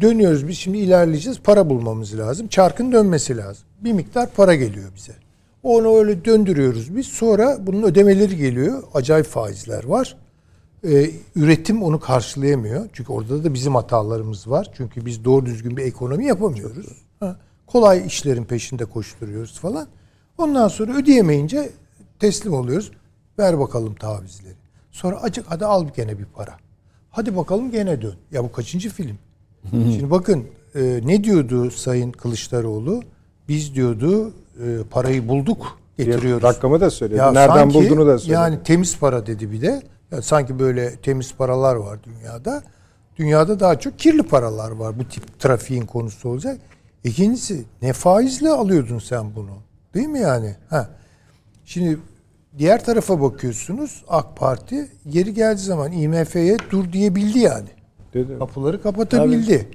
Dönüyoruz biz şimdi ilerleyeceğiz. Para bulmamız lazım. Çarkın dönmesi lazım. Bir miktar para geliyor bize. Onu öyle döndürüyoruz biz. Sonra bunun ödemeleri geliyor. Acayip faizler var. Ee, üretim onu karşılayamıyor. Çünkü orada da bizim hatalarımız var. Çünkü biz doğru düzgün bir ekonomi yapamıyoruz. Ha, kolay işlerin peşinde koşturuyoruz falan. Ondan sonra ödeyemeyince teslim oluyoruz. Ver bakalım tavizleri. Sonra acık hadi al gene bir para. Hadi bakalım gene dön. Ya bu kaçıncı film? Şimdi bakın e, ne diyordu Sayın Kılıçdaroğlu? Biz diyordu e, parayı bulduk getiriyoruz. Rakamı da söyledi. Ya Nereden sanki bulduğunu da söyledi. Yani temiz para dedi bir de. Ya sanki böyle temiz paralar var dünyada. Dünyada daha çok kirli paralar var. Bu tip trafiğin konusu olacak. İkincisi ne faizle alıyordun sen bunu? Değil mi yani? Ha. Şimdi diğer tarafa bakıyorsunuz AK Parti yeri geldiği zaman IMF'ye dur diyebildi yani. Dedi. Kapıları kapatabildi.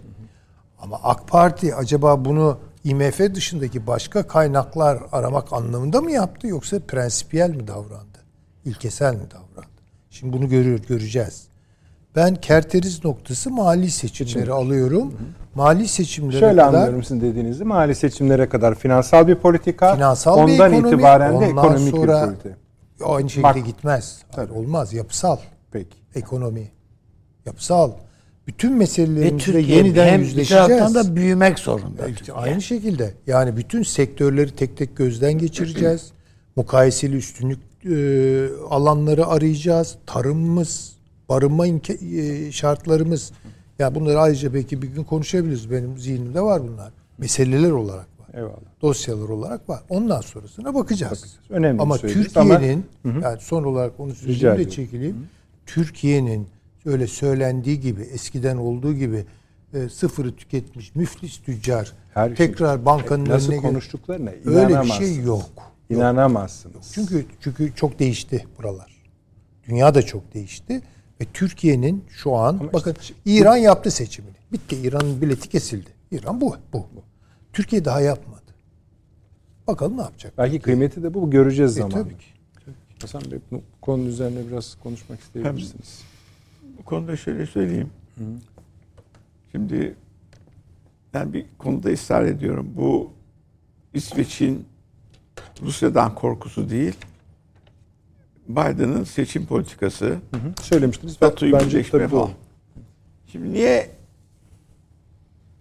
Ama AK Parti acaba bunu IMF dışındaki başka kaynaklar aramak anlamında mı yaptı yoksa prensipiyel mi davrandı? İlkesel mi davrandı? Şimdi bunu görüyor, göreceğiz. Ben kerteriz noktası mali seçimleri alıyorum. Mali seçimlere Şöyle kadar anlıyorum sizin dediğinizi. Mali seçimlere kadar finansal bir politika. Finansal bir ondan ekonomi, itibaren de ondan ekonomik sonra- bir politika. aynı şekilde Bak- gitmez. Hayır, olmaz. Yapısal Peki. ekonomi. Yapısal. Bütün meselelerimizle yeniden hem bir yüzleşeceğiz. taraftan da büyümek zorunda. Türkiye. Aynı şekilde yani bütün sektörleri tek tek gözden geçireceğiz. Mukayeseli üstünlük e, alanları arayacağız. Tarımımız, barınma imka- e, şartlarımız. Ya bunları ayrıca belki bir gün konuşabiliriz. Benim zihnimde var bunlar. Meseleler olarak var. Eyvallah. Dosyalar olarak var. Ondan sonrasına bakacağız. Önemli bir Ama söylediniz Türkiye'nin yani son olarak onu söyleyeyim de çekileyim. Türkiye'nin öyle söylendiği gibi eskiden olduğu gibi e, sıfırı tüketmiş müflis tüccar Her şey- tekrar bankanın Nasıl önüne gel- konuştuklarına öyle bir şey yok. İnanamazsınız. Çünkü çünkü çok değişti buralar. Dünya da çok değişti ve Türkiye'nin şu an bakın İran yaptı seçimini. Bitti. İran'ın bileti kesildi. İran bu, bu. Türkiye daha yapmadı. Bakalım ne yapacak? Belki kıymeti de bu. Göreceğiz E, zaman. tabii ki. Hasan Bey bu konu üzerine biraz konuşmak isteyebilirsiniz. Bu konuda şöyle söyleyeyim. Şimdi ben bir konuda ısrar ediyorum. Bu İsveç'in Rusya'dan korkusu değil, Biden'ın seçim politikası, Hı hı. Söylemiştiniz. NATO'yu birleşme falan. Şimdi niye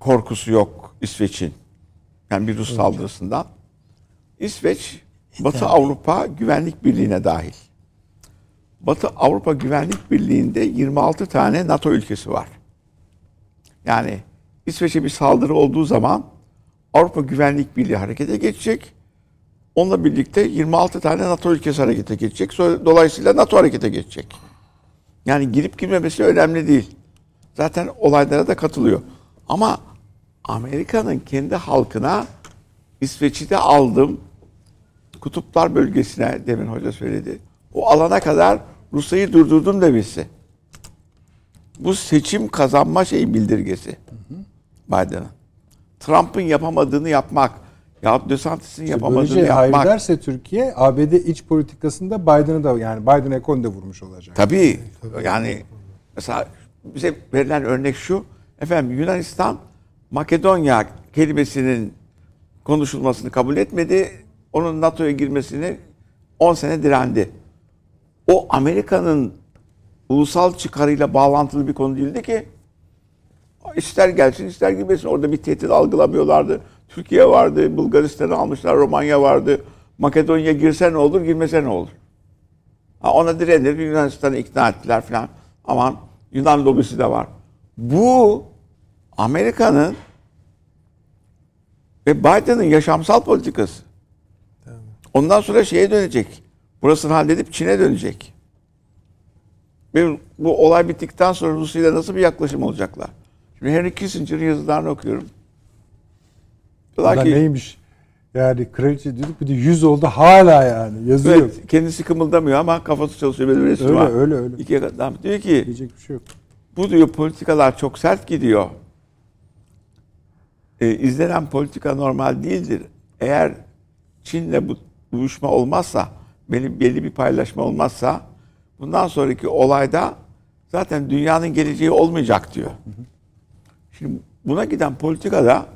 korkusu yok İsveç'in? Yani bir Rus saldırısından. İsveç, Batı Avrupa Güvenlik Birliği'ne dahil. Batı Avrupa Güvenlik Birliği'nde 26 tane NATO ülkesi var. Yani İsveç'e bir saldırı olduğu zaman Avrupa Güvenlik Birliği harekete geçecek. Onunla birlikte 26 tane NATO ülkesi harekete geçecek. Dolayısıyla NATO harekete geçecek. Yani girip girmemesi önemli değil. Zaten olaylara da katılıyor. Ama Amerika'nın kendi halkına İsveç'i de aldım. Kutuplar bölgesine demin hoca söyledi. O alana kadar Rusya'yı durdurdum demesi. Bu seçim kazanma şey bildirgesi. Biden'ın. Trump'ın yapamadığını yapmak. Ya DeSantis'in yapamadığını Böylece hayır yapmak. derse Türkiye ABD iç politikasında Biden'ı da yani Biden ekonomi de vurmuş olacak. Tabii. Yani mesela bize verilen örnek şu. Efendim Yunanistan Makedonya kelimesinin konuşulmasını kabul etmedi. Onun NATO'ya girmesini 10 sene direndi. O Amerika'nın ulusal çıkarıyla bağlantılı bir konu değildi ki. İster gelsin ister girmesin. Orada bir tehdit algılamıyorlardı. Türkiye vardı, Bulgaristan'ı almışlar, Romanya vardı. Makedonya girse ne olur, girmese ne olur? Ha, ona direnir, Yunanistan'ı ikna ettiler falan. Aman Yunan lobisi de var. Bu Amerika'nın ve Biden'ın yaşamsal politikası. Ondan sonra şeye dönecek. Burasını halledip Çin'e dönecek. Ve bu olay bittikten sonra Rusya ile nasıl bir yaklaşım olacaklar? Şimdi Henry Kissinger'ın yazılarını okuyorum. Ulan ki, neymiş? Yani kraliçe dedik bir de 100 oldu hala yani yazıyor. evet, kendisi kımıldamıyor ama kafası çalışıyor. Resim Öyle, var. öyle, öyle. İki adam diyor ki Diyecek bir şey yok. bu diyor politikalar çok sert gidiyor. E, izlenen politika normal değildir. Eğer Çin'le bu uyuşma olmazsa, belli, belli bir paylaşma olmazsa bundan sonraki olayda zaten dünyanın geleceği olmayacak diyor. Şimdi buna giden politikada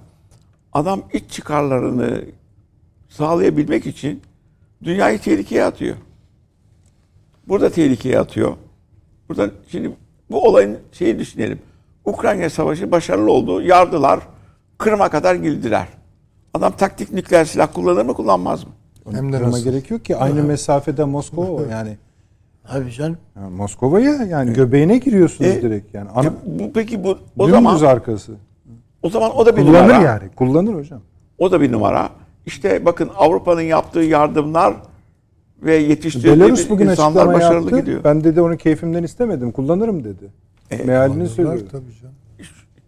adam iç çıkarlarını sağlayabilmek için dünyayı tehlikeye atıyor. Burada tehlikeye atıyor. Burada şimdi bu olayın şeyi düşünelim. Ukrayna Savaşı başarılı oldu. Yardılar. Kırım'a kadar girdiler. Adam taktik nükleer silah kullanır mı kullanmaz mı? Hem de nasıl? gerek yok ki. Aynı mesafede Moskova yani. Abi canım. Yani Moskova'ya yani göbeğine giriyorsunuz E, direkt yani. Ana, bu peki bu o zaman arkası. O zaman o da bir Kullanır numara. yani. Kullanır hocam. O da bir numara. İşte bakın Avrupa'nın yaptığı yardımlar ve yetiştirdiği Belarus bugün insanlar başarılı yaptı. gidiyor. Ben dedi onu keyfimden istemedim. Kullanırım dedi. Mealini Alıyorlar söylüyor. tabii canım.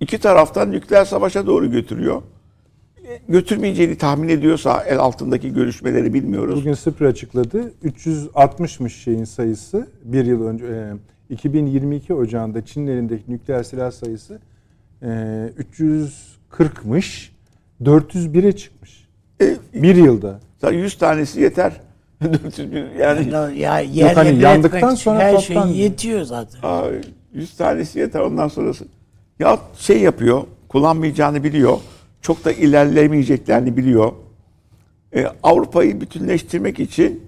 İki taraftan nükleer savaşa doğru götürüyor. E, Götürmeyeceğini tahmin ediyorsa el altındaki görüşmeleri bilmiyoruz. Bugün Sıpri açıkladı. 360'mış şeyin sayısı. Bir yıl önce e, 2022 Ocağı'nda Çin'in elindeki nükleer silah sayısı e, 340'mış. 401'e çıkmış. E, Bir yılda. 100 tanesi yeter. 400 bin- yani Ya yer hani yerine yandıktan sonra her toptan- şey yetiyor zaten. aa, 100 tanesi yeter ondan sonrası. Ya şey yapıyor, kullanmayacağını biliyor. Çok da ilerlemeyeceklerini biliyor. E, Avrupa'yı bütünleştirmek için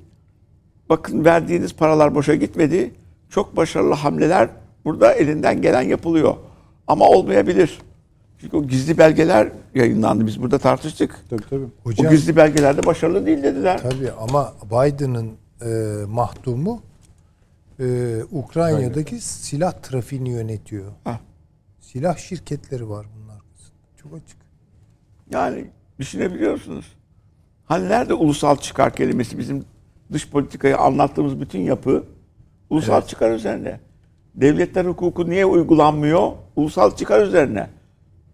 bakın verdiğiniz paralar boşa gitmedi. Çok başarılı hamleler burada elinden gelen yapılıyor. Ama olmayabilir. Çünkü o gizli belgeler yayınlandı. Biz burada tartıştık. Tabii tabii. O Hocam gizli belgelerde başarılı değil dediler. tabii ama Biden'ın e, mahdumu e, Ukrayna'daki silah trafiğini yönetiyor. Ha. Silah şirketleri var arkasında. Çok açık. Yani düşünebiliyorsunuz. Hani nerede ulusal çıkar kelimesi bizim dış politikayı anlattığımız bütün yapı ulusal çıkar üzerine. Devletler hukuku niye uygulanmıyor? Ulusal çıkar üzerine.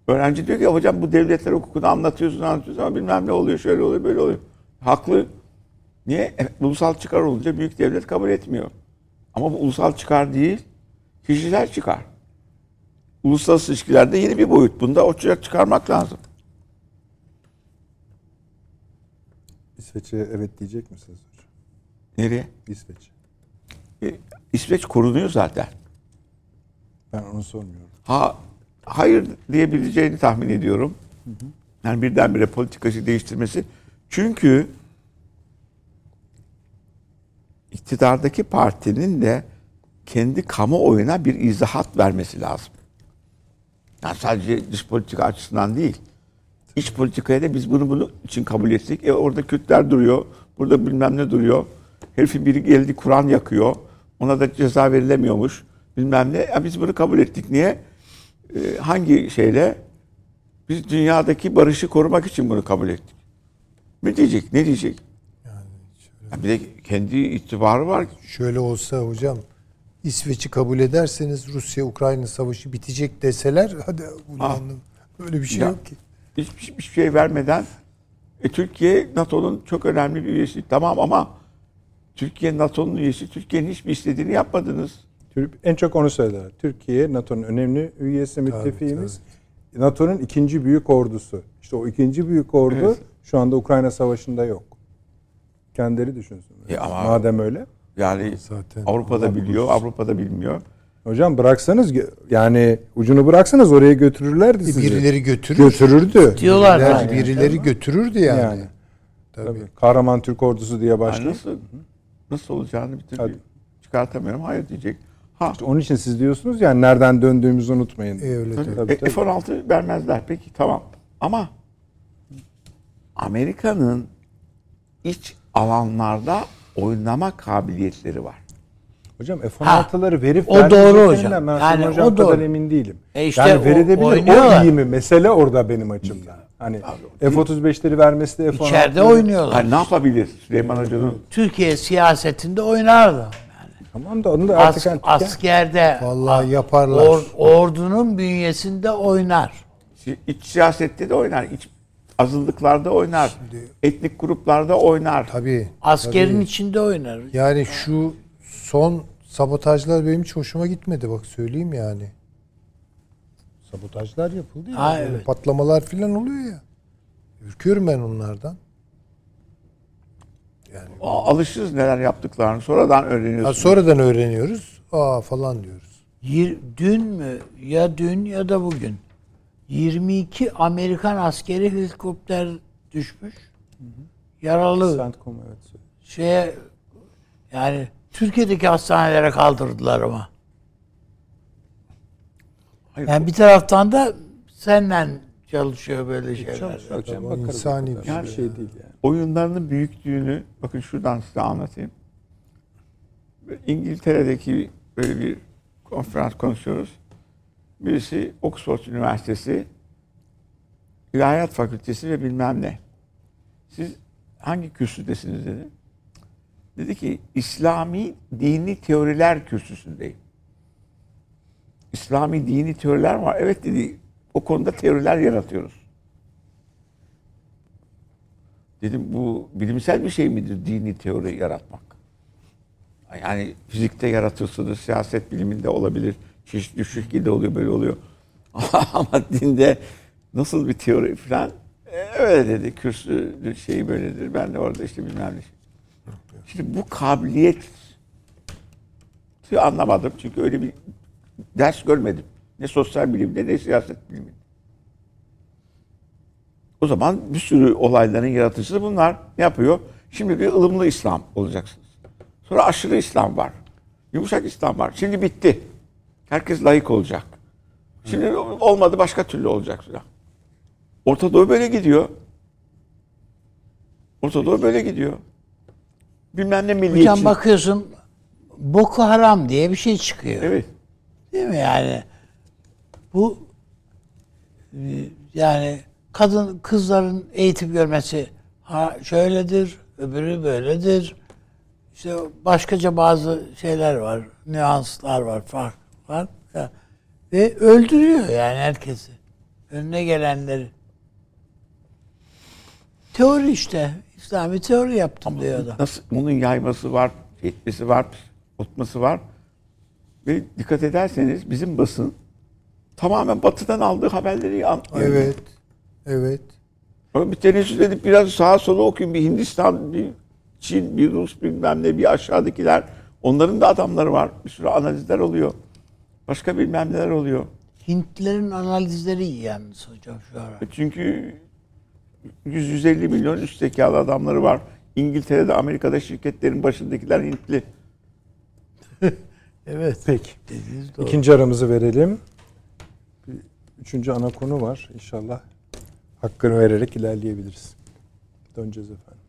Öğrenci diyor ki hocam bu devletler hukukunu anlatıyorsun anlatıyorsun ama bilmem ne oluyor şöyle oluyor böyle oluyor. Haklı. Niye? E, ulusal çıkar olunca büyük devlet kabul etmiyor. Ama bu ulusal çıkar değil, kişiler çıkar. Uluslararası ilişkilerde yeni bir boyut. Bunda ortaya çıkarmak lazım. İsveç'e evet diyecek misiniz? Nereye? İsveç. E, İsveç korunuyor zaten. Ben onu sormuyorum. Ha hayır diyebileceğini tahmin ediyorum. Yani birdenbire politikası değiştirmesi. Çünkü iktidardaki partinin de kendi kamuoyuna bir izahat vermesi lazım. Yani sadece dış politika açısından değil. İç politikaya da biz bunu bunu için kabul ettik. E orada Kürtler duruyor. Burada bilmem ne duruyor. Herifin biri geldi Kur'an yakıyor. Ona da ceza verilemiyormuş. Bilmem ne. Ya biz bunu kabul ettik. Niye? Ee, hangi şeyle? Biz dünyadaki barışı korumak için bunu kabul ettik. Ne diyecek? Ne diyecek? Ya bir de kendi itibarı var. Şöyle olsa hocam İsveç'i kabul ederseniz Rusya Ukrayna savaşı bitecek deseler hadi ulandım. Böyle bir şey Ya. yok ki. Hiçbir, hiçbir şey vermeden e, Türkiye NATO'nun çok önemli bir üyesi. Tamam ama Türkiye NATO'nun üyesi. Türkiye'nin hiçbir istediğini yapmadınız. En çok onu söyler. Türkiye NATO'nun önemli üyesi, müttefiğimiz. NATO'nun ikinci büyük ordusu. İşte o ikinci büyük ordu Evet. şu anda Ukrayna Savaşı'nda yok. Kendileri düşünsün. E ama- Madem öyle. Yani Zaten Avrupa'da Allah biliyor, Avrupa'da bilmiyor. Hocam bıraksanız yani ucunu bıraksanız oraya götürürlerdi sizi. Birileri götürür. götürürdü. Diyorlar yani. birileri götürürdü yani. Yani. Tabii. Tabii. Kahraman Türk ordusu diye Yani başlıyor. nasıl nasıl olacağını bir türlü Hadi. çıkartamıyorum. Hayır diyecek. Ha, İşte onun için siz diyorsunuz yani nereden döndüğümüzü unutmayın. E, öyle tabii, tabii, e, tabii. F-16 vermezler. Peki tamam. Ama Amerika'nın iç alanlarda oynama kabiliyetleri var. Hocam F-16'ları verip o doğru hocam. Ben Yani hocam o doğru. kadar emin değilim. E işte yani o- verebilir. O, oynuyorlar. iyi mi? Mesele orada benim açımdan. Hani F-35'leri vermesi de F-16'ları. İçeride oynuyorlar. Hani ne yapabilir Süleyman Hoca'nın? Türkiye siyasetinde oynardı. Tamam da onu da As, artık yani- askerde Vallahi yaparlar. or- ordunun bünyesinde oynar. İç siyasette de oynar. iç azınlıklarda oynar. etnik gruplarda oynar. Tabii. Askerin tabii. içinde oynar. Yani şu son sabotajlar benim hiç hoşuma gitmedi bak söyleyeyim yani. Sabotajlar yapıldı ya. Ha, evet. Patlamalar falan oluyor ya. Ürküyorum ben onlardan. Yani. Alışırız neler yaptıklarını. Sonradan öğreniyorsun. Ha, sonradan öğreniyoruz. Aa falan diyoruz. Yir- dün mü ya dün ya da bugün 22 Amerikan askeri helikopter düşmüş. Yaralı CENTCOM evet. şeye yani Türkiye'deki hastanelere kaldırdılar ama. Hayır, Yani bir taraftan da senden çalışıyor böyle şeyler. Çalışacak canım, Tabii, bakarız insani bir Yani şey. şey değil yani. Oyunlarının büyüklüğünü bakın şuradan size anlatayım. İngiltere'deki böyle bir konferans konuşuyoruz. Birisi Oxford Üniversitesi İlahiyat Fakültesi ve bilmem ne. Siz hangi kürsüdesiniz dedi. Dedi ki İslami dini teoriler kürsüsündeyim. İslami dini teoriler var. Evet dedi. O konuda teoriler yaratıyoruz. Dedim bu bilimsel bir şey midir dini teori yaratmak? Yani fizikte yaratırsınız, siyaset biliminde olabilir, çeşitli şekilde oluyor, böyle oluyor. Ama dinde nasıl bir teori falan? E, öyle dedi, kürsü şeyi böyledir, ben de orada işte bilmem ne şey. Şimdi bu kabiliyet anlamadım çünkü öyle bir ders görmedim. Ne sosyal bilimde ne siyaset biliminde. O zaman bir sürü olayların yaratıcısı bunlar. Ne yapıyor? Şimdi bir ılımlı İslam olacaksınız. Sonra aşırı İslam var. Yumuşak İslam var. Şimdi bitti. Herkes layık olacak. Şimdi olmadı başka türlü olacak filan. Orta Doğu böyle gidiyor. Orta Doğu böyle gidiyor. Bilmem ne milliyetçi. Hocam bakıyorsun Boko Haram diye bir şey çıkıyor. Evet. Değil mi yani? Bu e, yani kadın kızların eğitim görmesi ha şöyledir, öbürü böyledir. İşte başkaca bazı şeyler var, nüanslar var, fark var. Ve öldürüyor yani herkesi. Önüne gelenleri. Teori işte. İslami teori yaptım diyor adam. Nasıl bunun yayması var, etmesi var, tutması var. Ve dikkat ederseniz bizim basın tamamen batıdan aldığı haberleri an- Evet. Evet. Ama bir tenezzül edip biraz sağa sola okuyun. Bir Hindistan, bir Çin, bir Rus bilmem ne, bir aşağıdakiler. Onların da adamları var. Bir sürü analizler oluyor. Başka bilmem neler oluyor. Hintlilerin analizleri iyi yalnız hocam şu ara. Çünkü 100-150 milyon üst zekalı adamları var. İngiltere'de, Amerika'da şirketlerin başındakiler Hintli. Evet. Peki. İkinci aramızı verelim. Bir üçüncü ana konu var. İnşallah hakkını vererek ilerleyebiliriz. Döneceğiz efendim.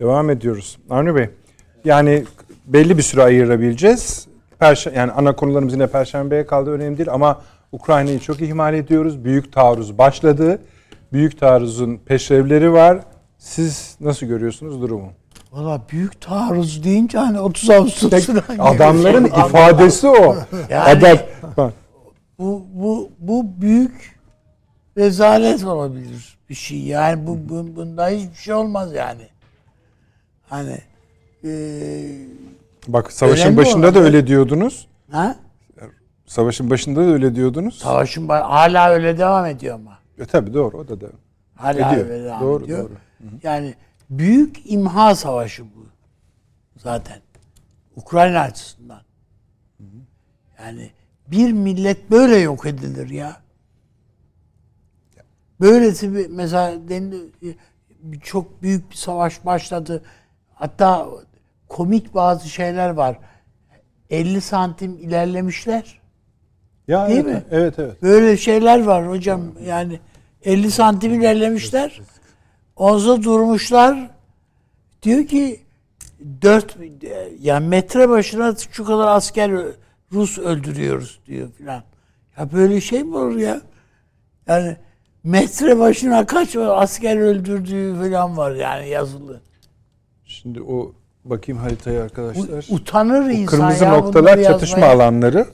Devam ediyoruz. Avni Bey, yani belli bir süre ayırabileceğiz. Perşem, yani ana konularımız yine Perşembe'ye kaldı önemli değil ama Ukrayna'yı çok ihmal ediyoruz. Büyük taarruz başladı. Büyük taarruzun peşrevleri var. Siz nasıl görüyorsunuz durumu? Valla büyük taarruz deyince hani 30 Ağustos'una Adamların ifadesi o. Yani- Adam, bu, bu, bu büyük rezalet olabilir bir şey. Yani bu, bu bunda hiçbir şey olmaz yani. Hani eee Bak savaşın başında olan da öyle diyordunuz. ha? Savaşın başında da öyle diyordunuz. Savaşın hala öyle devam ediyor ama. E tabi doğru o da da. Hala Ediyor. öyle devam Doğru, ediyor. doğru. Yani büyük imha savaşı bu zaten. Ukrayna açısından. Yani bir millet böyle yok edilir ya. Böylesi bir mesela çok büyük bir savaş başladı. Hatta komik bazı şeyler var. 50 santim ilerlemişler. Ya Değil evet, mi? evet evet. Böyle şeyler var hocam. Yani 50 santim ilerlemişler. Onza durmuşlar. Diyor ki 4 yani metre başına şu kadar asker Rus öldürüyoruz diyor filan. Ya böyle şey mi olur ya? Yani metre başına kaç asker öldürdüğü falan var yani yazılı. Şimdi o bakayım haritaya arkadaşlar. U- utanır Bu insan kırmızı ya noktalar çatışma yazmaya. alanları.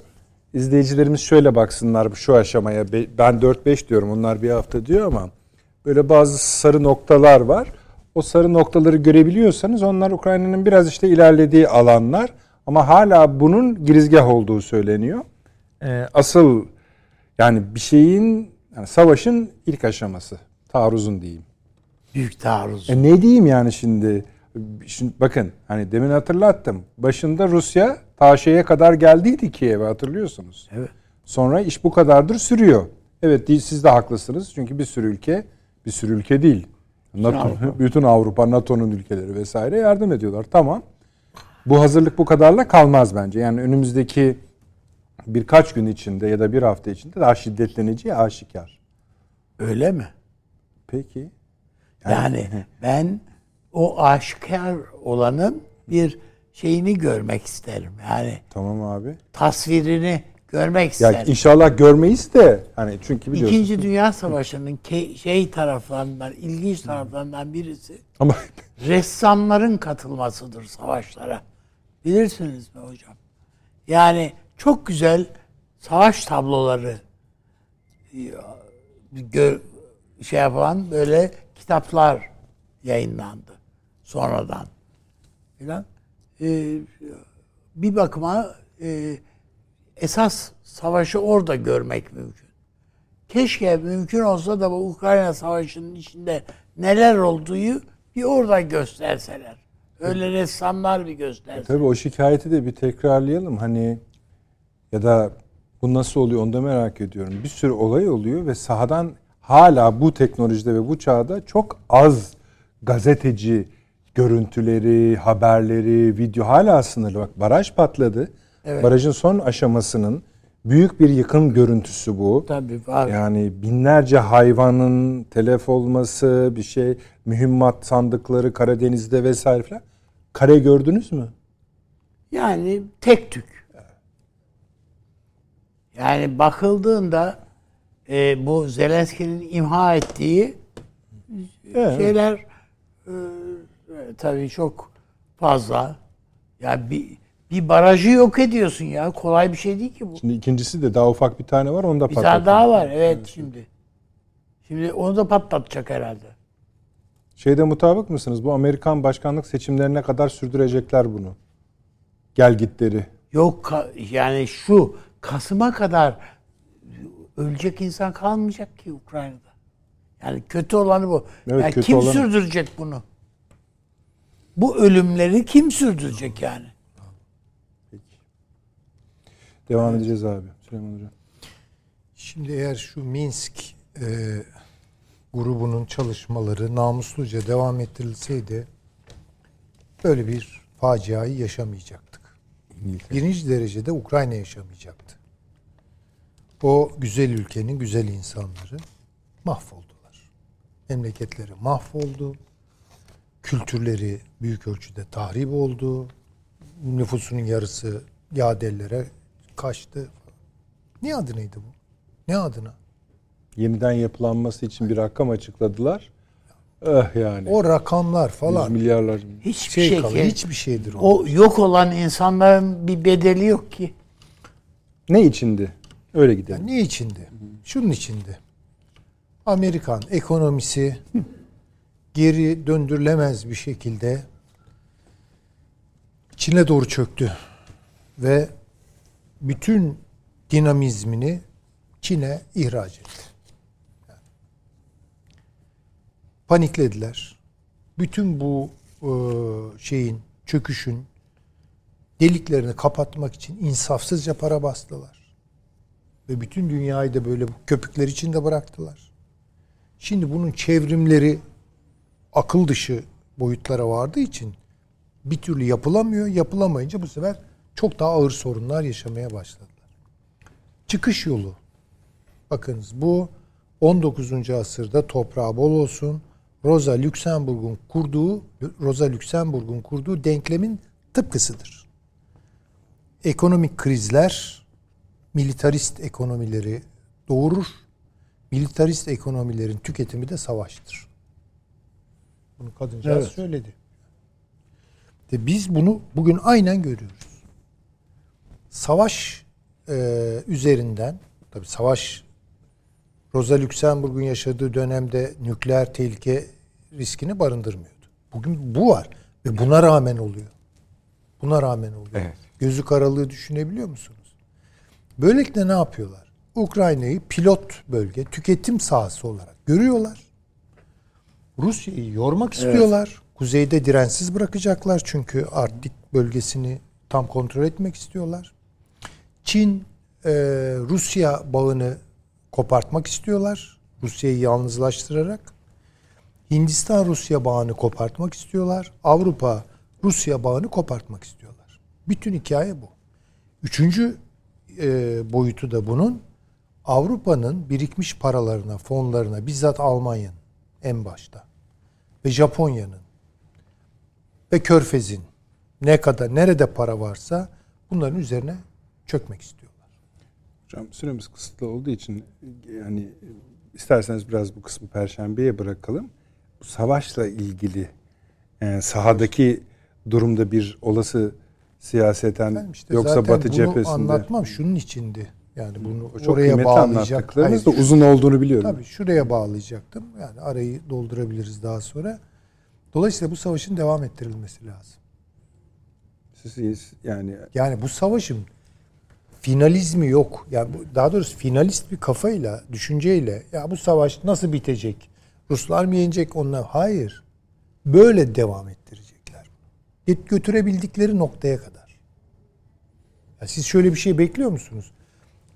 İzleyicilerimiz şöyle baksınlar şu aşamaya. Be- Ben 4-5 diyorum onlar bir hafta diyor ama böyle bazı sarı noktalar var. O sarı noktaları görebiliyorsanız onlar Ukrayna'nın biraz işte ilerlediği alanlar ama hala bunun girizgah olduğu söyleniyor. Ee, asıl yani bir şeyin yani savaşın ilk aşaması taarruzun diyeyim. büyük taarruz. E ne diyeyim yani şimdi? Şimdi bakın hani demin hatırlattım. Başında Rusya ta kadar geldiydi Kiev'e hatırlıyorsunuz. Evet. Sonra iş bu kadardır sürüyor. Evet değil, siz de haklısınız. Çünkü bir sürü ülke, bir sürü ülke değil. NATO, Avrupa. bütün Avrupa, NATO'nun ülkeleri vesaire yardım ediyorlar. Tamam. Bu hazırlık bu kadarla kalmaz bence. Yani önümüzdeki birkaç gün içinde ya da bir hafta içinde daha şiddetleneceği aşikar. Öyle mi? Peki. Yani ben o aşikar olanın bir şeyini görmek isterim. Yani Tamam abi. tasvirini görmek Ya isterim. inşallah görmeyiz de hani çünkü biliyorsun. İkinci Dünya Savaşı'nın şey taraflarından, ilginç taraflarından birisi Ama ressamların katılmasıdır savaşlara. Bilirsiniz mi hocam? Yani çok güzel savaş tabloları e, gö- şey yapan böyle kitaplar yayınlandı sonradan filan. Ee, bir bakıma e, esas savaşı orada görmek mümkün. Keşke mümkün olsa da bu Ukrayna Savaşı'nın içinde neler olduğu bir orada gösterseler. Öyle ressamlar bir gösterseler. tabii o şikayeti de bir tekrarlayalım. Hani ya da bu nasıl oluyor onu da merak ediyorum. Bir sürü olay oluyor ve sahadan hala bu teknolojide ve bu çağda çok az gazeteci görüntüleri, haberleri, video hala sınırlı. Bak baraj patladı. Evet. Barajın son aşamasının büyük bir yıkım görüntüsü bu. Tabii var. Yani binlerce hayvanın telef olması, bir şey, mühimmat sandıkları Karadeniz'de vesaire falan. Kare gördünüz mü? Yani tek tük. Yani bakıldığında e, bu Zelenski'nin imha ettiği Evet. şeyler e, tabii çok fazla. Ya bir bir barajı yok ediyorsun ya. Kolay bir şey değil ki bu. Şimdi ikincisi de daha ufak bir tane var onu da Bir patlatıyor. tane daha var. Evet şimdi. Şimdi onu da patlatacak herhalde. Şeyde mutabık mısınız? Bu Amerikan başkanlık seçimlerine kadar sürdürecekler bunu. Gel gitleri. Yok yani şu Kasım'a kadar ölecek insan kalmayacak ki Ukrayna'da. Yani kötü olanı bu. Evet, yani kötü kim olanı. sürdürecek bunu? Bu ölümleri kim sürdürecek yani? Devam edeceğiz abi. Süleyman Hocam. Şimdi eğer şu Minsk e, grubunun çalışmaları namusluca devam ettirilseydi böyle bir faciayı yaşamayacaktık. Birinci derecede Ukrayna yaşamayacaktı. O güzel ülkenin güzel insanları mahvoldular. Memleketleri mahvoldu. Kültürleri büyük ölçüde tahrip oldu. Nüfusunun yarısı yadellere kaçtı. Ne adınaydı bu? Ne adına? Yeniden yapılanması için bir rakam açıkladılar. Eh yani. O rakamlar Yüz falan milyarlar. Hiçbir şey şey, kalır, hiçbir şeydir o. o yok olan insanların bir bedeli yok ki. Ne içindi? Öyle gidelim. Yani ne içinde? Şunun içinde. Amerikan ekonomisi geri döndürülemez bir şekilde Çin'e doğru çöktü ve bütün dinamizmini Çin'e ihraç etti. Paniklediler. Bütün bu e, şeyin, çöküşün deliklerini kapatmak için insafsızca para bastılar. Ve bütün dünyayı da böyle köpükler içinde bıraktılar. Şimdi bunun çevrimleri akıl dışı boyutlara vardığı için bir türlü yapılamıyor. Yapılamayınca bu sefer çok daha ağır sorunlar yaşamaya başladılar. Çıkış yolu. Bakınız bu 19. asırda toprağı bol olsun. Rosa Luxemburg'un kurduğu Rosa Luxemburg'un kurduğu denklemin tıpkısıdır. Ekonomik krizler militarist ekonomileri doğurur. Militarist ekonomilerin tüketimi de savaştır. Bunu kadıncağız Evet. söyledi. De biz bunu bugün aynen görüyoruz. Savaş e, üzerinden, tabi savaş Rosa Luxemburg'un yaşadığı dönemde nükleer tehlike riskini barındırmıyordu. Bugün bu var ve buna rağmen oluyor. Buna rağmen oluyor. Evet. Gözü karalığı düşünebiliyor musunuz? Böylelikle ne yapıyorlar? Ukrayna'yı pilot bölge, tüketim sahası olarak görüyorlar. Rusya'yı yormak istiyorlar. Kuzeyde dirensiz bırakacaklar çünkü Arktik bölgesini tam kontrol etmek istiyorlar. Çin e, Rusya bağını kopartmak istiyorlar. Rusya'yı yalnızlaştırarak. Hindistan Rusya bağını kopartmak istiyorlar. Avrupa Rusya bağını kopartmak istiyorlar. Bütün hikaye bu. Üçüncü e, boyutu da bunun Avrupa'nın birikmiş paralarına, fonlarına, bizzat Almanya'nın en başta ve Japonya'nın ve Körfez'in ne kadar nerede para varsa bunların üzerine çökmek istiyorlar. Hocam süremiz kısıtlı olduğu için yani isterseniz biraz bu kısmı perşembeye bırakalım. Savaşla ilgili yani sahadaki durumda bir olası siyaseten Efendim işte yoksa Batı bunu cephesinde anlatmam şunun içindi. Yani bunu o çok oraya bağlayacak. da uzun olduğunu biliyorum. Tabii şuraya bağlayacaktım. Yani arayı doldurabiliriz daha sonra. Dolayısıyla bu savaşın devam ettirilmesi lazım. Siz yani Yani bu savaşın finalizmi yok. Yani bu, daha doğrusu finalist bir kafayla, düşünceyle ya bu savaş nasıl bitecek? Ruslar mı yenecek onlar? Hayır. Böyle devam ettirecekler. Get götürebildikleri noktaya kadar. Ya siz şöyle bir şey bekliyor musunuz?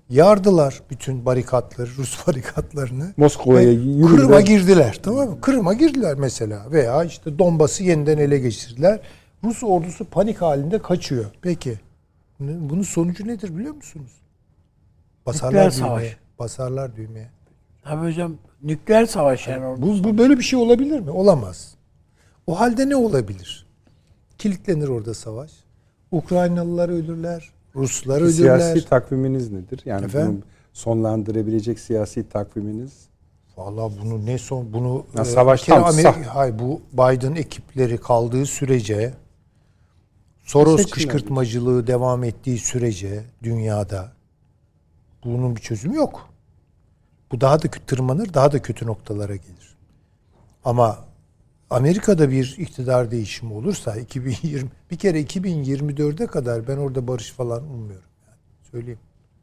Yardılar bütün barikatları, Rus barikatlarını. Moskova'ya yürüdüler. Kırım'a girdiler tamam mı? Kırım'a girdiler mesela veya işte Donbas'ı yeniden ele geçirdiler. Rus ordusu panik halinde kaçıyor. Peki bunun sonucu nedir biliyor musunuz? Basarlar düğmeye. savaş. Basarlar düğmeye. Tabii hocam nükleer savaş yani orada. Bu, bu böyle bir şey olabilir mi? Olamaz. O halde ne olabilir? Kilitlenir orada savaş. Ukraynalılar ölürler. Ruslar ölürler. siyasi takviminiz nedir? Yani Efendim? bunu sonlandırabilecek siyasi takviminiz Vallahi bunu ne son bunu Ya e, savaş tam Amerika, hayır bu Biden ekipleri kaldığı sürece Soros Seçimler kışkırtmacılığı devam ettiği sürece dünyada bunun bir çözümü yok. Bu daha da kötü tırmanır, daha da kötü noktalara gelir. Ama Amerika'da bir iktidar değişimi olursa 2020 bir kere 2024'e kadar ben orada barış falan ummuyorum yani. Söyleyeyim.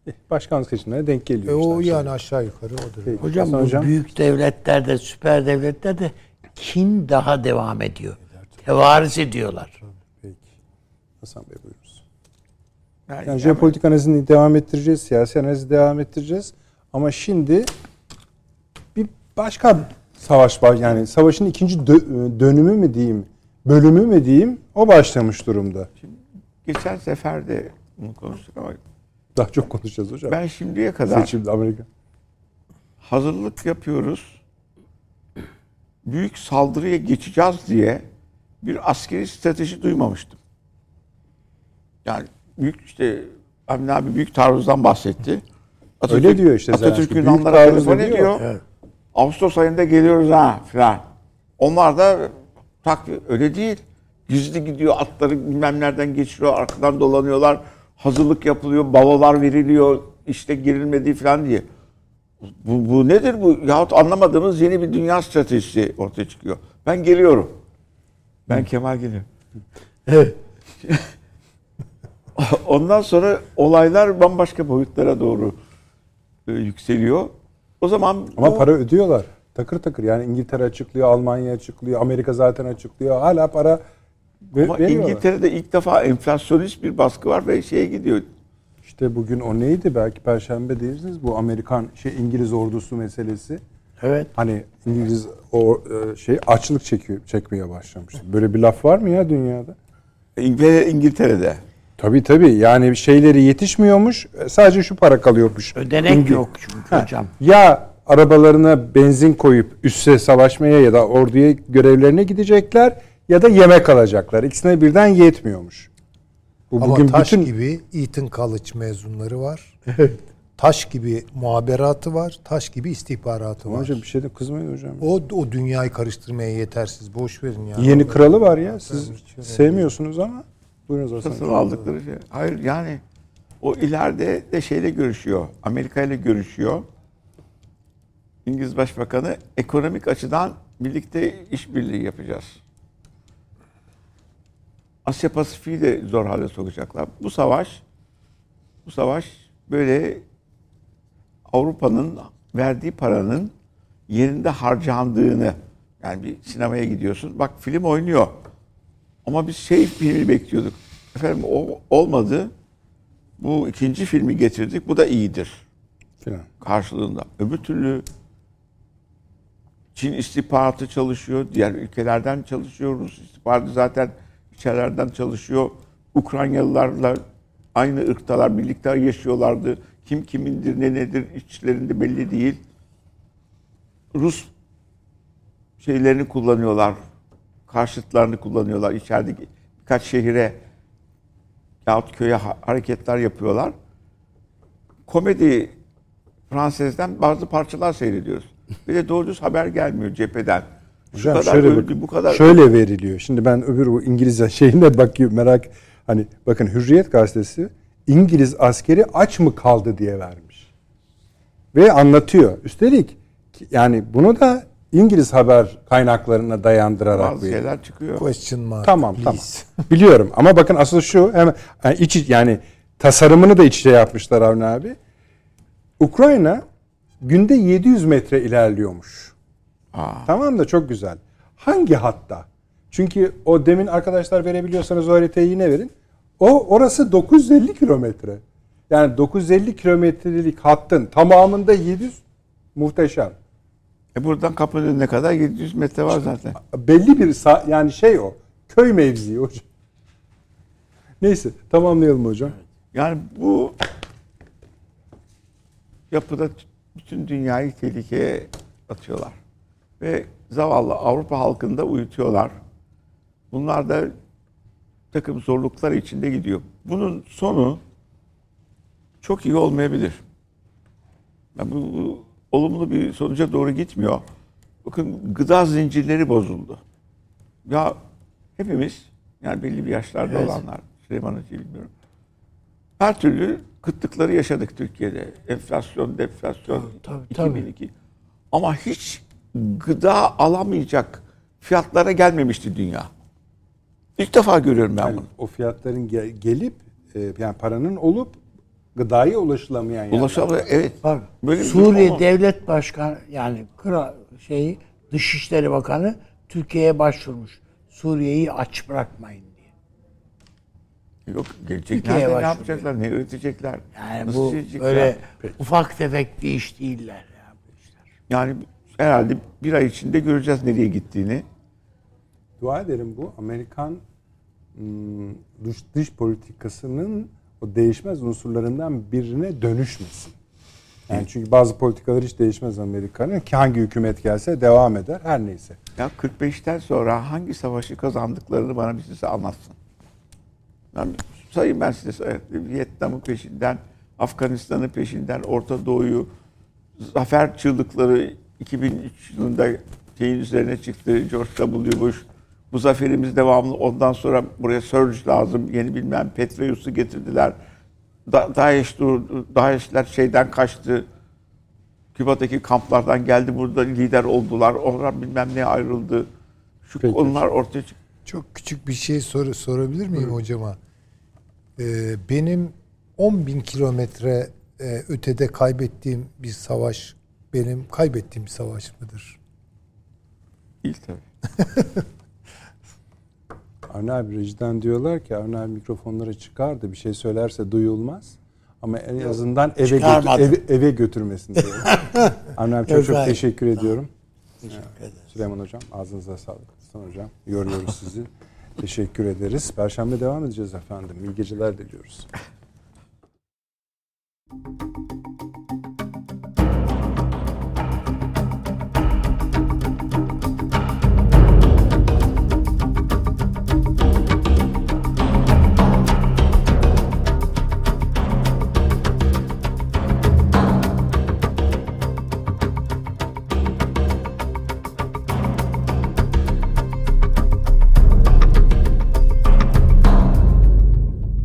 Eh, başkanlık seçimlerine denk E geliyor. o işte. yani aşağı yukarı odur. Peki. Hocam Hasan bu hocam. büyük devletlerde, süper devletlerde kin daha devam ediyor. Tevaris ediyorlar. Peki. Hasan Bey buyurunuz. Yani, Yani jeopolitik analizini devam ettireceğiz, siyasi analizi devam ettireceğiz. Ama şimdi bir başka savaş var. Yani savaşın ikinci dö- dönümü mü diyeyim, bölümü mü diyeyim o başlamış durumda. geçen sefer de bunu konuştuk ama Daha çok konuşacağız hocam. ben şimdiye kadar Seçimde Amerika. hazırlık yapıyoruz. Büyük saldırıya geçeceğiz diye bir askeri strateji duymamıştım. Yani büyük işte Amin abi büyük taarruzdan bahsetti. Öyle diyor işte Atatürk telefon ediyor. ediyor. Evet. Ağustos ayında geliyoruz ha filan. Onlar da tak öyle değil. Gizli gidiyor atları bilmem nereden geçiriyor arkadan dolanıyorlar. Hazırlık yapılıyor, balolar veriliyor işte girilmediği falan diye. Bu, bu nedir bu? Yahut anlamadığımız yeni bir dünya stratejisi ortaya çıkıyor. Ben geliyorum. Ben Kemal geliyorum. Evet. Ondan sonra olaylar bambaşka boyutlara doğru yükseliyor. O zaman Ama bu- para ödüyorlar. Takır takır. Yani İngiltere açıklıyor, Almanya açıklıyor, Amerika zaten açıklıyor. Hala para ama veriyorlar. İngiltere'de ilk defa enflasyonist bir baskı var ve şeye gidiyor. İşte bugün o neydi? Belki Perşembe değilsiniz. Bu Amerikan şey İngiliz ordusu meselesi. Evet. Hani İngiliz o e, şey açlık çekiyor, çekmeye başlamış. Böyle bir laf var mı ya dünyada? İngiltere, İngiltere'de. Tabii tabii. Yani şeyleri yetişmiyormuş. e, Sadece şu para kalıyormuş. Ödenek İngi- yok çünkü Ha, hocam. Ya arabalarına benzin koyup üsse savaşmaya ya da orduya görevlerine gidecekler ya da yemek alacaklar. İkisine birden yetmiyormuş. Bu Ama bugün taş bütün gibi Eton College mezunları var. taş gibi muhaberatı var. Taş gibi istihbaratı var. Hocam bir şey de kızmayın hocam. O, o dünyayı karıştırmaya yetersiz. Boş verin ya. Yeni kralı var ya. Siz sevmiyorsunuz ama. Buyurunuz Hasan. Satın aldıkları şey. Hayır yani o ileride de şeyle görüşüyor. Amerika ile görüşüyor. İngiliz Başbakanı ekonomik açıdan birlikte işbirliği yapacağız. Asya Pasifik'i de zor hale sokacaklar. Bu savaş bu savaş böyle Avrupa'nın verdiği paranın yerinde harcandığını Yani bir sinemaya gidiyorsun. Bak film oynuyor. Ama biz şey filmi bekliyorduk. Efendim o olmadı. Bu ikinci filmi getirdik. Bu da iyidir. Filan. Karşılığında. Öbür türlü Çin istihbaratı çalışıyor. Diğer ülkelerden çalışıyor. Rus istihbaratı zaten içerilerden çalışıyor. Ukraynalılarla aynı ırktalar birlikte yaşıyorlardı. Kim kimindir ne nedir içlerinde belli değil. Rus şeylerini kullanıyorlar. Karşıtlarını kullanıyorlar. İçerideki birkaç şehire yahut köye ha- hareketler yapıyorlar. Komedi Fransız'dan bazı parçalar seyrediyoruz. Bir de doğru düz haber gelmiyor cepheden. Hocam kadar şöyle öldü, bak- bu kadar şöyle veriliyor. Şimdi ben öbür bu İngiliz şeyine bakıyorum merak hani bakın Hürriyet gazetesi İngiliz askeri aç mı kaldı diye vermiş. Ve anlatıyor. Üstelik yani bunu da İngiliz haber kaynaklarına dayandırarak bazı veriyor. şeyler çıkıyor. Question mark. Tamam please. tamam. Biliyorum ama bakın asıl şu hemen yani iç yani tasarımını da iç içe yapmışlar Avni abi. Ukrayna günde 700 metre ilerliyormuş. Aa, Tamam da çok güzel. Hangi hatta? Çünkü o demin arkadaşlar verebiliyorsanız o haritayı yine verin. O orası 950 kilometre. Yani 950 kilometrelik hattın tamamında 700 muhteşem. E buradan kapının önüne kadar 700 metre var zaten. Belli bir sa- yani şey o. Köy mevzii hocam. Neyse tamamlayalım hocam. Yani bu yapıda bütün dünyayı tehlikeye atıyorlar. Ve zavallı Avrupa halkını da uyutuyorlar. Bunlar da takım zorluklar içinde gidiyor. Bunun sonu çok iyi olmayabilir. Yani bu, bu olumlu bir sonuca doğru gitmiyor. Bakın gıda zincirleri bozuldu. Ya hepimiz yani belli bir yaşlarda olanlar Süleyman Hoca'yı bilmiyorum. Her türlü kıtlıkları yaşadık Türkiye'de. Enflasyon, deflasyon, Tabii, tabii. 2002. Ama hiç gıda alamayacak fiyatlara gelmemişti dünya. İlk defa görüyorum ben Yani bunu. o fiyatların ge- gelip e, yani paranın olup gıdaya ulaşılamayan yerler. Ulaşamıyor. Evet. Bak Böyle Suriye olmaz. Devlet Başkanı yani kral şeyi Dışişleri Bakanı Türkiye'ye başvurmuş. Suriye'yi aç bırakmayın diye. Yok gelecekler ne yapacaklar, ne üretecekler, Yani nasıl bu çizecekler? böyle ufak tefek bir iş değiller ya bu işler. Yani herhalde bir ay içinde göreceğiz nereye gittiğini. Dua ederim bu Amerikan ım, dış, dış politikasının o değişmez unsurlarından birine dönüşmesin. Yani çünkü bazı politikalar hiç değişmez Amerika'nın ki hangi hükümet gelse devam eder her neyse. Ya 45'ten sonra hangi savaşı kazandıklarını bana bir size anlatsın. Ben sayayım ben size sayayım. Vietnam'ın peşinden, Afganistan'ın peşinden, Orta Doğu'yu zafer çığlıkları 2003 yılında şeyin üzerine çıktı George W. Bush. Bu zaferimiz devamlı. Ondan sonra buraya surge lazım. Yeni bilmem Petraeus'u getirdiler. Da Daesh durdu. Daesh'ler şeyden kaçtı. Küba'daki kamplardan geldi burada lider oldular. Onlar bilmem ne ayrıldı. Şu Peki. konular ortaya çıktı. Çok küçük bir şey sor, sorabilir miyim hocama? Ee, benim 10 bin kilometre e, ötede kaybettiğim bir savaş benim kaybettiğim bir savaş mıdır? Değil tabii. Abi rejiden diyorlar ki Avni abi mikrofonları çıkardı bir şey söylerse duyulmaz. Ama en azından eve, götür, eve, eve götürmesin diyor. Avni abi çok Yok, çok teşekkür ediyorum. Teşekkür ederim. Süleyman Hocam ağzınıza sağlık. Aslan Hocam yoruyoruz sizi. Teşekkür ederiz. Perşembe devam edeceğiz efendim. İyi geceler diliyoruz.